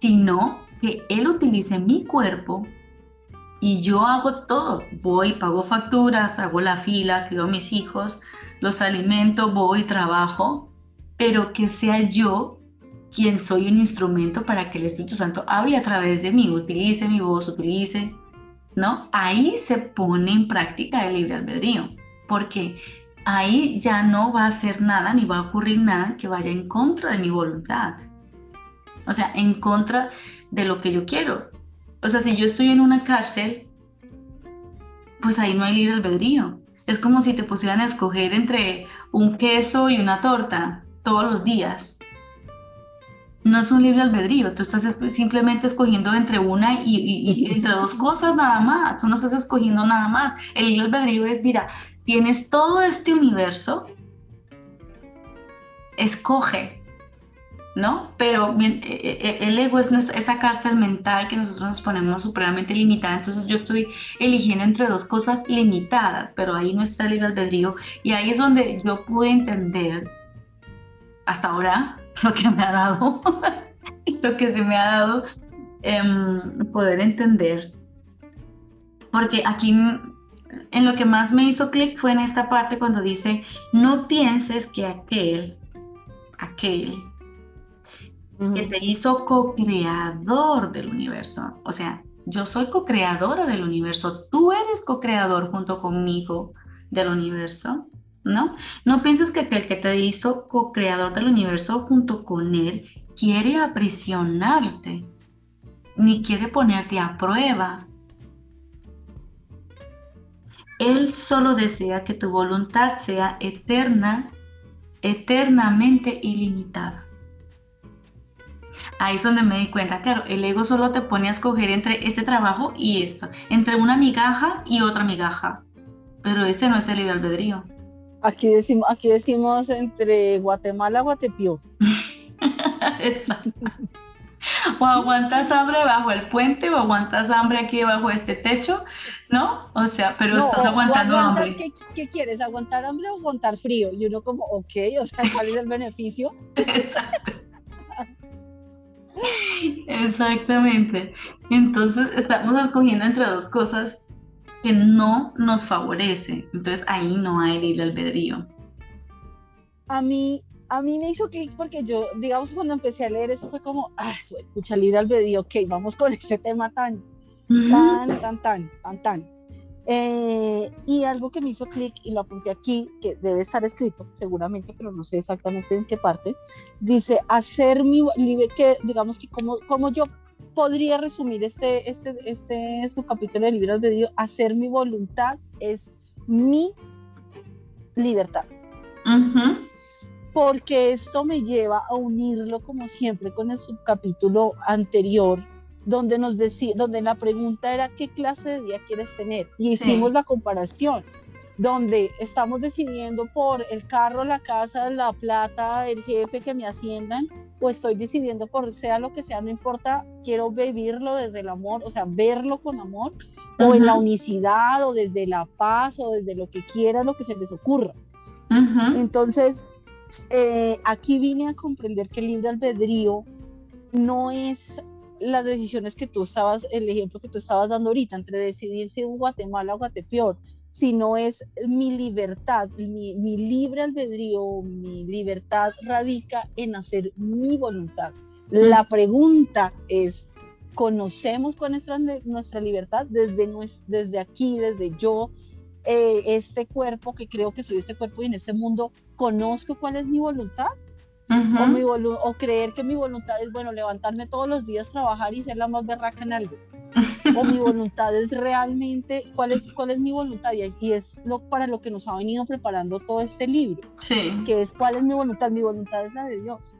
Sino que Él utilice mi cuerpo y yo hago todo. Voy, pago facturas, hago la fila, crío a mis hijos, los alimento, voy, trabajo, pero que sea yo quien soy un instrumento para que el Espíritu Santo hable a través de mí, utilice mi voz, utilice, ¿no? Ahí se pone en práctica el libre albedrío, porque ahí ya no va a hacer nada ni va a ocurrir nada que vaya en contra de mi voluntad. O sea, en contra de lo que yo quiero. O sea, si yo estoy en una cárcel, pues ahí no hay libre albedrío. Es como si te pusieran a escoger entre un queso y una torta todos los días. No es un libre albedrío, tú estás simplemente escogiendo entre una y, entre dos cosas nada más, tú no estás escogiendo nada más. El libre albedrío es, mira, tienes todo este universo, escoge ¿no? Pero eh, eh, eh, el ego es esa cárcel mental que nosotros nos ponemos supremamente limitada, entonces yo estoy eligiendo entre dos cosas limitadas, pero ahí no está el libre albedrío y ahí es donde yo pude entender hasta ahora lo que me ha dado, lo que se me ha dado em, poder entender. Porque aquí en lo que más me hizo clic fue en esta parte cuando dice, no pienses que aquel, aquel que te hizo co-creador del universo. O sea, yo soy co-creadora del universo, tú eres co-creador junto conmigo del universo, ¿no? No pienses que el que te hizo co-creador del universo junto con él quiere aprisionarte, ni quiere ponerte a prueba. Él solo desea que tu voluntad sea eterna, eternamente ilimitada. Ahí es donde me di cuenta, claro, el ego solo te pone a escoger entre este trabajo y esto, entre una migaja y otra migaja, pero ese no es el libre albedrío. Aquí decimos, aquí decimos entre Guatemala Guatepío. Exacto. O aguantas hambre bajo el puente o aguantas hambre aquí debajo de este techo, ¿no? O sea, pero estás aguantando hambre. ¿qué, ¿qué, quieres? ¿Aguantar hambre o aguantar frío? Y uno como, ok, o sea, ¿cuál es el beneficio? Exacto. Exactamente. Entonces estamos escogiendo entre dos cosas que no nos favorece. Entonces ahí no hay libre albedrío. A mí, a mí me hizo clic porque yo, digamos, cuando empecé a leer eso fue como, ay, escucha libre albedrío, ok, vamos con ese tema tan, tan, tan, tan, tan, tan. Eh, y algo que me hizo clic y lo apunté aquí, que debe estar escrito seguramente, pero no sé exactamente en qué parte, dice, hacer mi, que digamos que como, como yo podría resumir este, este, este su capítulo de Libre Albedrío, hacer mi voluntad es mi libertad. Porque esto me lleva a unirlo como siempre con el subcapítulo anterior, donde nos decía, donde la pregunta era qué clase de día quieres tener. Y hicimos la comparación donde estamos decidiendo por el carro, la casa, la plata, el jefe que me asciendan, o estoy decidiendo por sea lo que sea, no importa, quiero vivirlo desde el amor, o sea, verlo con amor, o en la unicidad, o desde la paz, o desde lo que quiera, lo que se les ocurra. Entonces, eh, aquí vine a comprender que el libre albedrío no es las decisiones que tú estabas, el ejemplo que tú estabas dando ahorita, entre decidir si un Guatemala o Guatepeor, sino es mi libertad, mi, libre albedrío, mi libertad radica en hacer mi voluntad. La pregunta es, ¿conocemos con nuestra, nuestra libertad desde, desde aquí, desde yo, eh, este cuerpo, que creo que soy este cuerpo y en este mundo, conozco cuál es mi voluntad? O, creer que mi voluntad es, bueno, levantarme todos los días, trabajar y ser la más berraca en algo. o mi voluntad es realmente, ¿cuál es, cuál es mi voluntad? Y, es lo, para lo que nos ha venido preparando todo este libro. Sí. Que es, ¿cuál es mi voluntad? Mi voluntad es la de Dios.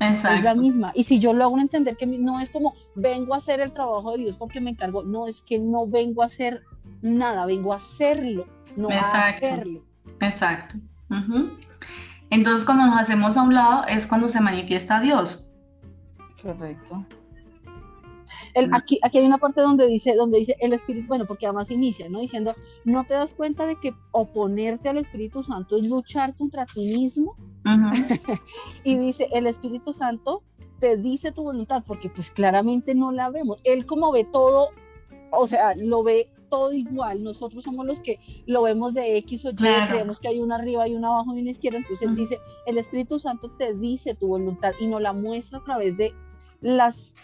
Exacto. Es la misma. Y si yo logro entender que no es como vengo a hacer el trabajo de Dios porque me encargo, no, es que no vengo a hacer nada, vengo a hacerlo, no a hacerlo. Exacto. Entonces cuando nos hacemos a un lado es cuando se manifiesta Dios. Correcto. aquí, aquí hay una parte donde dice, donde dice el Espíritu, bueno, porque además inicia, ¿no? Diciendo, ¿no te das cuenta de que oponerte al Espíritu Santo es luchar contra ti mismo? y dice, el Espíritu Santo te dice tu voluntad, porque pues claramente no la vemos. Él como ve todo, o sea, lo ve todo igual, nosotros somos los que lo vemos de X o Y, creemos que hay una arriba y una abajo y una izquierda, entonces él dice, el Espíritu Santo te dice tu voluntad y nos la muestra a través de las,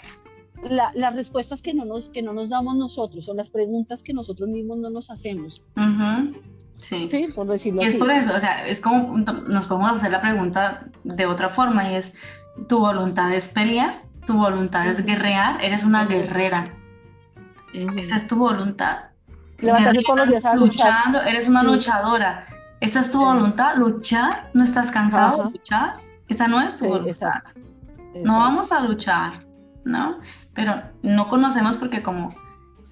las respuestas que no, nos, que no nos damos nosotros o las preguntas que nosotros mismos no nos hacemos. Sí. sí. por decirlo y Es por eso, o sea, es como nos podemos hacer la pregunta de otra forma y es, ¿tu voluntad es pelear? ¿Tu voluntad es guerrear? Eres una guerrera. Esa es tu voluntad levantarse todos los días a luchando, eres una luchadora. ¿Esa es tu voluntad? ¿Luchar? ¿No estás cansado de luchar? Esa no es tu voluntad. No vamos a luchar, ¿no? Pero no conocemos porque como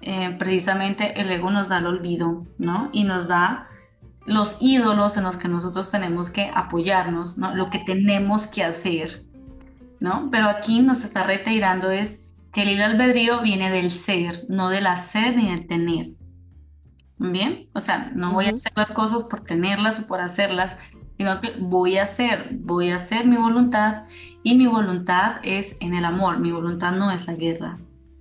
eh, precisamente el ego nos da el olvido, ¿no? Y nos da los ídolos en los que nosotros tenemos que apoyarnos, ¿no? Lo que tenemos que hacer, ¿no? Pero aquí nos está reiterando es que el libre albedrío viene del ser, no del hacer ni del tener. Bien, o sea, no voy a hacer las cosas por tenerlas o por hacerlas, sino que voy a hacer, voy a hacer mi voluntad y mi voluntad es en el amor, mi voluntad no es la guerra.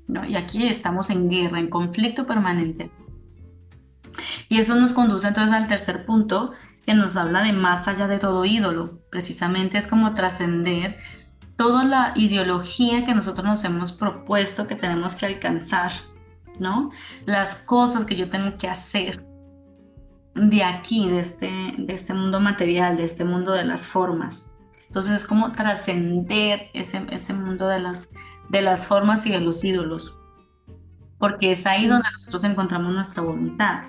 ¿no? Y aquí estamos en guerra, en conflicto permanente. Y eso nos conduce entonces al tercer punto que nos habla de más allá de todo ídolo. Precisamente es como trascender toda la ideología que nosotros nos hemos propuesto que tenemos que alcanzar ¿no? Las cosas que yo tengo que hacer de aquí, de este, de este mundo material, de este mundo de las formas. Entonces es como trascender ese, ese mundo de las, de las formas y de los ídolos, porque es ahí donde nosotros encontramos nuestra voluntad.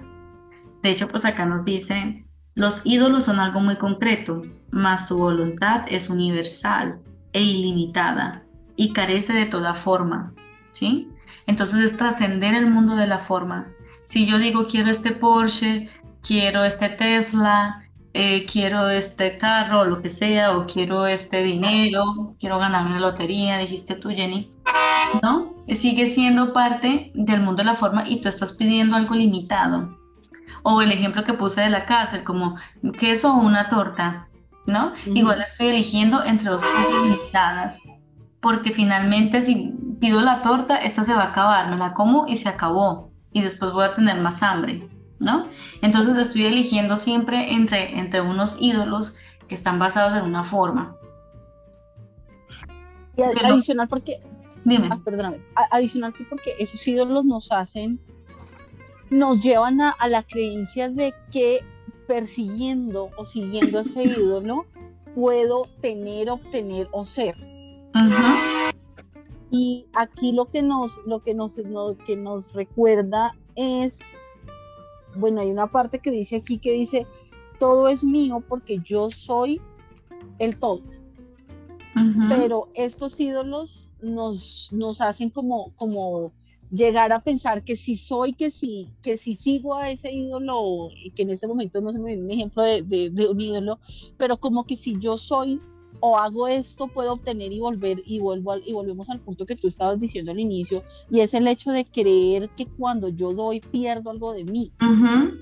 De hecho, pues acá nos dicen, los ídolos son algo muy concreto, mas tu voluntad es universal e ilimitada y carece de toda forma, ¿sí? Entonces es trascender el mundo de la forma. Si yo digo quiero este Porsche, quiero este Tesla, eh, quiero este carro, lo que sea, o quiero este dinero, quiero ganar una lotería, dijiste tú, Jenny, ¿no? Sigue siendo parte del mundo de la forma y tú estás pidiendo algo limitado. O el ejemplo que puse de la cárcel, como queso o una torta, ¿no? Igual estoy eligiendo entre dos cosas limitadas, porque finalmente si pido la torta, esta se va a acabar, me la como y se acabó, y después voy a tener más hambre. ¿no? Entonces estoy eligiendo siempre entre, entre unos ídolos que están basados en una forma. Y adicional porque... Dime. Ah, perdóname. Adicional que porque esos ídolos nos hacen, nos llevan a, la creencia de que persiguiendo o siguiendo ese ídolo puedo tener, obtener o ser. Y aquí lo que nos, lo que nos, lo que nos recuerda es bueno, hay una parte que dice aquí que dice, todo es mío porque yo soy el todo. Pero estos ídolos nos, nos hacen como, como llegar a pensar que si soy, que si, que si sigo a ese ídolo, que en este momento no se me viene un ejemplo de, de un ídolo, pero como que si yo soy o hago esto, puedo obtener y volver y vuelvo y volvemos al punto que tú estabas diciendo al inicio, y es el hecho de creer que cuando yo doy pierdo algo de mí.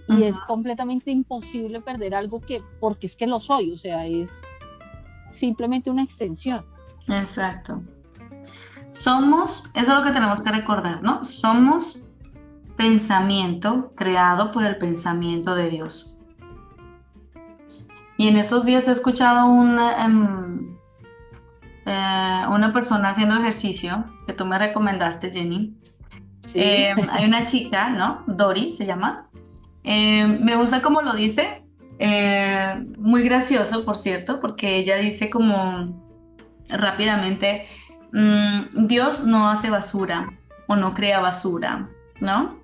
y es completamente imposible perder algo que, porque es que lo soy, o sea, es simplemente una extensión. Exacto. Somos, eso es lo que tenemos que recordar, ¿no? Somos pensamiento creado por el pensamiento de Dios. Y en estos días he escuchado una, em, eh, una persona haciendo ejercicio que tú me recomendaste, Jenny. Em, hay una chica, ¿no? Dori se llama. Em, me gusta cómo lo dice. Eh, muy gracioso, por cierto, porque ella dice como rápidamente, mm, Dios no hace basura o no crea basura, ¿no?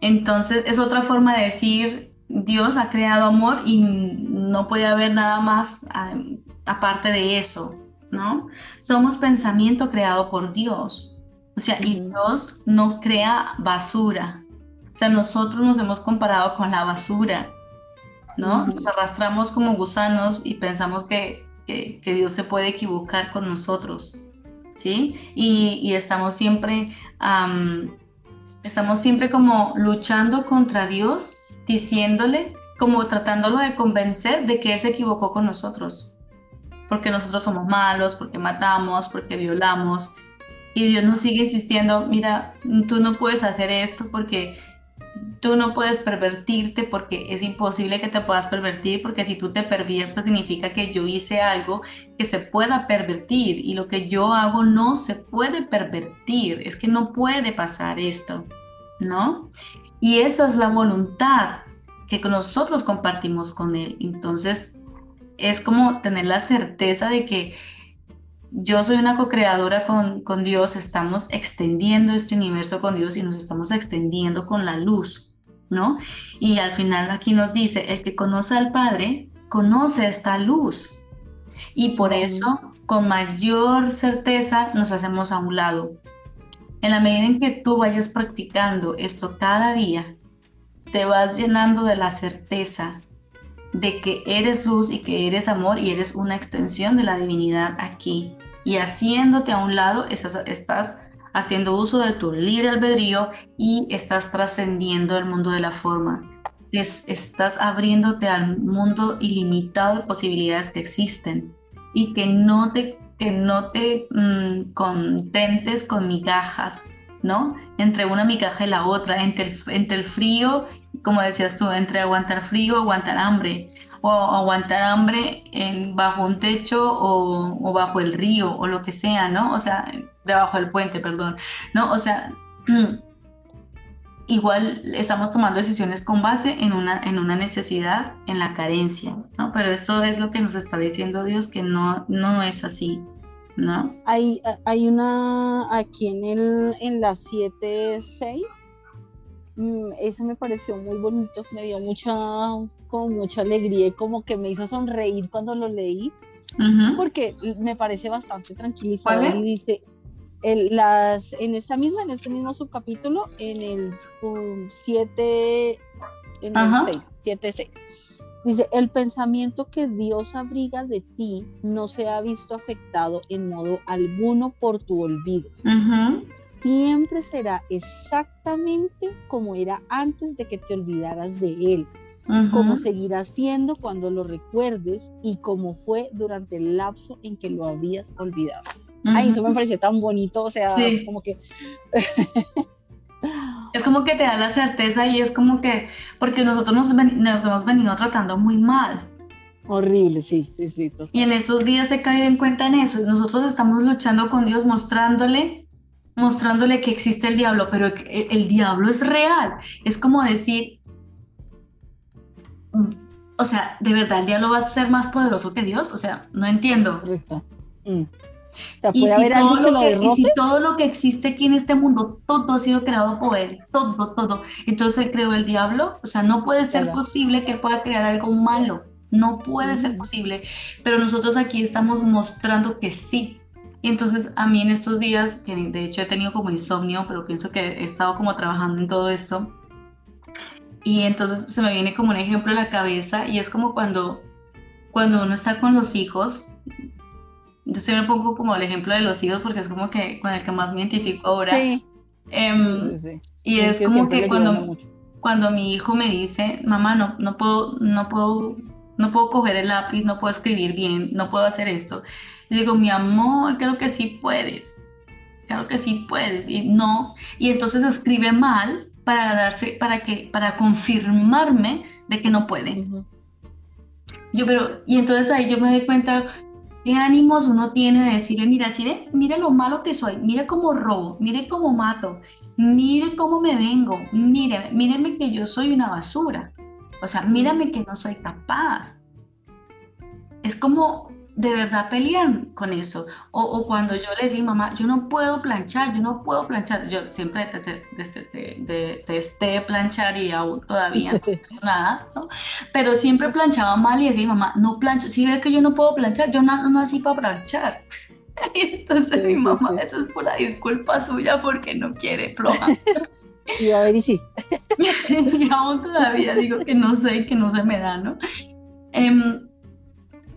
Entonces es otra forma de decir, Dios ha creado amor y no puede haber nada más aparte de eso, ¿no? Somos pensamiento creado por Dios. O sea, y Dios no crea basura. O sea, nosotros nos hemos comparado con la basura, ¿no? Nos arrastramos como gusanos y pensamos que, Dios se puede equivocar con nosotros, ¿sí? Y, estamos siempre, estamos siempre como luchando contra Dios diciéndole, como tratándolo de convencer de que él se equivocó con nosotros. Porque nosotros somos malos, porque matamos, porque violamos. Y Dios nos sigue insistiendo, mira, tú no puedes hacer esto porque tú no puedes pervertirte porque es imposible que te puedas pervertir porque si tú te perviertes significa que yo hice algo que se pueda pervertir y lo que yo hago no se puede pervertir, es que no puede pasar esto, ¿no? Y esa es la voluntad que nosotros compartimos con Él. Entonces, es como tener la certeza de que yo soy una co-creadora con, con Dios, estamos extendiendo este universo con Dios y nos estamos extendiendo con la luz, ¿no? Y al final aquí nos dice, el que conoce al Padre, conoce esta luz. Y por eso, con mayor certeza, nos hacemos a un lado. En la medida en que tú vayas practicando esto cada día, te vas llenando de la certeza de que eres luz y que eres amor y eres una extensión de la divinidad aquí. Y haciéndote a un lado, estás, haciendo uso de tu libre albedrío y estás trascendiendo el mundo de la forma. estás abriéndote al mundo ilimitado de posibilidades que existen y que no te que no te mm, contentes con migajas, ¿no? Entre una migaja y la otra, entre el, entre el frío, como decías tú, entre aguantar frío, aguantar hambre, o aguantar hambre bajo un techo o, o, bajo el río, o lo que sea, ¿no? O sea, debajo del puente, perdón, ¿no? O sea, igual estamos tomando decisiones con base en una, en una necesidad, en la carencia, ¿no? Pero eso es lo que nos está diciendo Dios, que no, no es así, ¿no? Hay, hay una aquí en, el, en la 7.6, mm, ese me pareció muy bonito, me dio mucha, como mucha alegría y como que me hizo sonreír cuando lo leí, porque me parece bastante tranquilizador y dice, el, las, en esta misma, en este mismo subcapítulo, en el 7, en el 6, 6. Dice, el pensamiento que Dios abriga de ti no se ha visto afectado en modo alguno por tu olvido. Siempre será exactamente como era antes de que te olvidaras de Él, como seguirá siendo cuando lo recuerdes y como fue durante el lapso en que lo habías olvidado. Ay, eso me parecía tan bonito, o sea, como que... Es como que te da la certeza y es como que, porque nosotros nos, nos hemos venido tratando muy mal. Horrible, sí, sí, sí. Y en estos días he caído en cuenta en eso. Nosotros estamos luchando con Dios, mostrándole, mostrándole que existe el diablo, pero el, diablo es real. Es como decir, o sea, ¿de verdad el diablo va a ser más poderoso que Dios? O sea, no entiendo. Correcto. Mm y si todo lo que existe aquí en este mundo, todo ha sido creado por él, todo, todo. Entonces él creó el diablo, o sea, no puede ser posible que él pueda crear algo malo, no puede ser posible, pero nosotros aquí estamos mostrando que sí. Y entonces a mí en estos días, que de hecho he tenido como insomnio, pero pienso que he estado como trabajando en todo esto, y entonces se me viene como un ejemplo a la cabeza y es como cuando, cuando uno está con los hijos, yo siempre pongo como el ejemplo de los hijos porque es como que con el que más me identifico ahora. Sí. Em, y es como que cuando, cuando mi hijo me dice, mamá, no, no, puedo, no, puedo, no puedo coger el lápiz, no puedo escribir bien, no puedo hacer esto. Y digo, mi amor, creo que sí puedes. Claro que sí puedes. Y no. Y entonces escribe mal para darse, para que, para confirmarme de que no puede. Yo, pero, y entonces ahí yo me doy cuenta, ¿Qué ánimos uno tiene de decirle, mira, mire, mire lo malo que soy, mire cómo robo, mire cómo mato, mire cómo me vengo, mire, míreme que yo soy una basura, o sea, mírame que no soy capaz. Es como de verdad pelean con eso. O, cuando yo les digo, mamá, yo no puedo planchar, yo no puedo planchar. Yo siempre testé planchar y aún todavía no nada, ¿no? Pero siempre planchaba mal y decía, mamá, no plancho. Si ve que yo no puedo planchar, yo no, nací para planchar. Y entonces mi mamá, eso es pura disculpa suya porque no quiere floja. Y a ver, y sí. y aún todavía digo que no sé, que no se me da, ¿no? Em,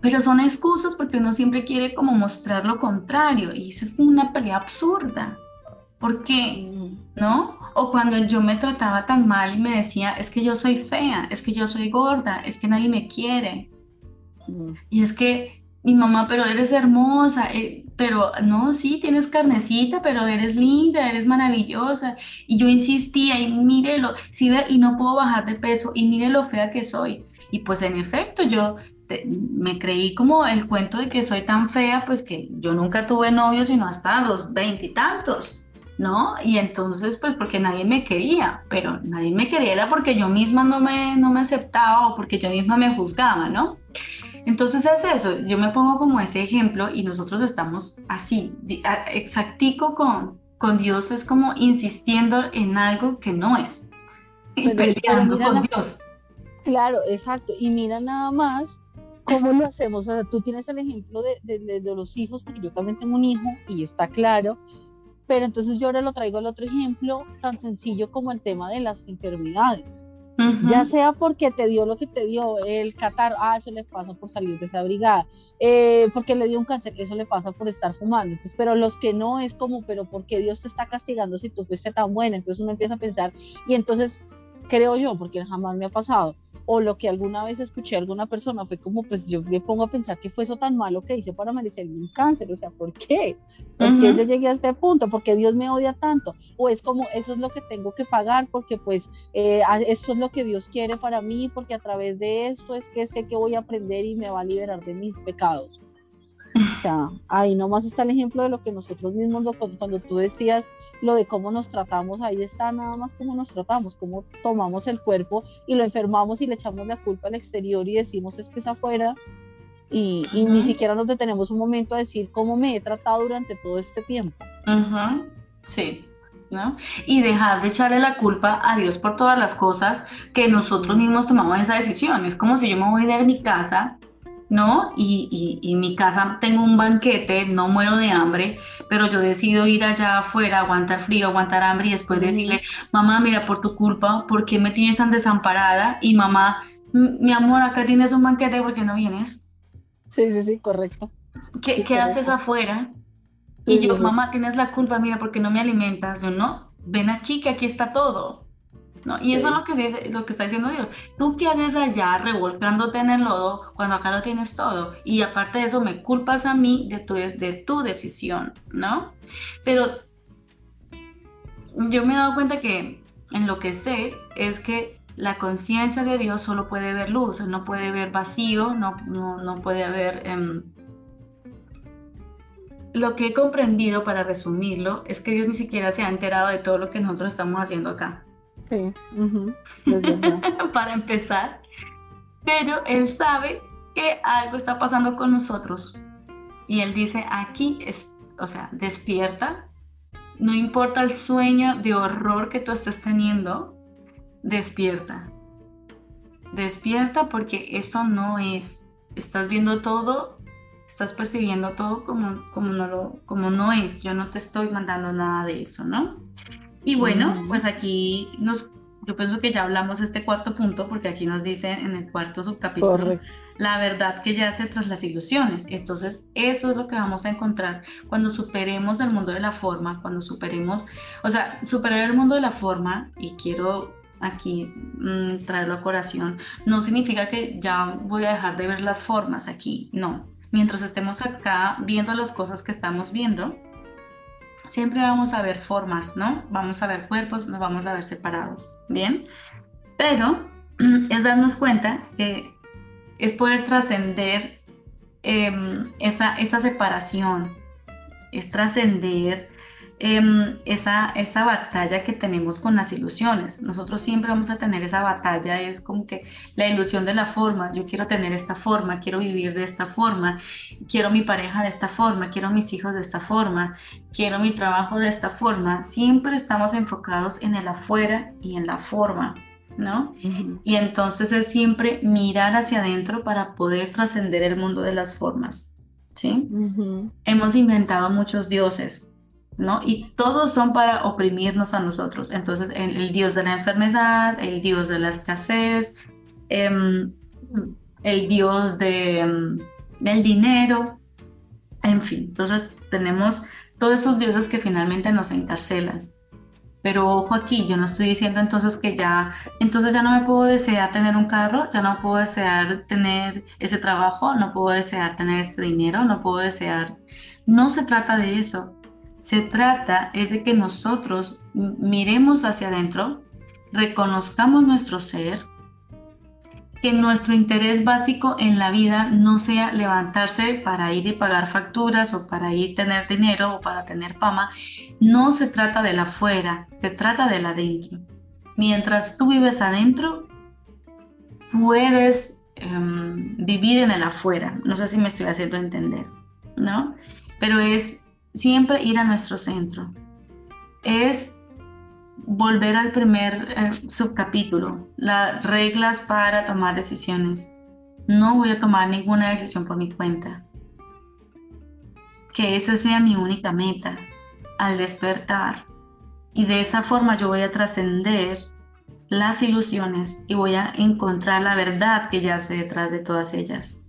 pero son excusas porque uno siempre quiere como mostrar lo contrario y eso es una pelea absurda. ¿Por qué? Mm. ¿No? O cuando yo me trataba tan mal y me decía, es que yo soy fea, es que yo soy gorda, es que nadie me quiere. Mm. Y es que, mi mamá, pero eres hermosa, eh, pero no, sí, tienes carnecita, pero eres linda, eres maravillosa. Y yo insistía y mírelo, sí, y no puedo bajar de peso y mire lo fea que soy. Y pues en efecto, yo me creí como el cuento de que soy tan fea, pues que yo nunca tuve novio sino hasta los veintitantos, ¿no? Y entonces, pues porque nadie me quería, pero nadie me quería era porque yo misma no me, no me aceptaba o porque yo misma me juzgaba, ¿no? Entonces es eso, yo me pongo como ese ejemplo y nosotros estamos así, exactico con, con Dios, es como insistiendo en algo que no es y peleando con Dios. Claro, exacto. Y mira nada más ¿Cómo lo hacemos? O sea, tú tienes el ejemplo de, de, de, los hijos, porque yo también tengo un hijo y está claro, pero entonces yo ahora lo traigo al otro ejemplo tan sencillo como el tema de las enfermedades. Ya sea porque te dio lo que te dio, el catar, ah, eso le pasa por salir desabrigada, eh, porque le dio un cáncer, eso le pasa por estar fumando. Entonces, pero los que no es como, pero ¿por qué Dios te está castigando si tú fuiste tan buena? Entonces uno empieza a pensar, y entonces creo yo, porque jamás me ha pasado, o lo que alguna vez escuché a alguna persona fue como, pues yo me pongo a pensar que fue eso tan malo que hice para merecer un cáncer, o sea, ¿por qué? ¿Por qué yo llegué a este punto? ¿Por qué Dios me odia tanto? O es como, eso es lo que tengo que pagar porque pues eh, eso es lo que Dios quiere para mí, porque a través de esto es que sé que voy a aprender y me va a liberar de mis pecados. O sea, ahí nomás está el ejemplo de lo que nosotros mismos, cuando tú decías, lo de cómo nos tratamos, ahí está nada más cómo nos tratamos, cómo tomamos el cuerpo y lo enfermamos y le echamos la culpa al exterior y decimos es que es afuera y, ni siquiera nos detenemos un momento a decir cómo me he tratado durante todo este tiempo. Sí. ¿no? Y dejar de echarle la culpa a Dios por todas las cosas que nosotros mismos tomamos esa decisión. Es como si yo me voy de mi casa ¿no? Y, y, mi casa tengo un banquete, no muero de hambre, pero yo decido ir allá afuera, aguantar frío, aguantar hambre y después decirle, mamá, mira, por tu culpa, ¿por qué me tienes tan desamparada? Y mamá, mi amor, acá tienes un banquete, ¿por qué no vienes? Sí, sí, sí, correcto. ¿Qué, ¿qué haces afuera? Y yo, mamá, tienes la culpa, mira, porque no me alimentas. Yo, no, ven aquí, que aquí está todo. ¿No? Y eso es lo que, lo que está diciendo Dios. Tú qué haces allá revolcándote en el lodo cuando acá lo tienes todo. Y aparte de eso, me culpas a mí de tu, de tu decisión, ¿no? Pero yo me he dado cuenta que en lo que sé es que la conciencia de Dios solo puede ver luz, no puede ver vacío, no, no, puede ver... Em, lo que he comprendido, para resumirlo, es que Dios ni siquiera se ha enterado de todo lo que nosotros estamos haciendo acá. Sí. para empezar. Pero él sabe que algo está pasando con nosotros. Y él dice, aquí es, o sea, despierta. No importa el sueño de horror que tú estés teniendo, despierta. Despierta porque eso no es. Estás viendo todo, estás percibiendo todo como, como, no, lo, como no es. Yo no te estoy mandando nada de eso, ¿no? Y bueno, pues aquí nos, yo pienso que ya hablamos este cuarto punto porque aquí nos dice en el cuarto subcapítulo la verdad que yace tras las ilusiones. Entonces, eso es lo que vamos a encontrar cuando superemos el mundo de la forma, cuando superemos, o sea, superar el mundo de la forma, y quiero aquí mm, traerlo a corazón, no significa que ya voy a dejar de ver las formas aquí, no. Mientras estemos acá viendo las cosas que estamos viendo, siempre vamos a ver formas, ¿no? Vamos a ver cuerpos, nos vamos a ver separados, ¿bien? Pero es darnos cuenta que es poder trascender em, esa, esa separación, es trascender Em, esa, esa batalla que tenemos con las ilusiones. Nosotros siempre vamos a tener esa batalla, es como que la ilusión de la forma, yo quiero tener esta forma, quiero vivir de esta forma, quiero mi pareja de esta forma, quiero mis hijos de esta forma, quiero mi trabajo de esta forma. Siempre estamos enfocados en el afuera y en la forma. ¿no? Y entonces es siempre mirar hacia adentro para poder trascender el mundo de las formas, ¿sí? Hemos inventado muchos dioses, ¿no? Y todos son para oprimirnos a nosotros. Entonces, el, dios de la enfermedad, el dios de la escasez, em, el dios em, del dinero, en fin. Entonces, tenemos todos esos dioses que finalmente nos encarcelan. Pero ojo aquí, yo no estoy diciendo entonces que ya, entonces ya no me puedo desear tener un carro, ya no puedo desear tener ese trabajo, no puedo desear tener este dinero, no puedo desear. No se trata de eso. Se trata es de que nosotros miremos hacia adentro, reconozcamos nuestro ser, que nuestro interés básico en la vida no sea levantarse para ir y pagar facturas o para ir a tener dinero o para tener fama. No se trata de la afuera, se trata del adentro. Mientras tú vives adentro, puedes em, vivir en el afuera. No sé si me estoy haciendo entender, ¿no? Pero es siempre ir a nuestro centro. Es volver al primer eh, subcapítulo, las reglas para tomar decisiones. No voy a tomar ninguna decisión por mi cuenta. Que esa sea mi única meta al despertar. Y de esa forma yo voy a trascender las ilusiones y voy a encontrar la verdad que yace detrás de todas ellas.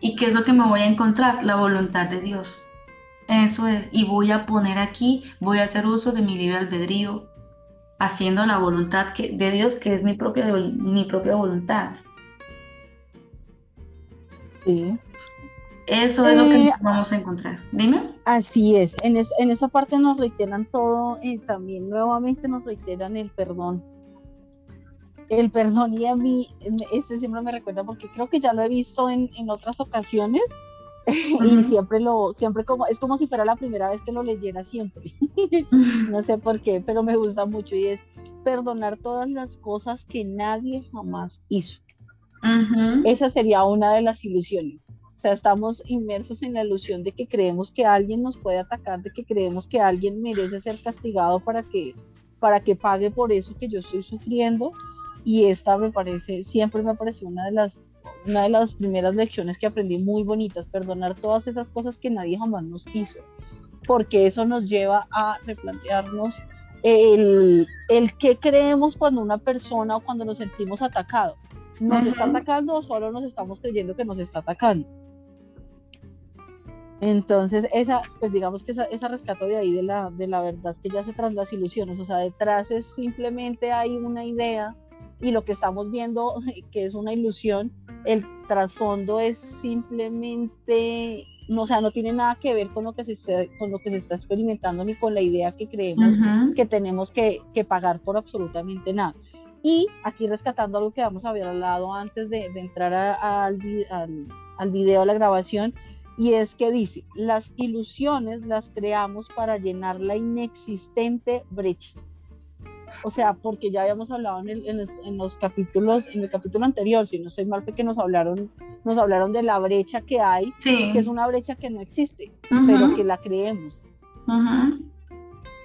¿Y qué es lo que me voy a encontrar? La voluntad de Dios. Eso es, y voy a poner aquí, voy a hacer uso de mi libre albedrío, haciendo la voluntad que, de Dios, que es mi propia, mi propia voluntad. Sí. Eso es lo que eh, vamos a encontrar. Dime. Así es. En, en esa parte nos reiteran todo, eh, también nuevamente nos reiteran el perdón. El perdón y a mí, este siempre me recuerda porque creo que ya lo he visto en, en otras ocasiones, y siempre lo, siempre como, es como si fuera la primera vez que lo leyera siempre. no sé por qué, pero me gusta mucho y es perdonar todas las cosas que nadie jamás hizo. Esa sería una de las ilusiones. O sea, estamos inmersos en la ilusión de que creemos que alguien nos puede atacar, de que creemos que alguien merece ser castigado para que, para que pague por eso que yo estoy sufriendo. Y esta me parece, siempre me pareció una de las una de las primeras lecciones que aprendí muy bonitas, perdonar todas esas cosas que nadie jamás nos hizo, porque eso nos lleva a replantearnos el, el qué creemos cuando una persona o cuando nos sentimos atacados. ¿Nos está atacando o solo nos estamos creyendo que nos está atacando? Entonces, esa, pues digamos que esa, esa rescato de ahí de la, de la verdad que ya se tras las ilusiones, o sea, detrás es simplemente hay una idea y lo que estamos viendo que es una ilusión, el trasfondo es simplemente, no, o sea, no tiene nada que ver con lo que se está, con lo que se está experimentando ni con la idea que creemos que tenemos que, que, pagar por absolutamente nada. Y aquí rescatando algo que vamos a ver al lado antes de, de entrar al, al, al video, a la grabación, y es que dice, las ilusiones las creamos para llenar la inexistente brecha. O sea, porque ya habíamos hablado en, los, capítulos, en el capítulo anterior, si no estoy mal, fue que nos hablaron, nos hablaron de la brecha que hay, que es una brecha que no existe, pero que la creemos.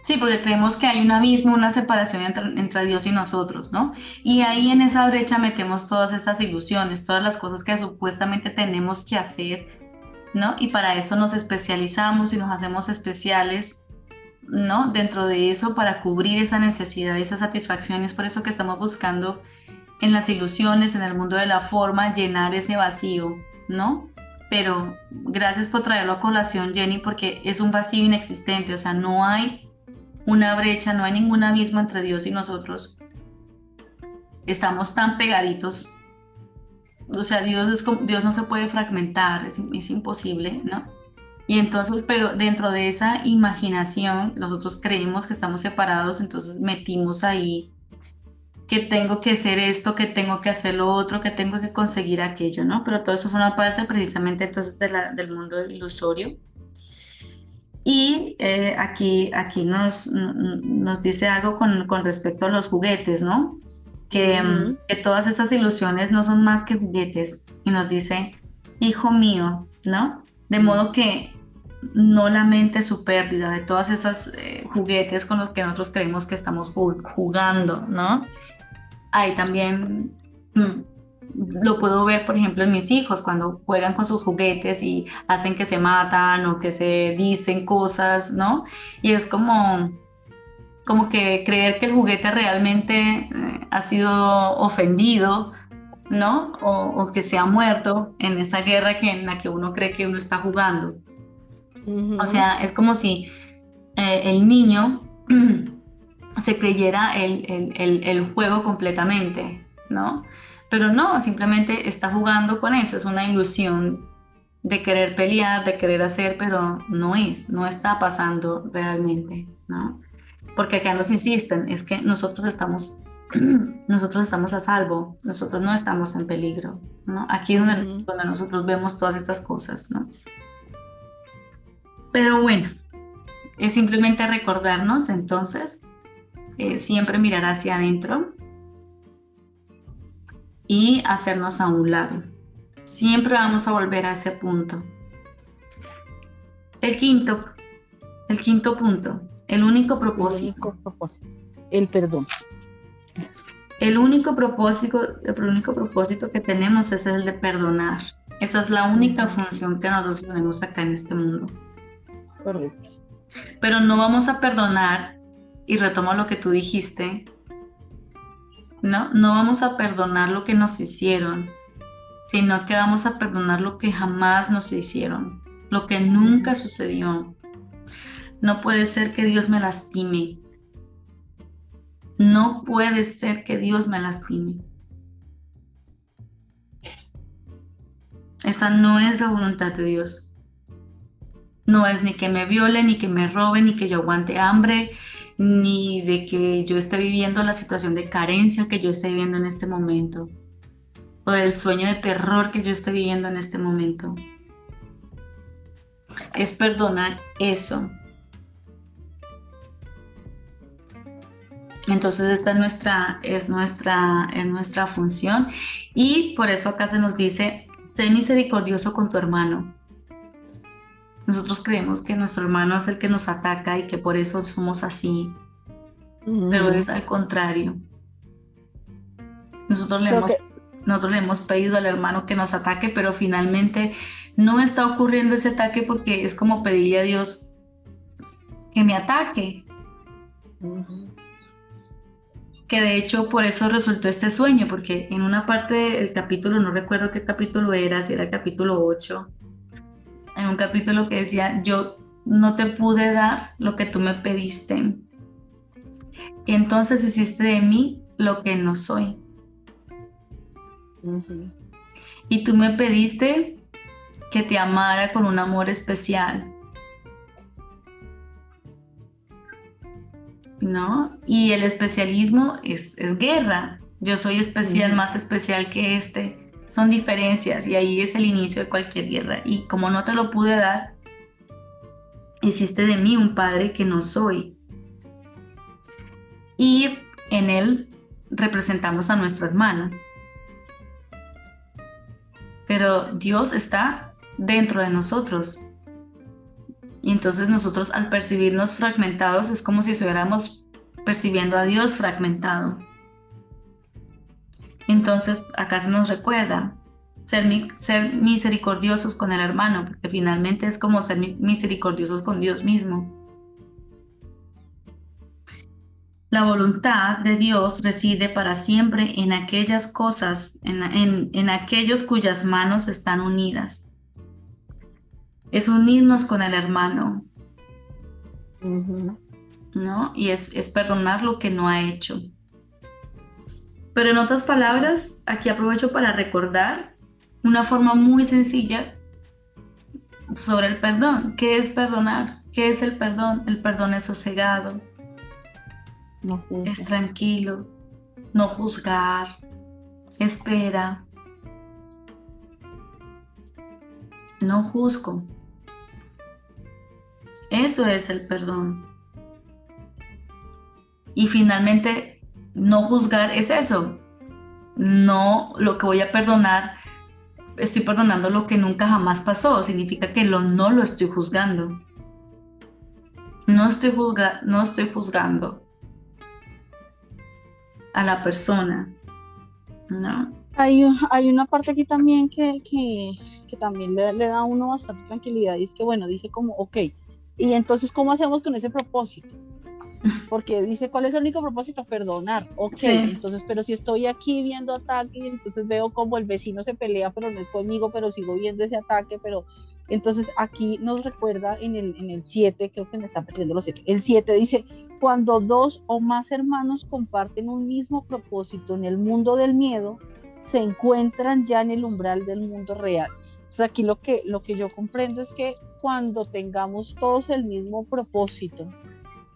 Sí, porque creemos que hay un abismo, una separación entre, entre, Dios y nosotros, ¿no? Y ahí en esa brecha metemos todas esas ilusiones, todas las cosas que supuestamente tenemos que hacer ¿no? Y para eso nos especializamos y nos hacemos especiales, ¿no? Dentro de eso para cubrir esa necesidad, esa satisfacción. Es por eso que estamos buscando en las ilusiones, en el mundo de la forma, llenar ese vacío, ¿no? Pero gracias por traerlo a colación, Jenny, porque es un vacío inexistente, o sea, no hay una brecha, no hay ningún abismo entre Dios y nosotros. Estamos tan pegaditos o sea, Dios, es, Dios no se puede fragmentar, es, es imposible, ¿no? Y entonces, pero dentro de esa imaginación, nosotros creemos que estamos separados, entonces metimos ahí que tengo que hacer esto, que tengo que hacer lo otro, que tengo que conseguir aquello, ¿no? Pero todo eso forma parte precisamente entonces de la, del mundo ilusorio. Y eh, aquí, aquí nos, nos dice algo con, con respecto a los juguetes, ¿no? que, todas esas ilusiones no son más que juguetes. Y nos dice, hijo mío, ¿no? De modo que no lamente su pérdida de todas esas eh, juguetes con los que nosotros creemos que estamos jugando, ¿no? Ahí también mm, lo puedo ver, por ejemplo, en mis hijos cuando juegan con sus juguetes y hacen que se matan o que se dicen cosas, ¿no? Y es como como que creer que el juguete realmente eh, ha sido ofendido, ¿no? O, que se ha muerto en esa guerra que, en la que uno cree que uno está jugando. O sea, es como si eh, el niño se creyera el, el, el, juego completamente, ¿no? Pero no, simplemente está jugando con eso, es una ilusión de querer pelear, de querer hacer, pero no es, no está pasando realmente, ¿no? porque acá nos insisten, es que nosotros estamos, nosotros estamos a salvo, nosotros no estamos en peligro, ¿no? Aquí es donde, donde nosotros vemos todas estas cosas, ¿no? Pero bueno, es simplemente recordarnos entonces, eh, siempre mirar hacia adentro y hacernos a un lado. Siempre vamos a volver a ese punto. El quinto, el quinto punto, el único propósito. El, perdón. El único propósito, el único propósito que tenemos es el de perdonar. Esa es la única función que nosotros tenemos acá en este mundo. Correcto. Pero no vamos a perdonar, y retomo lo que tú dijiste, ¿no? No vamos a perdonar lo que nos hicieron, sino que vamos a perdonar lo que jamás nos hicieron, lo que nunca sucedió, no puede ser que Dios me lastime. No puede ser que Dios me lastime. Esa no es la voluntad de Dios. No es ni que me viole, ni que me robe, ni que yo aguante hambre, ni de que yo esté viviendo la situación de carencia que yo esté viviendo en este momento, o del sueño de terror que yo esté viviendo en este momento. Es perdonar eso, Entonces esta es nuestra, es nuestra, es nuestra función y por eso acá se nos dice, sé misericordioso con tu hermano. Nosotros creemos que nuestro hermano es el que nos ataca y que por eso somos así, pero es al contrario. Nosotros le hemos... nosotros le hemos pedido al hermano que nos ataque, pero finalmente no está ocurriendo ese ataque porque es como pedirle a Dios que me ataque. Que de hecho por eso resultó este sueño, porque en una parte del capítulo, no recuerdo qué capítulo era, si era el capítulo 8, en un capítulo que decía, yo no te pude dar lo que tú me pediste. Y entonces hiciste de mí lo que no soy. Y tú me pediste que te amara con un amor especial. ¿No? Y el especialismo es, guerra. Yo soy especial, más especial que este. Son diferencias y ahí es el inicio de cualquier guerra. Y como no te lo pude dar, hiciste de mí un padre que no soy. Y en él representamos a nuestro hermano. Pero Dios está dentro de nosotros. Y entonces nosotros al percibirnos fragmentados es como si estuviéramos percibiendo a Dios fragmentado. Entonces acá se nos recuerda ser, ser misericordiosos con el hermano, porque finalmente es como ser misericordiosos con Dios mismo. La voluntad de Dios reside para siempre en aquellas cosas, en, aquellos cuyas manos están unidas. Es unirnos con el hermano, ¿no? Y es, es perdonar lo que no ha hecho. Pero en otras palabras, aquí aprovecho para recordar una forma muy sencilla sobre el perdón. ¿Qué es perdonar? ¿Qué es el perdón? El perdón es sosegado, es tranquilo, no juzgar, espera. No juzgo. Eso es el perdón. Y finalmente, no juzgar es eso. No, lo que voy a perdonar, estoy perdonando lo que nunca jamás pasó. Significa que lo, no lo estoy juzgando. No estoy, no estoy juzgando a la persona, ¿no? Hay, hay una parte aquí también que, que, que también le, le, da a uno bastante tranquilidad y es que, bueno, dice como, ok, y entonces, ¿cómo hacemos con ese propósito? Porque dice, ¿cuál es el único propósito? Perdonar. Ok, entonces, pero si estoy aquí viendo ataque, entonces veo como el vecino se pelea, pero no es conmigo, pero sigo viendo ese ataque, pero entonces aquí nos recuerda en el, en el 7, creo que me están persiguiendo los 7, el 7 dice, cuando dos o más hermanos comparten un mismo propósito en el mundo del miedo, se encuentran ya en el umbral del mundo real. Entonces aquí lo que, lo que yo comprendo es que cuando tengamos todos el mismo propósito,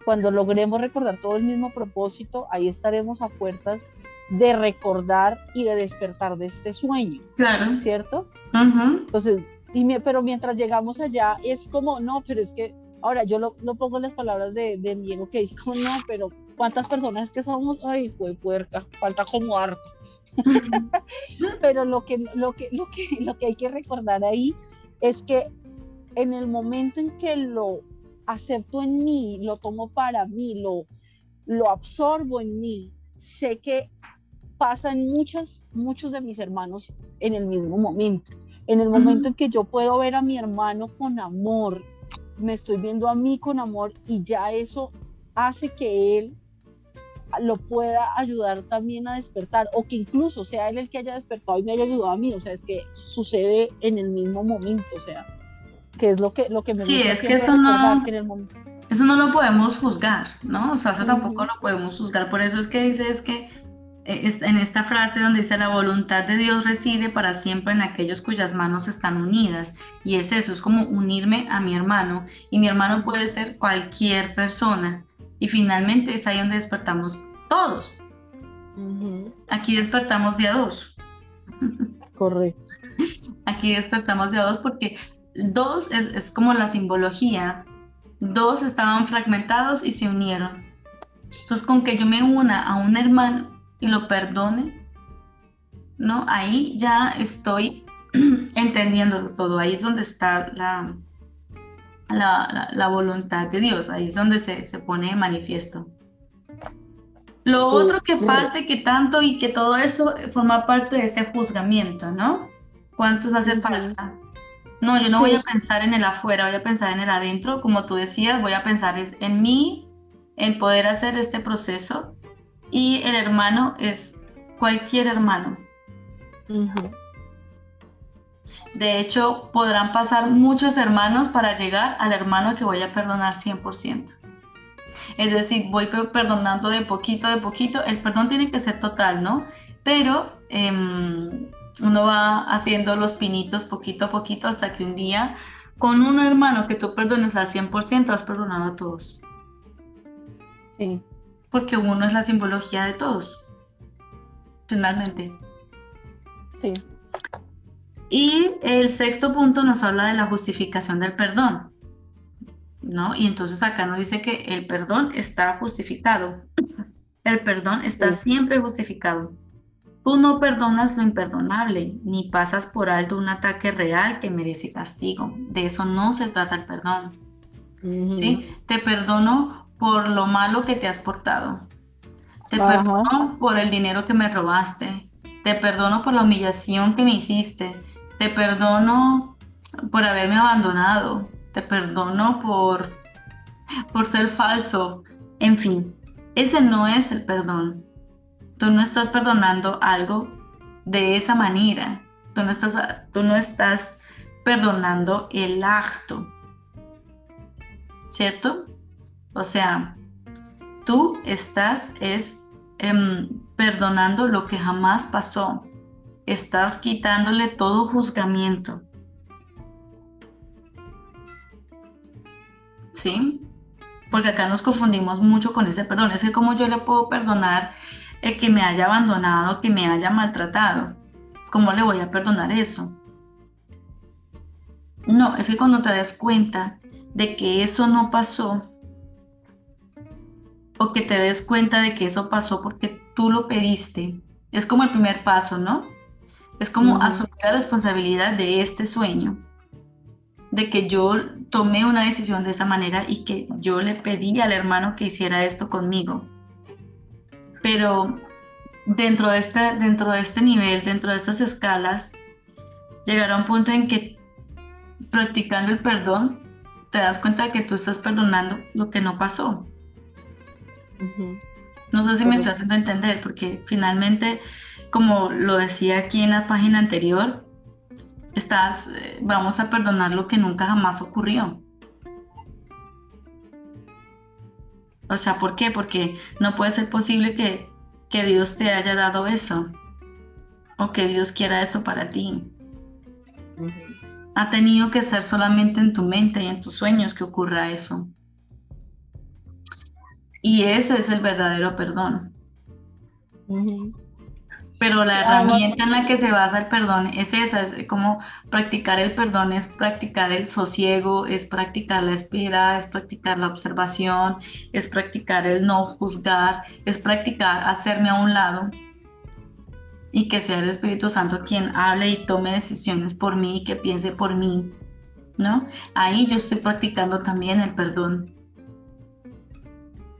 cuando logremos recordar todo el mismo propósito, ahí estaremos a puertas de recordar y de despertar de este sueño. Claro. ¿Cierto? Entonces, y pero mientras llegamos allá, es como, no, pero es que, ahora yo lo, lo pongo en las palabras de, de mi ego que dice, como, no, pero ¿cuántas personas que somos? Ay, fue puerca, falta como harto. pero lo que, lo, que, lo, que, lo que hay que recordar ahí es que en el momento en que lo acepto en mí, lo tomo para mí, lo, lo absorbo en mí, sé que pasan muchas, muchos de mis hermanos en el mismo momento. En el momento en que yo puedo ver a mi hermano con amor, me estoy viendo a mí con amor y ya eso hace que él lo pueda ayudar también a despertar o que incluso sea él el que haya despertado y me haya ayudado a mí, o sea, es que sucede en el mismo momento, o sea, que es lo que, lo que me Sí, es que eso no, eso no lo podemos juzgar, ¿no? O sea, eso tampoco lo podemos juzgar. Por eso es que dice, es que eh, en esta frase donde dice la voluntad de Dios reside para siempre en aquellos cuyas manos están unidas. Y es eso, es como unirme a mi hermano. Y mi hermano puede ser cualquier persona. Y finalmente es ahí donde despertamos todos. Aquí despertamos de a dos. Correcto. Aquí despertamos de a dos porque dos es, como la simbología. Dos estaban fragmentados y se unieron. Entonces, con que yo me una a un hermano y lo perdone, ¿no? Ahí ya estoy entendiendo todo. Ahí es donde está la, la, voluntad de Dios. Ahí es donde se, se pone de manifiesto. Lo otro que falte, que tanto y que todo eso forma parte de ese juzgamiento, ¿no? ¿Cuántos hacen falta? No, yo no voy a pensar en el afuera, voy a pensar en el adentro, como tú decías, voy a pensar en mí, en poder hacer este proceso. Y el hermano es cualquier hermano. De hecho, podrán pasar muchos hermanos para llegar al hermano que voy a perdonar 100%. Es decir, voy perdonando de poquito, de poquito. El perdón tiene que ser total, ¿no? Pero em, uno va haciendo los pinitos poquito a poquito hasta que un día, con un hermano que tú perdones al 100%, has perdonado a todos. Sí. Porque uno es la simbología de todos, finalmente. Sí. Y el sexto punto nos habla de la justificación del perdón. ¿No? Y entonces acá nos dice que el perdón está justificado. El perdón está siempre justificado. Tú no perdonas lo imperdonable, ni pasas por alto un ataque real que merece castigo. De eso no se trata el perdón. ¿sí? Te perdono por lo malo que te has portado. Te perdono por el dinero que me robaste. Te perdono por la humillación que me hiciste. Te perdono por haberme abandonado. Te perdono por, por ser falso. En fin, ese no es el perdón. Tú no estás perdonando algo de esa manera. Tú no estás, tú no estás perdonando el acto. ¿Cierto? O sea, tú estás es em, perdonando lo que jamás pasó. Estás quitándole todo juzgamiento. ¿Sí? Porque acá nos confundimos mucho con ese perdón. Es que como yo le puedo perdonar el que me haya abandonado, que me haya maltratado. ¿Cómo le voy a perdonar eso? No, es que cuando te das cuenta de que eso no pasó, o que te des cuenta de que eso pasó porque tú lo pediste, es como el primer paso, ¿no? Es como asumir la responsabilidad de este sueño, de que yo tomé una decisión de esa manera y que yo le pedí al hermano que hiciera esto conmigo pero dentro de este, dentro de este nivel, dentro de estas escalas, llegará un punto en que practicando el perdón, te das cuenta de que tú estás perdonando lo que no pasó. No sé si me estoy haciendo entender, porque finalmente, como lo decía aquí en la página anterior, estás, eh, vamos a perdonar lo que nunca jamás ocurrió. O sea, ¿por qué? Porque no puede ser posible que, Dios te haya dado eso o que Dios quiera esto para ti. Ha tenido que ser solamente en tu mente y en tus sueños que ocurra eso. Y ese es el verdadero perdón. Pero la herramienta en la que se basa el perdón es esa, es como practicar el perdón, es practicar el sosiego, es practicar la espera, es practicar la observación, es practicar el no juzgar, es practicar hacerme a un lado y que sea el Espíritu Santo quien hable y tome decisiones por mí y que piense por mí, ¿no? Ahí yo estoy practicando también el perdón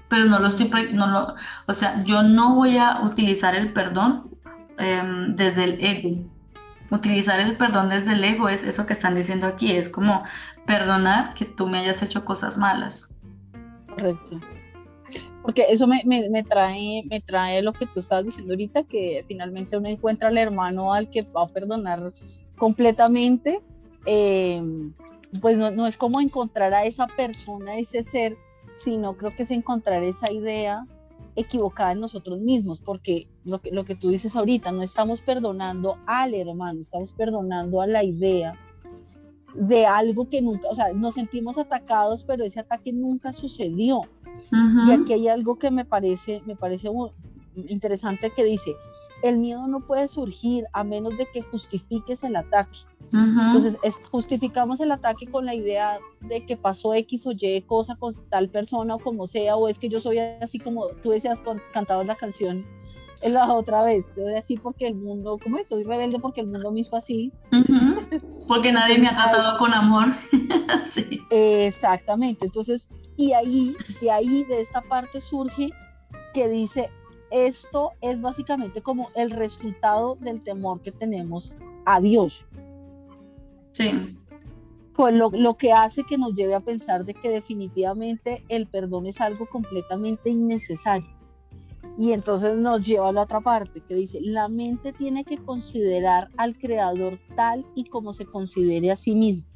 pero no lo estoy, no lo, o sea, yo no voy a utilizar el perdón Em, desde el ego. Utilizar el perdón desde el ego es eso que están diciendo aquí, es como perdonar que tú me hayas hecho cosas malas. Correcto. Porque eso me, trae, me trae lo que tú estabas diciendo ahorita, que finalmente uno encuentra al hermano al que va a perdonar completamente. Em, pues no, no, es como encontrar a esa persona, ese ser, sino creo que es encontrar esa idea equivocada en nosotros mismos, porque lo que, lo que tú dices ahorita, no estamos perdonando al hermano, estamos perdonando a la idea de algo que nunca, o sea, nos sentimos atacados, pero ese ataque nunca sucedió. Y aquí hay algo que me parece, me parece interesante que dice, el miedo no puede surgir a menos de que justifiques el ataque. Entonces, justificamos el ataque con la idea de que pasó X o Y cosa con tal persona o como sea, o es que yo soy así como tú decías, con, cantabas la canción la otra vez, yo soy así porque el mundo, ¿cómo es? Soy rebelde porque el mundo me hizo así. Porque nadie me ha tratado con amor. sí. Exactamente, entonces, y ahí, de ahí, de esta parte surge que dice, esto es básicamente como el resultado del temor que tenemos a Dios. Sí. Pues lo, lo, que hace que nos lleve a pensar de que definitivamente el perdón es algo completamente innecesario. Y entonces nos lleva a la otra parte que dice, la mente tiene que considerar al creador tal y como se considere a sí mismo,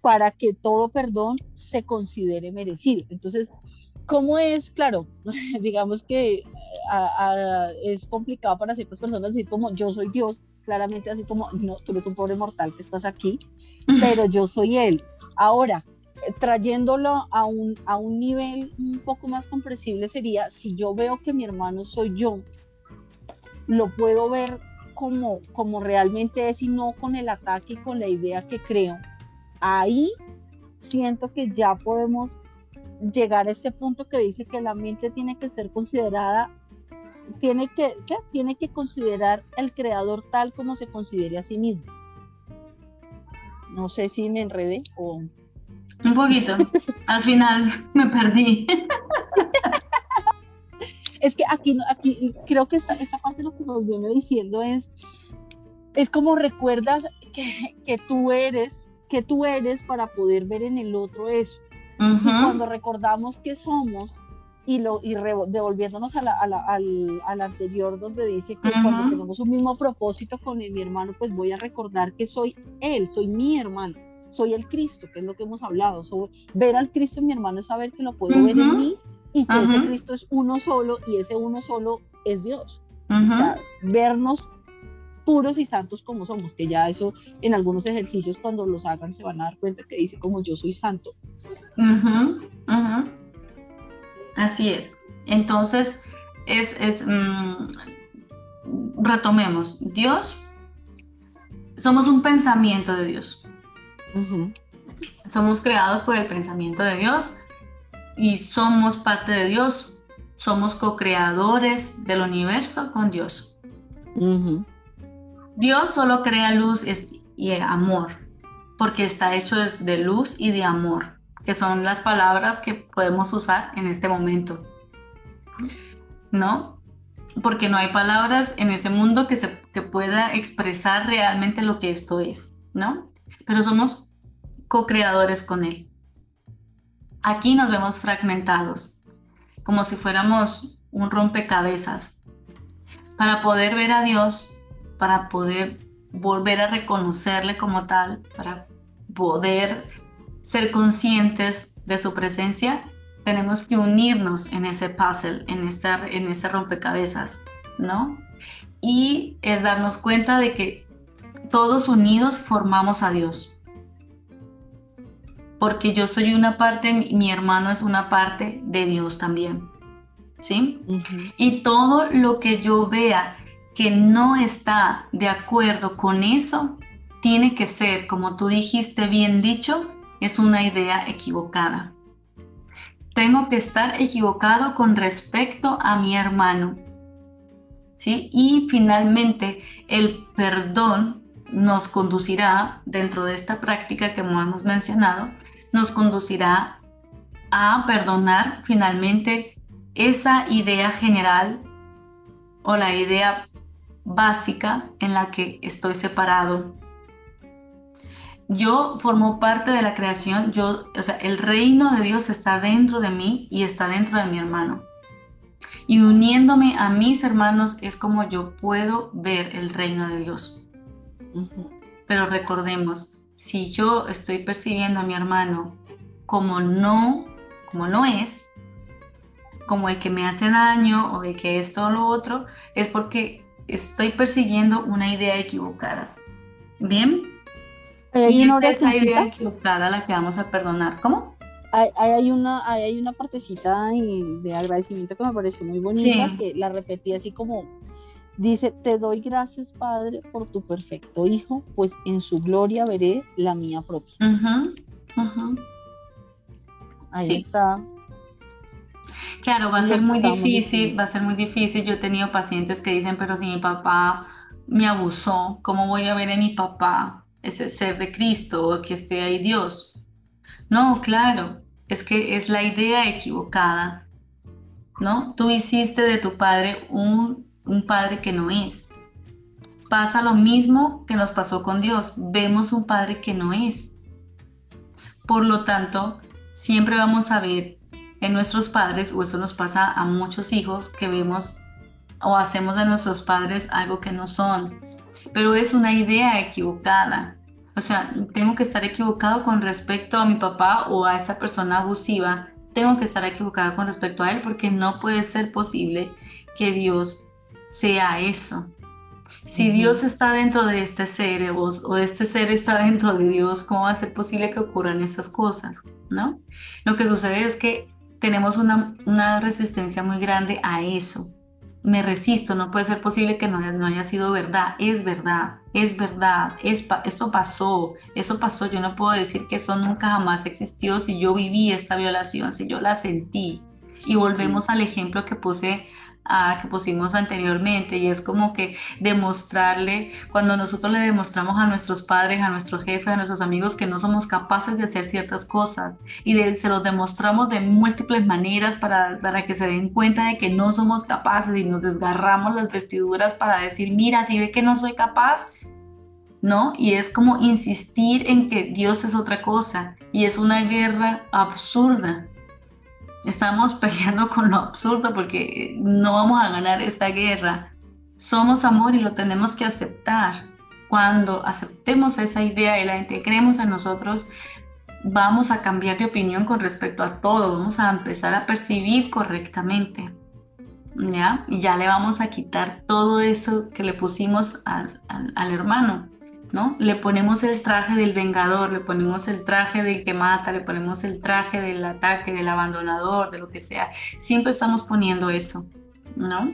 para que todo perdón se considere merecido. Entonces, ¿cómo es? Claro, digamos que es complicado para ciertas personas decir como yo soy Dios, claramente así como, no, tú eres un pobre mortal que estás aquí, pero yo soy Él. Ahora, trayéndolo a un, a un nivel un poco más comprensible sería, si yo veo que mi hermano soy yo, lo puedo ver como, como realmente es y no con el ataque y con la idea que creo. Ahí siento que ya podemos llegar a este punto que dice que la mente tiene que ser considerada, tiene que, tiene que considerar el creador tal como se considere a sí mismo. No sé si me enredé o... Un poquito. Al final me perdí. es que aquí, aquí creo que esta, esta parte lo que nos viene diciendo es, es como recuerdas que, que tú eres, que tú eres para poder ver en el otro eso. Y cuando recordamos que somos, y, lo, y devolviéndonos a la, a la, al, al, anterior donde dice que cuando tenemos un mismo propósito con mi hermano, pues voy a recordar que soy él, soy mi hermano soy el Cristo, que es lo que hemos hablado. ver al Cristo en mi hermano es saber que lo puedo ver en mí y que ese Cristo es uno solo y ese uno solo es Dios. o sea, vernos puros y santos como somos, que ya eso en algunos ejercicios cuando los hagan se van a dar cuenta que dice como yo soy santo. Así es. Entonces, es, es mm, retomemos, Dios, somos un pensamiento de Dios. Somos creados por el pensamiento de Dios y somos parte de Dios. Somos co-creadores del universo con Dios. Dios solo crea luz y amor, porque está hecho de, luz y de amor, que son las palabras que podemos usar en este momento. ¿No? Porque no hay palabras en ese mundo que, se, que pueda expresar realmente lo que esto es, ¿no? pero somos co-creadores con Él. Aquí nos vemos fragmentados, como si fuéramos un rompecabezas. Para poder ver a Dios, para poder volver a reconocerle como tal, para poder ser conscientes de su presencia, tenemos que unirnos en ese puzzle, en, en ese rompecabezas, ¿no? Y es darnos cuenta de que todos unidos formamos a Dios. Porque yo soy una parte, mi hermano es una parte de Dios también. ¿Sí? Y todo lo que yo vea que no está de acuerdo con eso, tiene que ser, como tú dijiste bien dicho, es una idea equivocada. Tengo que estar equivocado con respecto a mi hermano. ¿Sí? Y finalmente, el perdón nos conducirá, dentro de esta práctica que hemos mencionado, nos conducirá a perdonar finalmente esa idea general o la idea básica en la que estoy separado. Yo formo parte de la creación, yo, o sea, el reino de Dios está dentro de mí y está dentro de mi hermano. Y uniéndome a mis hermanos es como yo puedo ver el reino de Dios. Pero recordemos, si yo estoy percibiendo a mi hermano como no, como no es, como el que me hace daño o el que es todo lo otro, es porque estoy persiguiendo una idea equivocada. ¿Bien? Hay una es esa idea equivocada la que vamos a perdonar. ¿Cómo? Hay, hay, una, hay, una partecita de agradecimiento que me pareció muy bonita, que la repetí así como Dice, te doy gracias, Padre, por tu perfecto Hijo, pues en su gloria veré la mía propia. Ahí está. Claro, va a ser muy difícil, va a ser muy difícil. Yo he tenido pacientes que dicen, pero si mi papá me abusó, ¿cómo voy a ver en mi papá ese ser de Cristo o que esté ahí Dios? No, claro, es que es la idea equivocada ¿no? Tú hiciste de tu padre un, un padre que no es. Pasa lo mismo que nos pasó con Dios. Vemos un padre que no es. Por lo tanto, siempre vamos a ver en nuestros padres, o eso nos pasa a muchos hijos, que vemos o hacemos de nuestros padres algo que no son. Pero es una idea equivocada. O sea, tengo que estar equivocado con respecto a mi papá o a esta persona abusiva. Tengo que estar equivocada con respecto a él porque no puede ser posible que Dios sea eso. Si Dios está dentro de este ser o, o, este ser está dentro de Dios, ¿cómo va a ser posible que ocurran esas cosas? ¿No? Lo que sucede es que tenemos una, una resistencia muy grande a eso. Me resisto, no puede ser posible que no, no haya sido verdad. Es verdad, es verdad, es, esto pasó, eso pasó. Yo no puedo decir que eso nunca jamás existió si yo viví esta violación, si yo la sentí. Y volvemos al ejemplo que puse que pusimos anteriormente y es como que demostrarle, cuando nosotros le demostramos a nuestros padres, a nuestros jefes, a nuestros amigos que no somos capaces de hacer ciertas cosas y se los demostramos de múltiples maneras para, para que se den cuenta de que no somos capaces y nos desgarramos las vestiduras para decir, mira, si ve que no soy capaz, ¿no? Y es como insistir en que Dios es otra cosa y es una guerra absurda Estamos peleando con lo absurdo porque no vamos a ganar esta guerra. Somos amor y lo tenemos que aceptar. Cuando aceptemos esa idea y la integremos en nosotros, vamos a cambiar de opinión con respecto a todo, vamos a empezar a percibir correctamente. ¿Ya? Y ya le vamos a quitar todo eso que le pusimos al, al hermano. ¿No? Le ponemos el traje del vengador, le ponemos el traje del que mata, le ponemos el traje del ataque, del abandonador, de lo que sea. Siempre estamos poniendo eso, ¿no?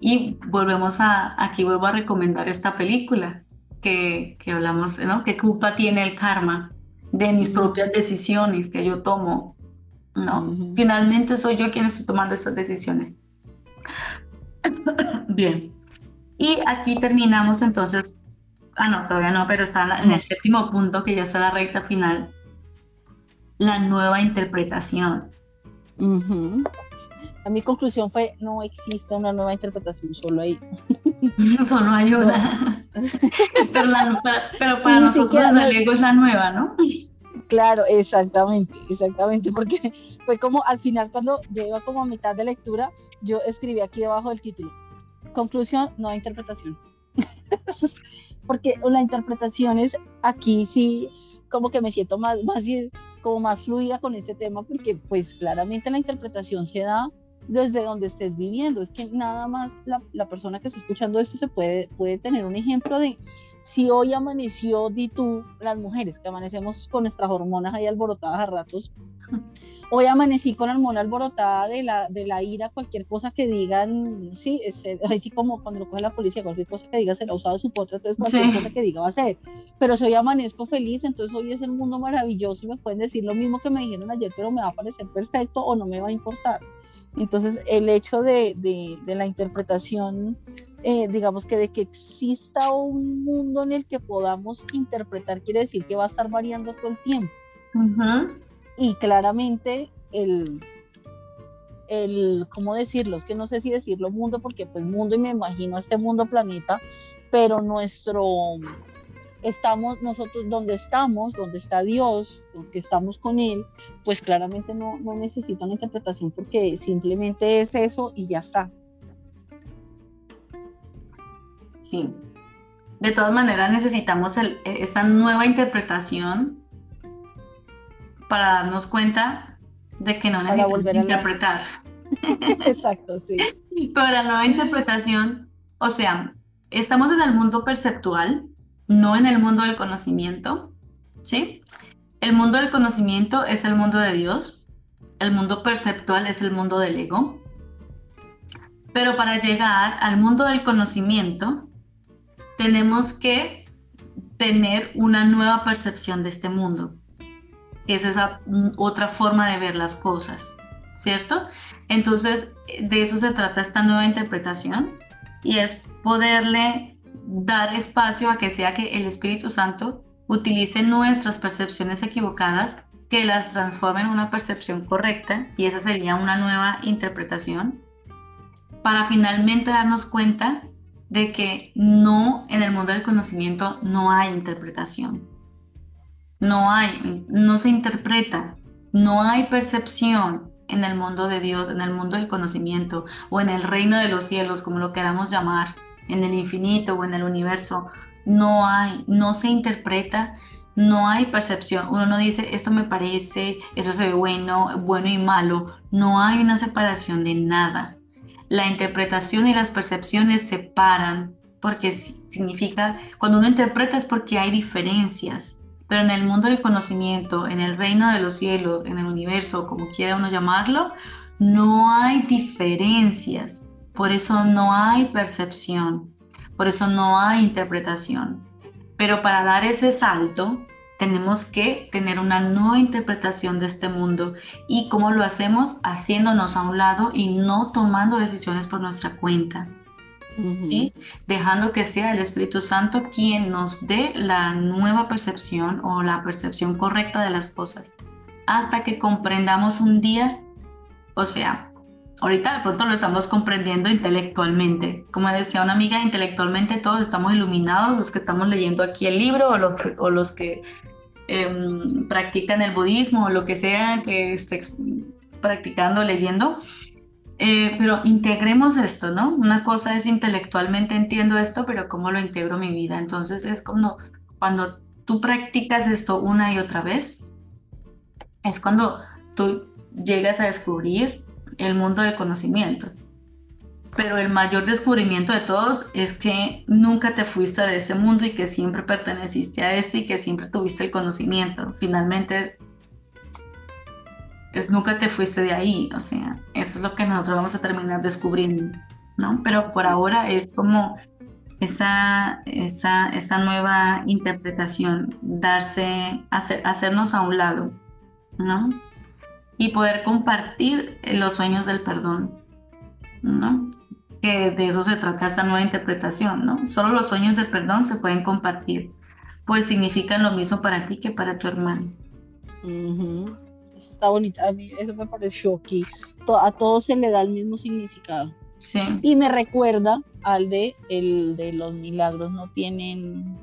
Y volvemos a, aquí vuelvo a recomendar esta película que, que hablamos, ¿no? ¿Qué culpa tiene el karma de mis propias decisiones que yo tomo? ¿No? Finalmente soy yo quien estoy tomando estas decisiones. Bien. Y aquí terminamos entonces Ah, no, todavía no, pero está en, el séptimo punto, que ya está la recta final. La nueva interpretación. A mi conclusión fue, no existe una nueva interpretación, solo hay... solo hay una. pero, para, nosotros el ego es la nueva, ¿no? Claro, exactamente, exactamente, porque fue como al final cuando llego como a mitad de lectura, yo escribí aquí debajo del título, conclusión, nueva interpretación porque la interpretación es aquí sí como que me siento más, más, como más fluida con este tema, porque pues claramente la interpretación se da desde donde estés viviendo. Es que nada más la, la, persona que está escuchando esto se puede, puede tener un ejemplo de si hoy amaneció, di tú, las mujeres que amanecemos con nuestras hormonas ahí alborotadas a ratos, Hoy amanecí con la hormona alborotada de la, de la ira, cualquier cosa que digan, sí, así como cuando lo coge la policía, cualquier cosa que diga será usado su potra, entonces cualquier cosa que diga va a ser. Pero si hoy amanezco feliz, entonces hoy es el mundo maravilloso y me pueden decir lo mismo que me dijeron ayer, pero me va a parecer perfecto o no me va a importar. Entonces, el hecho de, de, de la interpretación, eh, digamos que de que exista un mundo en el que podamos interpretar, quiere decir que va a estar variando todo el tiempo. Uh y claramente el, el, ¿cómo decirlo? Es que no sé si decirlo mundo, porque pues mundo y me imagino este mundo planeta, pero nuestro, estamos nosotros donde estamos, donde está Dios, donde estamos con Él, pues claramente no, no necesita una interpretación porque simplemente es eso y ya está. Sí. De todas maneras necesitamos el, esa nueva interpretación para darnos cuenta de que no necesitamos interpretar. Exacto, sí. Pero la nueva interpretación, o sea, estamos en el mundo perceptual, no en el mundo del conocimiento, ¿sí? El mundo del conocimiento es el mundo de Dios, el mundo perceptual es el mundo del ego. Pero para llegar al mundo del conocimiento, tenemos que tener una nueva percepción de este mundo es esa otra forma de ver las cosas, ¿cierto? Entonces, de eso se trata esta nueva interpretación y es poderle dar espacio a que sea que el Espíritu Santo utilice nuestras percepciones equivocadas, que las transforme en una percepción correcta y esa sería una nueva interpretación para finalmente darnos cuenta de que no, en el mundo del conocimiento no hay interpretación. No hay, no se interpreta, no hay percepción en el mundo de Dios, en el mundo del conocimiento o en el reino de los cielos, como lo queramos llamar, en el infinito o en el universo. No hay, no se interpreta, no hay percepción. Uno no dice, esto me parece, eso se ve bueno, bueno y malo. No hay una separación de nada la interpretación y las percepciones se separan porque significa, cuando uno interpreta es porque hay diferencias, pero en el mundo del conocimiento, en el reino de los cielos, en el universo, como quiera uno llamarlo, no hay diferencias, por eso no hay percepción, por eso no hay interpretación. Pero para dar ese salto, tenemos que tener una nueva interpretación de este mundo. ¿Y cómo lo hacemos? Haciéndonos a un lado y no tomando decisiones por nuestra cuenta. Y Dejando que sea el Espíritu Santo quien nos dé la nueva percepción o la percepción correcta de las cosas. Hasta que comprendamos un día, o sea, ahorita de pronto lo estamos comprendiendo intelectualmente. Como decía una amiga, intelectualmente todos estamos iluminados, los que estamos leyendo aquí el libro o los, o los que em, practican el budismo o lo que sea que esté practicando, leyendo. Eh, pero integremos esto, ¿no? Una cosa es intelectualmente entiendo esto, pero ¿cómo lo integro mi vida? Entonces es como cuando tú practicas esto una y otra vez, es cuando tú llegas a descubrir el mundo del conocimiento. Pero el mayor descubrimiento de todos es que nunca te fuiste de ese mundo y que siempre perteneciste a este y que siempre tuviste el conocimiento. Finalmente, es, nunca te fuiste de ahí. O sea, eso es lo que nosotros vamos a terminar descubriendo, ¿no? Pero por ahora es como esa, esa, esa nueva interpretación, darse, hacer, hacernos a un lado, ¿no? y poder compartir los sueños del perdón, ¿no? Que de eso se trata esta nueva interpretación, ¿no? Solo los sueños del perdón se pueden compartir, pues significan lo mismo para ti que para tu hermano. Eso está bonito, a mí eso me pareció que a todos se le da el mismo significado. Sí. Y me recuerda al de el de los milagros no tienen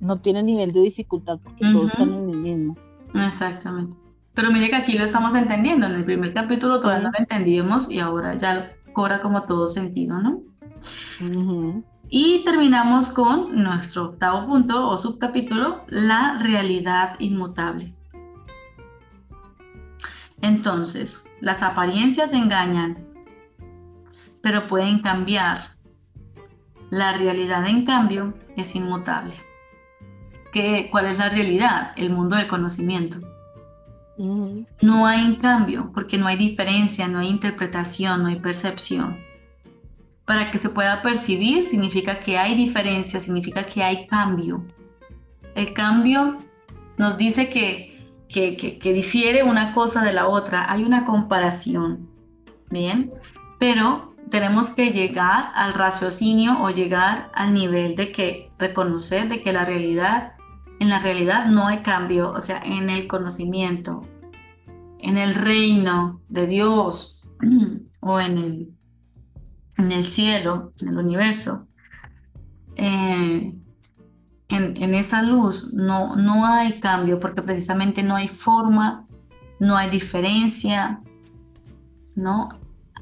no tienen nivel de dificultad porque todos están en el mismo. Exactamente. Pero mire que aquí lo estamos entendiendo. En el primer capítulo todavía no lo entendíamos y ahora ya cobra como todo sentido, ¿no? Y terminamos con nuestro octavo punto o subcapítulo, la realidad inmutable. Entonces, las apariencias engañan, pero pueden cambiar. La realidad, en cambio, es inmutable. ¿Qué, ¿Cuál es la realidad? El mundo del conocimiento. No hay en cambio, porque no hay diferencia, no hay interpretación, no hay percepción. Para que se pueda percibir significa que hay diferencia, significa que hay cambio. El cambio nos dice que, que, difiere una cosa de la otra, hay una comparación, ¿bien? Pero tenemos que llegar al raciocinio o llegar al nivel de que reconocer de que la realidad en la realidad no hay cambio, o sea, en el conocimiento, en el reino de Dios o en el, en el cielo, en el universo. Eh, en, en, esa luz no, no hay cambio porque precisamente no hay forma, no hay diferencia, ¿no?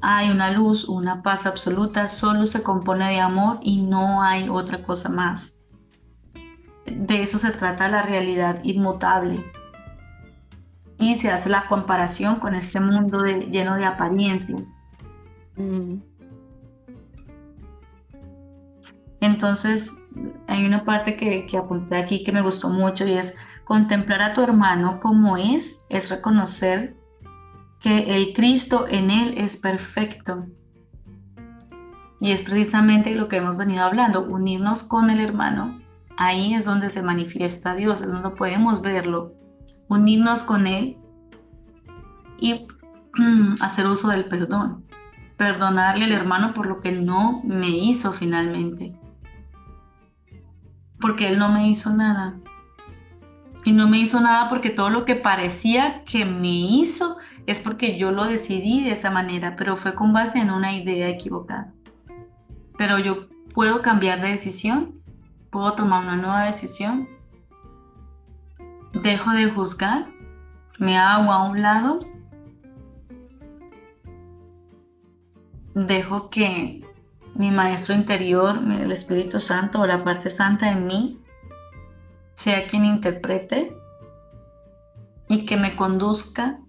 Hay una luz, una paz absoluta, solo se compone de amor y no hay otra cosa más de eso se trata la realidad inmutable. Y se hace la comparación con este mundo lleno de apariencias. Mm. Entonces, hay una parte que, apunté aquí que me gustó mucho y es contemplar a tu hermano como es, es reconocer que el Cristo en él es perfecto. Y es precisamente lo que hemos venido hablando, unirnos con el hermano Ahí es donde se manifiesta Dios, es donde podemos verlo, unirnos con Él y hacer uso del perdón. Perdonarle al hermano por lo que no me hizo finalmente. Porque Él no me hizo nada. y no me hizo nada porque todo lo que parecía que me hizo es porque yo lo decidí de esa manera, pero fue con base en una idea equivocada. Pero yo puedo cambiar de decisión, puedo tomar una nueva decisión, dejo de juzgar, me hago a un lado, dejo que mi maestro interior, el Espíritu Santo o la parte santa en mí, sea quien interprete y que me conduzca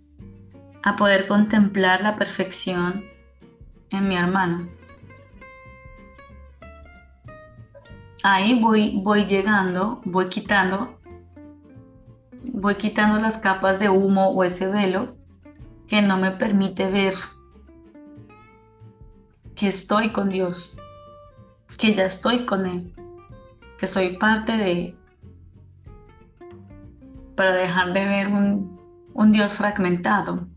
a poder contemplar la perfección en mi hermano. Ahí voy, voy llegando, voy quitando, voy quitando las capas de humo o ese velo que no me permite ver que estoy con Dios, que ya estoy con Él, que soy parte de para dejar de ver un, un Dios fragmentado,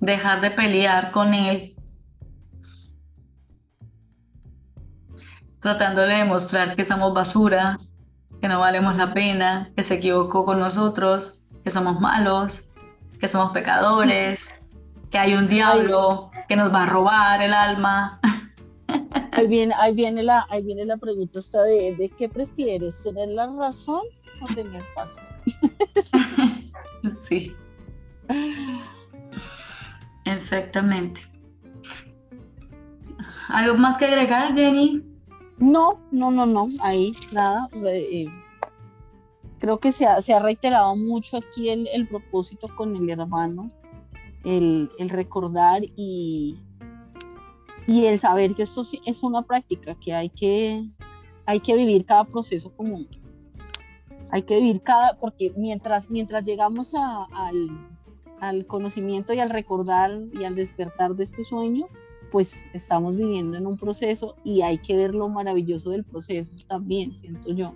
dejar de pelear con Él, tratando de demostrar que somos basura, que no valemos la pena, que se equivocó con nosotros, que somos malos, que somos pecadores, que hay un diablo que nos va a robar el alma. Ahí viene, ahí viene, la, ahí viene la pregunta esta de, de qué prefieres, tener la razón o tener paz. sí. Exactamente. ¿Algo más que agregar, Jenny? No, no, no, no, ahí nada. Eh, creo que se ha, se ha, reiterado mucho aquí el, el, propósito con el hermano, el, el, recordar y, y el saber que esto es una práctica, que hay que, hay que vivir cada proceso como, hay que vivir cada, porque mientras, mientras llegamos al, al, conocimiento y al recordar y al despertar de este sueño, pues estamos viviendo en un proceso y hay que ver lo maravilloso del proceso también, siento yo.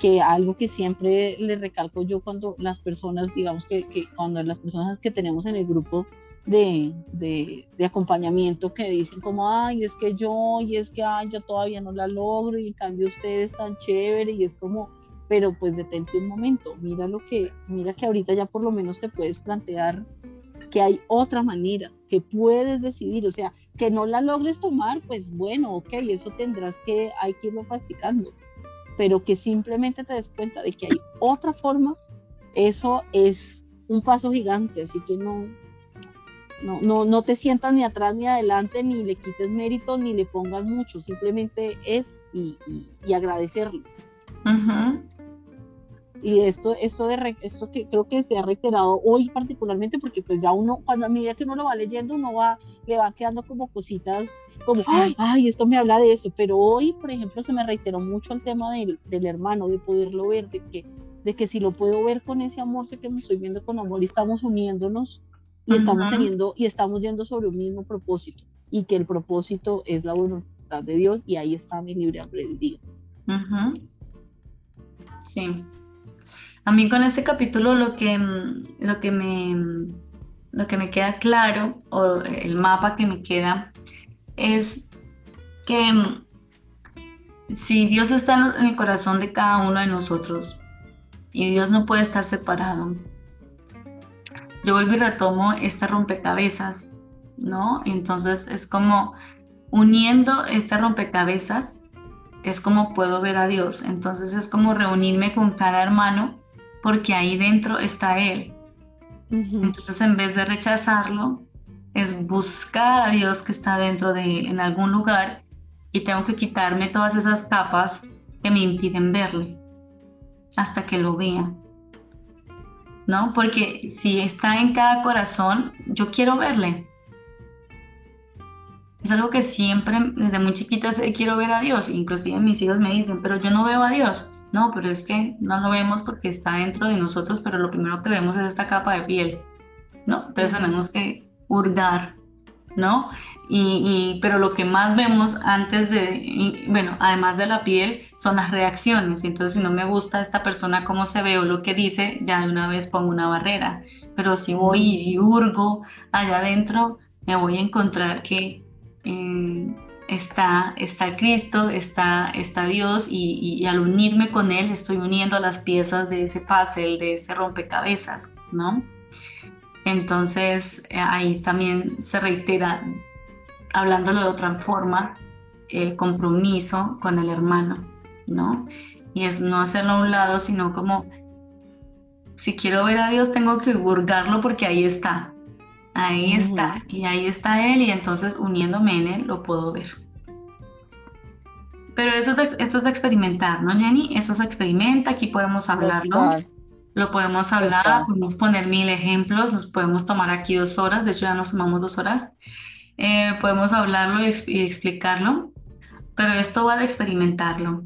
Que algo que siempre le recalco yo cuando las personas, digamos que, cuando las personas que tenemos en el grupo de, de, acompañamiento que dicen como, ay, es que yo, y es que, ay, yo todavía no la logro, y en cambio ustedes tan chévere, y es como, pero pues detente un momento, mira lo que, mira que ahorita ya por lo menos te puedes plantear que hay otra manera, que puedes decidir, o sea, que no la logres tomar, pues bueno, ok, eso tendrás que, hay que irlo practicando, pero que simplemente te des cuenta de que hay otra forma, eso es un paso gigante, así que no, no, no, no te sientas ni atrás ni adelante, ni le quites mérito, ni le pongas mucho, simplemente es y, y, agradecerlo. Uh y esto, esto, de, esto que creo que se ha reiterado hoy particularmente porque pues ya uno, cuando a medida que uno lo va leyendo, uno va, le va quedando como cositas, como, ay, ay, esto me habla de eso, pero hoy, por ejemplo, se me reiteró mucho el tema del, del hermano, de poderlo ver, de que, de que si lo puedo ver con ese amor, sé que me estoy viendo con amor y estamos uniéndonos y estamos teniendo, y estamos yendo sobre un mismo propósito, y que el propósito es la voluntad de Dios y ahí está mi libre albedrío. Sí. A mí con este capítulo lo que, mm, lo que, me, mm, lo que me queda claro, o el mapa que me queda, es que mm, si Dios está en el corazón de cada uno de nosotros y Dios no puede estar separado, yo vuelvo y retomo esta rompecabezas, ¿no? Entonces es como uniendo este rompecabezas, es como puedo ver a Dios. Entonces es como reunirme con cada hermano porque ahí dentro está Él. Entonces, en vez de rechazarlo, es buscar a Dios que está dentro de Él en algún lugar y tengo que quitarme todas esas capas que me impiden verle hasta que lo vea. ¿No? Porque si está en cada corazón, yo quiero verle. Es algo que siempre, desde muy chiquita, quiero ver a Dios. Inclusive mis hijos me dicen, pero yo no veo a Dios. No, pero es que no lo vemos porque está dentro de nosotros, pero lo primero que vemos es esta capa de piel, ¿no? Entonces tenemos que hurgar, ¿no? Y, pero lo que más vemos antes de, bueno, además de la piel, son las reacciones. Entonces, si no me gusta esta persona cómo se ve o lo que dice, ya de una vez pongo una barrera. Pero si voy y hurgo allá adentro, me voy a encontrar que... Eh, está, está Cristo, está, está Dios y, al unirme con Él estoy uniendo las piezas de ese puzzle, de ese rompecabezas, ¿no? Entonces eh, ahí también se reitera, hablándolo de otra forma, el compromiso con el hermano, ¿no? Y es no hacerlo a un lado, sino como, si quiero ver a Dios tengo que hurgarlo porque ahí está, Ahí está, y ahí está Él, y entonces uniéndome en Él lo puedo ver. Pero eso es, esto es de experimentar, ¿no, Jenny? Eso se experimenta, aquí podemos hablarlo. Lo podemos hablar, podemos poner mil ejemplos, nos podemos tomar aquí dos horas, de hecho ya nos tomamos dos horas. Eh, podemos hablarlo y, explicarlo, pero esto va de experimentarlo.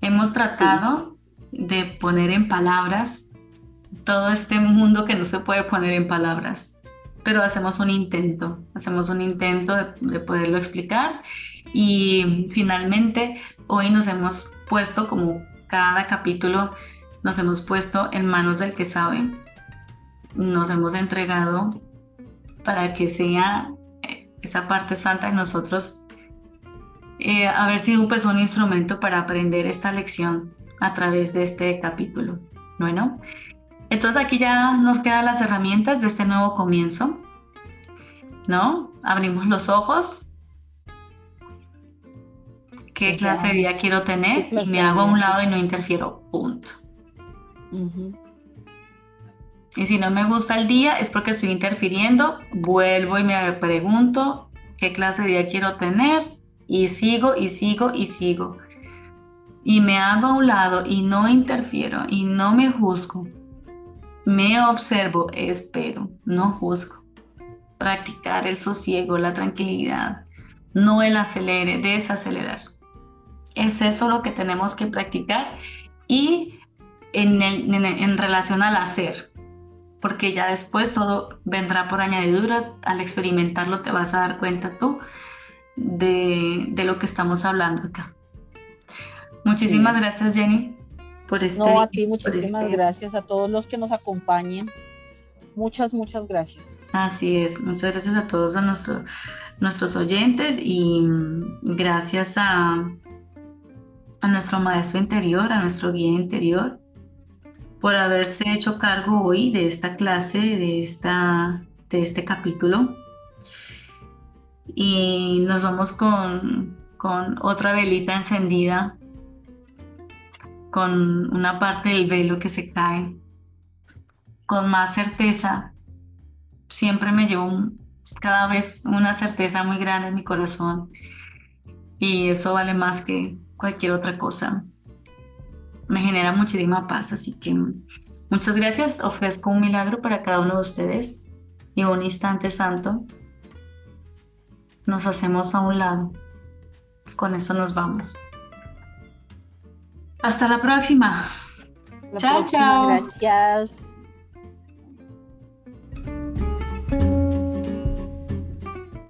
Hemos tratado de poner en palabras todo este mundo que no se puede poner en palabras pero hacemos un intento, hacemos un intento de, poderlo explicar y finalmente hoy nos hemos puesto como cada capítulo nos hemos puesto en manos del que sabe, nos hemos entregado para que sea eh, esa parte santa de nosotros eh, haber sido pues un instrumento para aprender esta lección a través de este capítulo. Bueno, entonces aquí ya nos quedan las herramientas de este nuevo comienzo, ¿no? Abrimos los ojos. ¿Qué clase de día quiero tener? Y me hago a un lado y no interfiero, punto. Y si no me gusta el día es porque estoy interfiriendo, vuelvo y me pregunto qué clase de día quiero tener y sigo y sigo y sigo. Y me hago a un lado y no interfiero y no me juzgo me observo, espero, no juzgo. Practicar el sosiego, la tranquilidad, no el acelere, desacelerar. Es eso lo que tenemos que practicar y en, en, relación al hacer, porque ya después todo vendrá por añadidura. Al experimentarlo te vas a dar cuenta tú de, de lo que estamos hablando acá. Muchísimas gracias, Jenny, este no, a ti muchísimas este gracias, a todos los que nos acompañen. Muchas, muchas gracias. Así es, muchas gracias a todos a nuestros oyentes y mm, gracias a, a nuestro maestro interior, a nuestro guía interior, por haberse hecho cargo hoy de esta clase, de, esta, de este capítulo. Y nos vamos con, con otra velita encendida con una parte del velo que se cae, con más certeza. Siempre me llevo cada vez una certeza muy grande en mi corazón y eso vale más que cualquier otra cosa. Me genera muchísima paz, así que muchas gracias. Ofrezco un milagro para cada uno de ustedes y un instante santo. Nos hacemos a un lado. Con eso nos vamos. Hasta la próxima. chao, chao. Gracias.